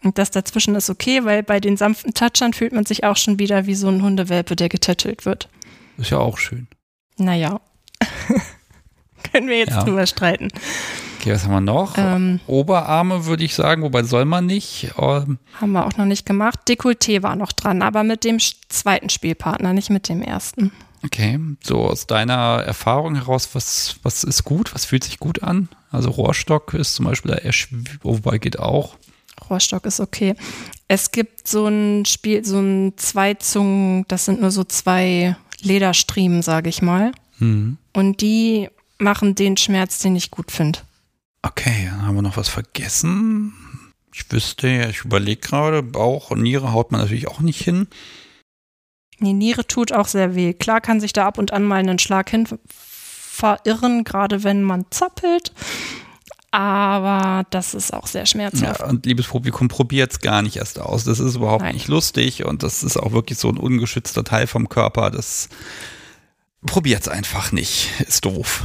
Und das dazwischen ist okay, weil bei den sanften Touchern fühlt man sich auch schon wieder wie so ein Hundewelpe, der getätschelt wird. Ist ja auch schön. Naja. Können wir jetzt ja. drüber streiten. Okay, was haben wir noch? Ähm, Oberarme würde ich sagen, wobei soll man nicht. Ähm, haben wir auch noch nicht gemacht. Dekolleté war noch dran, aber mit dem zweiten Spielpartner, nicht mit dem ersten. Okay, so aus deiner Erfahrung heraus, was, was ist gut, was fühlt sich gut an? Also Rohrstock ist zum Beispiel eher wobei geht auch. Rohrstock ist okay. Es gibt so ein Spiel, so ein Zweizungen, das sind nur so zwei Lederstriemen, sage ich mal. Mhm. Und die machen den Schmerz, den ich gut finde. Okay, dann haben wir noch was vergessen. Ich wüsste, ich überlege gerade, Bauch und Niere haut man natürlich auch nicht hin. Die Niere tut auch sehr weh. Klar kann sich da ab und an mal einen Schlag hin verirren, gerade wenn man zappelt. Aber das ist auch sehr schmerzhaft. Ja, und liebes Publikum, probiert es gar nicht erst aus. Das ist überhaupt Nein. nicht lustig und das ist auch wirklich so ein ungeschützter Teil vom Körper. Das probiert es einfach nicht. Ist doof.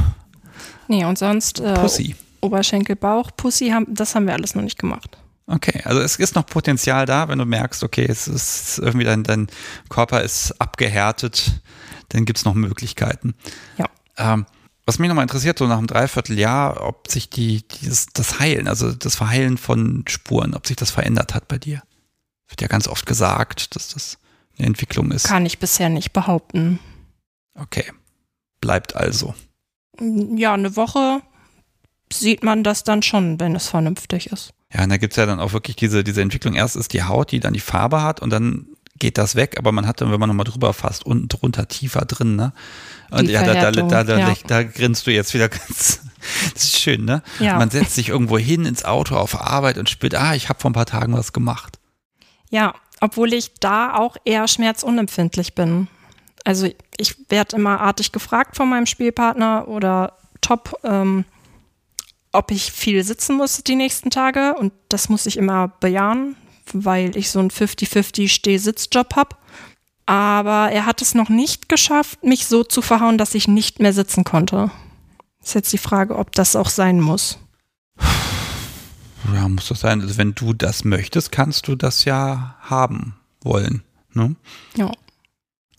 Nee, und sonst äh, Pussy. Oberschenkel, Bauch, Pussy, haben, das haben wir alles noch nicht gemacht. Okay, also es ist noch Potenzial da, wenn du merkst, okay, es ist irgendwie dein, dein Körper ist abgehärtet, dann gibt es noch Möglichkeiten. Ja. Ähm, Was mich nochmal interessiert, so nach einem Dreivierteljahr, ob sich die, dieses, das Heilen, also das Verheilen von Spuren, ob sich das verändert hat bei dir. Wird ja ganz oft gesagt, dass das eine Entwicklung ist. Kann ich bisher nicht behaupten. Okay. Bleibt also. Ja, eine Woche sieht man das dann schon, wenn es vernünftig ist. Ja, und da gibt's ja dann auch wirklich diese, diese Entwicklung. Erst ist die Haut, die dann die Farbe hat und dann geht das weg, aber man hat dann, wenn man nochmal drüber fasst, unten drunter tiefer drin, ne? Und Die ja, da, da, da, da, da, ja. da grinst du jetzt wieder ganz. Das ist schön, ne? Ja. Man setzt sich irgendwo hin ins Auto auf Arbeit und spürt, ah, ich habe vor ein paar Tagen was gemacht. Ja, obwohl ich da auch eher schmerzunempfindlich bin. Also ich werde immer artig gefragt von meinem Spielpartner oder top, ähm, ob ich viel sitzen muss die nächsten Tage. Und das muss ich immer bejahen, weil ich so einen 50-50 Steh-Sitz-Job habe. Aber er hat es noch nicht geschafft, mich so zu verhauen, dass ich nicht mehr sitzen konnte. Ist jetzt die Frage, ob das auch sein muss. Ja, muss das sein. Also wenn du das möchtest, kannst du das ja haben wollen. Ne? Ja.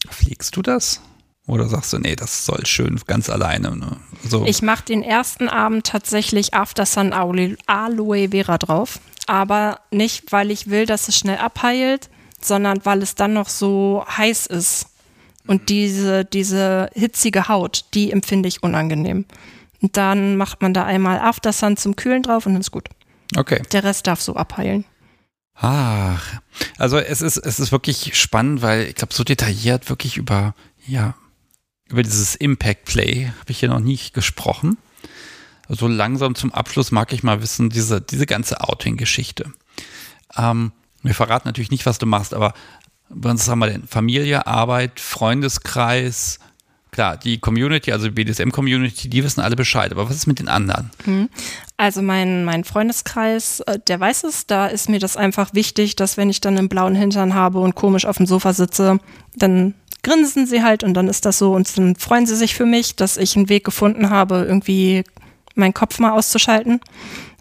Pflegst du das? Oder sagst du, nee, das soll schön ganz alleine. Ne? So. Ich mache den ersten Abend tatsächlich After Sun Aloe Vera drauf. Aber nicht, weil ich will, dass es schnell abheilt, sondern weil es dann noch so heiß ist. Und diese, diese hitzige Haut, die empfinde ich unangenehm. Und dann macht man da einmal After Sun zum Kühlen drauf und dann ist gut. okay. Der Rest darf so abheilen. Ach, also es ist, es ist wirklich spannend, weil ich glaube, so detailliert wirklich über, ja, über dieses Impact Play habe ich hier noch nicht gesprochen. So langsam zum Abschluss mag ich mal wissen, diese, diese ganze Outing-Geschichte. Ähm, wir verraten natürlich nicht, was du machst, aber bei uns haben wir denn Familie, Arbeit, Freundeskreis, klar, die Community, also die BDSM-Community, die wissen alle Bescheid. Aber was ist mit den anderen? Also mein, mein Freundeskreis, äh, der weiß es, da ist mir das einfach wichtig, dass wenn ich dann einen blauen Hintern habe und komisch auf dem Sofa sitze, dann grinsen sie halt und dann ist das so und dann freuen sie sich für mich, dass ich einen Weg gefunden habe, irgendwie meinen Kopf mal auszuschalten.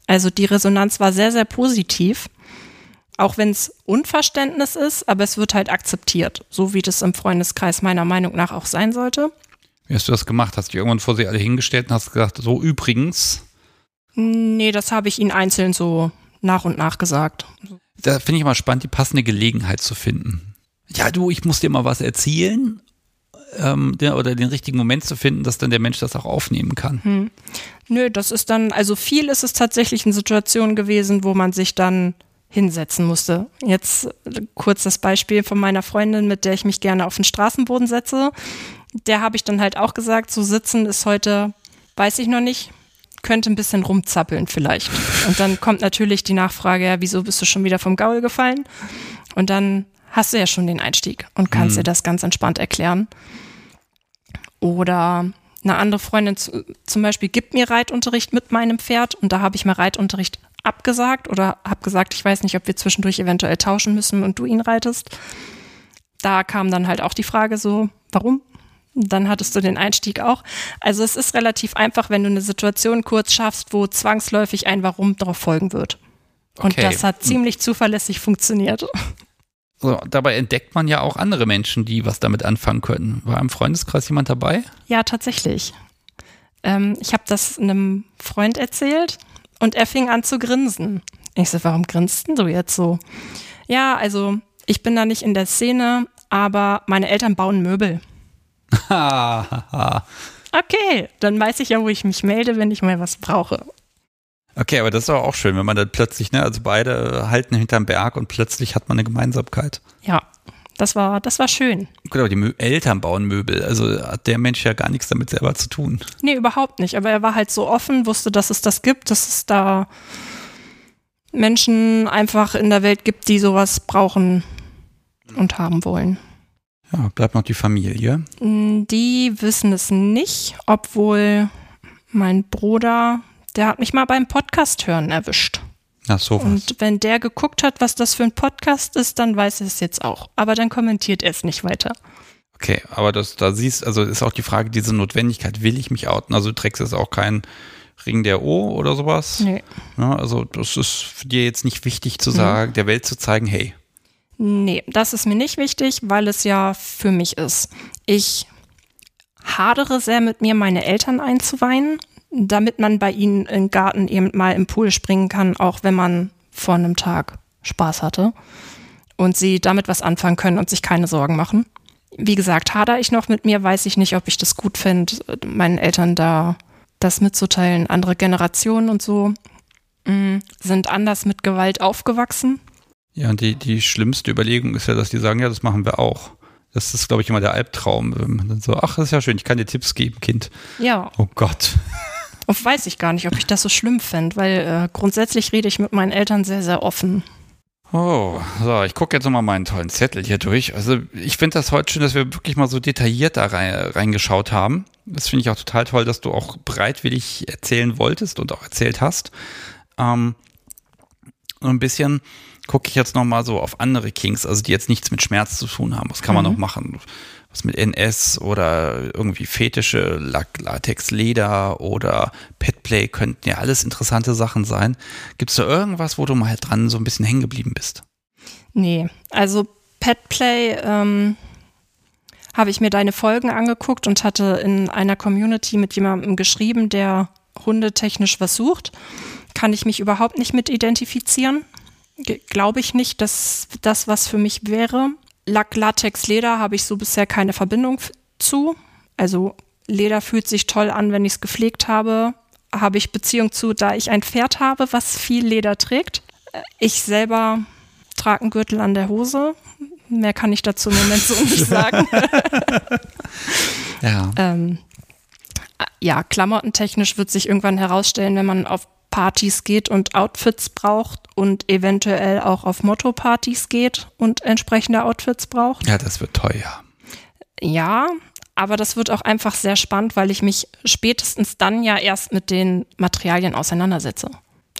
Also die Resonanz war sehr, sehr positiv. Auch wenn es Unverständnis ist, aber es wird halt akzeptiert, so wie das im Freundeskreis meiner Meinung nach auch sein sollte. Wie hast du das gemacht? Hast du dich irgendwann vor sie alle hingestellt und hast gesagt, so übrigens, Nee, das habe ich ihnen einzeln so nach und nach gesagt. da finde ich immer spannend, die passende Gelegenheit zu finden. Ja, du, ich muss dir mal was erzählen. Ähm, der, oder den richtigen Moment zu finden, dass dann der Mensch das auch aufnehmen kann. Nö, das ist dann, also viel ist es tatsächlich in Situationen gewesen, wo man sich dann hinsetzen musste. Jetzt äh, kurz das Beispiel von meiner Freundin, mit der ich mich gerne auf den Straßenboden setze. Der habe ich dann halt auch gesagt, so sitzen ist heute, weiß ich noch nicht, könnte ein bisschen rumzappeln vielleicht. Und dann kommt natürlich die Nachfrage, ja, wieso bist du schon wieder vom Gaul gefallen? Und dann hast du ja schon den Einstieg und kannst dir das ganz entspannt erklären. Oder eine andere Freundin zu, zum Beispiel gibt mir Reitunterricht mit meinem Pferd und da habe ich mal Reitunterricht abgesagt oder habe gesagt, ich weiß nicht, ob wir zwischendurch eventuell tauschen müssen und du ihn reitest. Da kam dann halt auch die Frage so, warum? Dann hattest du den Einstieg auch. Also es ist relativ einfach, wenn du eine Situation kurz schaffst, wo zwangsläufig ein Warum darauf folgen wird. Und Okay. das hat ziemlich zuverlässig funktioniert. So, dabei entdeckt man ja auch andere Menschen, die was damit anfangen können. War im Freundeskreis jemand dabei? Ja, tatsächlich. Ähm, ich habe das einem Freund erzählt und er fing an zu grinsen. Ich so, warum grinst denn du jetzt so? Ja, also ich bin da nicht in der Szene, aber meine Eltern bauen Möbel. Okay, dann weiß ich ja, wo ich mich melde, wenn ich mal was brauche. Okay, aber das ist auch schön, wenn man dann plötzlich, ne, also beide halten hinterm Berg und plötzlich hat man eine Gemeinsamkeit. Ja, das war, das war schön. Gut, aber die Mö Eltern bauen Möbel, also hat der Mensch ja gar nichts damit selber zu tun. Nee, überhaupt nicht. Aber er war halt so offen, wusste, dass es das gibt, dass es da Menschen einfach in der Welt gibt, die sowas brauchen und haben wollen. Ja, bleibt noch die Familie. Mm, Die wissen es nicht, obwohl mein Bruder, der hat mich mal beim Podcast hören erwischt. Ach, sowas. Und wenn der geguckt hat, was das für ein Podcast ist, dann weiß er es jetzt auch. Aber dann kommentiert er es nicht weiter. Okay, aber das, da siehst, also ist auch die Frage, diese Notwendigkeit, will ich mich outen? Also du trägst jetzt auch keinen Ring der O oder sowas. Nee. Ja, also das ist für dir jetzt nicht wichtig zu sagen, der Welt zu zeigen, hey, Nee, das ist mir nicht wichtig, weil es ja für mich ist. Ich hadere sehr mit mir, meine Eltern einzuweihen, damit man bei ihnen im Garten eben mal im Pool springen kann, auch wenn man vor einem Tag Spaß hatte und sie damit was anfangen können und sich keine Sorgen machen. Wie gesagt, hader ich noch mit mir, weiß ich nicht, ob ich das gut finde, meinen Eltern da das mitzuteilen. Andere Generationen und so mh, mm, sind anders mit Gewalt aufgewachsen. Ja, und die, die schlimmste Überlegung ist ja, dass die sagen, ja, das machen wir auch. Das ist, glaube ich, immer der Albtraum. Wenn man dann so, ach, das ist ja schön, ich kann dir Tipps geben, Kind. Ja. Oh Gott. Und weiß ich gar nicht, ob ich das so schlimm fände, weil äh, grundsätzlich rede ich mit meinen Eltern sehr, sehr offen. Oh, so, ich gucke jetzt nochmal meinen tollen Zettel hier durch. Also ich finde das heute schön, dass wir wirklich mal so detailliert da rein, reingeschaut haben. Das finde ich auch total toll, dass du auch bereitwillig erzählen wolltest und auch erzählt hast. Ähm, so ein bisschen gucke ich jetzt nochmal so auf andere Kings, also die jetzt nichts mit Schmerz zu tun haben. Was kann man mhm. noch machen? Was mit NS oder irgendwie fetische Latex, Leder oder Petplay könnten ja alles interessante Sachen sein. Gibt es da irgendwas, wo du mal dran so ein bisschen hängen geblieben bist? Nee, also Petplay ähm, habe ich mir deine Folgen angeguckt und hatte in einer Community mit jemandem geschrieben, der hundetechnisch was sucht. Kann ich mich überhaupt nicht mit identifizieren. Glaube ich nicht, dass das was für mich wäre. Lack, Latex, Leder habe ich so bisher keine Verbindung zu. Also Leder fühlt sich toll an, wenn ich es gepflegt habe. Habe ich Beziehung zu, da ich ein Pferd habe, was viel Leder trägt. Ich selber trage einen Gürtel an der Hose. Mehr kann ich dazu im Moment so nicht sagen. ja. Ähm, ja, klamottentechnisch wird sich irgendwann herausstellen, wenn man auf Partys geht und Outfits braucht und eventuell auch auf Motto-Partys geht und entsprechende Outfits braucht. Ja, das wird teuer. Ja, aber das wird auch einfach sehr spannend, weil ich mich spätestens dann ja erst mit den Materialien auseinandersetze.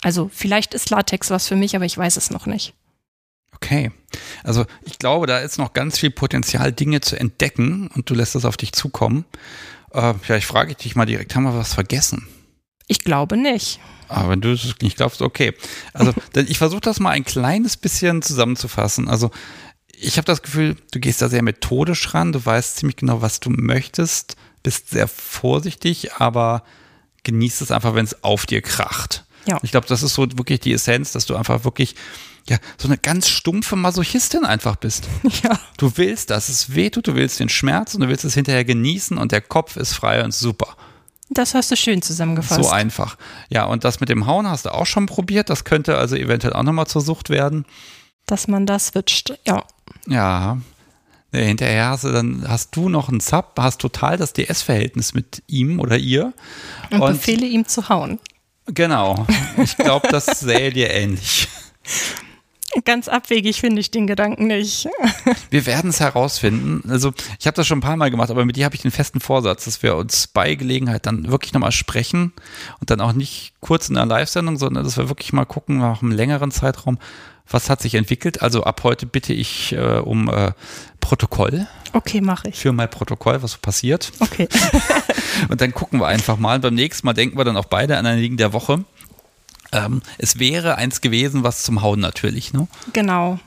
Also vielleicht ist Latex was für mich, aber ich weiß es noch nicht. Okay. Also ich glaube, da ist noch ganz viel Potenzial, Dinge zu entdecken und du lässt das auf dich zukommen. Äh, vielleicht frage ich dich mal direkt, haben wir was vergessen? Ich glaube nicht. Aber wenn du es nicht glaubst, okay. Also ich versuche das mal ein kleines bisschen zusammenzufassen. Also ich habe das Gefühl, du gehst da sehr methodisch ran, du weißt ziemlich genau, was du möchtest, bist sehr vorsichtig, aber genießt es einfach, wenn es auf dir kracht. Ja. Ich glaube, das ist so wirklich die Essenz, dass du einfach wirklich ja, so eine ganz stumpfe Masochistin einfach bist. Ja. Du willst, dass es wehtut, du willst den Schmerz und du willst es hinterher genießen und der Kopf ist frei und super. Das hast du schön zusammengefasst. So einfach. Ja, und das mit dem Hauen hast du auch schon probiert. Das könnte also eventuell auch nochmal zur Sucht werden. Dass man das switcht, ja. Ja. Hinterher hast du dann hast du noch einen Sub, hast total das DS-Verhältnis mit ihm oder ihr. Und, und befehle ihm zu hauen. Genau. Ich glaube, das sähe dir ähnlich. Ganz abwegig finde ich den Gedanken nicht. Wir werden es herausfinden. Also ich habe das schon ein paar Mal gemacht, aber mit dir habe ich den festen Vorsatz, dass wir uns bei Gelegenheit dann wirklich nochmal sprechen und dann auch nicht kurz in einer Live-Sendung, sondern dass wir wirklich mal gucken, nach einem längeren Zeitraum, was hat sich entwickelt. Also ab heute bitte ich äh, um äh, Protokoll. Okay, mache ich. Für mein Protokoll, was passiert. Okay. und dann gucken wir einfach mal. Beim nächsten Mal denken wir dann auch beide an ein Liegen der Woche. Ähm, es wäre eins gewesen, was zum Hauen natürlich, ne? Genau.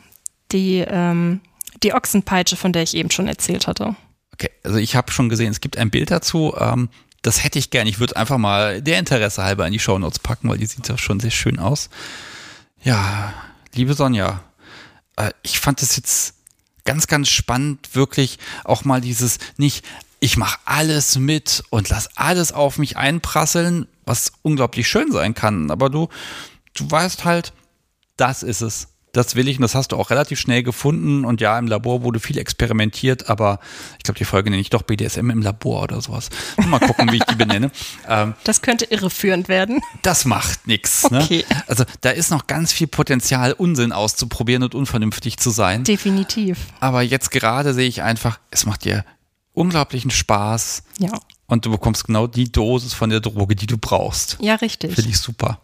Die, ähm, die Ochsenpeitsche, von der ich eben schon erzählt hatte. Okay, also ich habe schon gesehen, es gibt ein Bild dazu. Ähm, das hätte ich gern. Ich würde einfach mal der Interesse halber in die Shownotes packen, weil die sieht doch schon sehr schön aus. Ja, liebe Sonja, äh, ich fand es jetzt ganz, ganz spannend, wirklich auch mal dieses nicht, ich mache alles mit und lass alles auf mich einprasseln, was unglaublich schön sein kann. Aber du, du weißt halt, das ist es. Das will ich und das hast du auch relativ schnell gefunden. Und ja, im Labor wurde viel experimentiert, aber ich glaube, die Folge nenne ich doch BDSM im Labor oder sowas. Mal gucken, wie ich die benenne. Ähm, das könnte irreführend werden. Das macht nichts. Ne? Okay. Ne? Also da ist noch ganz viel Potenzial, Unsinn auszuprobieren und unvernünftig zu sein. Definitiv. Aber jetzt gerade sehe ich einfach, es macht dir unglaublichen Spaß. Ja. Und du bekommst genau die Dosis von der Droge, die du brauchst. Ja, richtig. Finde ich super.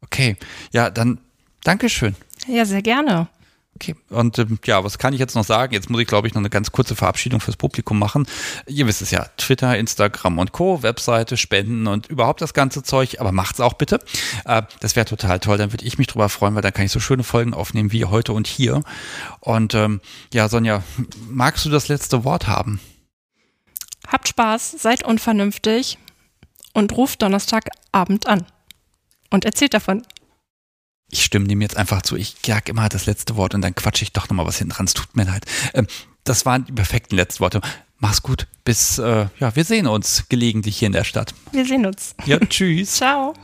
Okay. Ja, dann Dankeschön. Ja, sehr gerne. Okay, und ähm, ja, was kann ich jetzt noch sagen? Jetzt muss ich, glaube ich, noch eine ganz kurze Verabschiedung fürs Publikum machen. Ihr wisst es ja, Twitter, Instagram und Co., Webseite, Spenden und überhaupt das ganze Zeug, aber macht's auch bitte. Äh, das wäre total toll, dann würde ich mich drüber freuen, weil dann kann ich so schöne Folgen aufnehmen wie heute und hier. Und ähm, ja, Sonja, magst du das letzte Wort haben? Habt Spaß, seid unvernünftig und ruft Donnerstagabend an und erzählt davon. Ich stimme dem jetzt einfach zu. Ich jag immer das letzte Wort und dann quatsche ich doch nochmal was hinten dran. Es tut mir leid. Ähm, das waren die perfekten letzten Worte. Mach's gut. Bis, äh, ja, wir sehen uns gelegentlich hier in der Stadt. Wir sehen uns. Ja, tschüss. Ciao.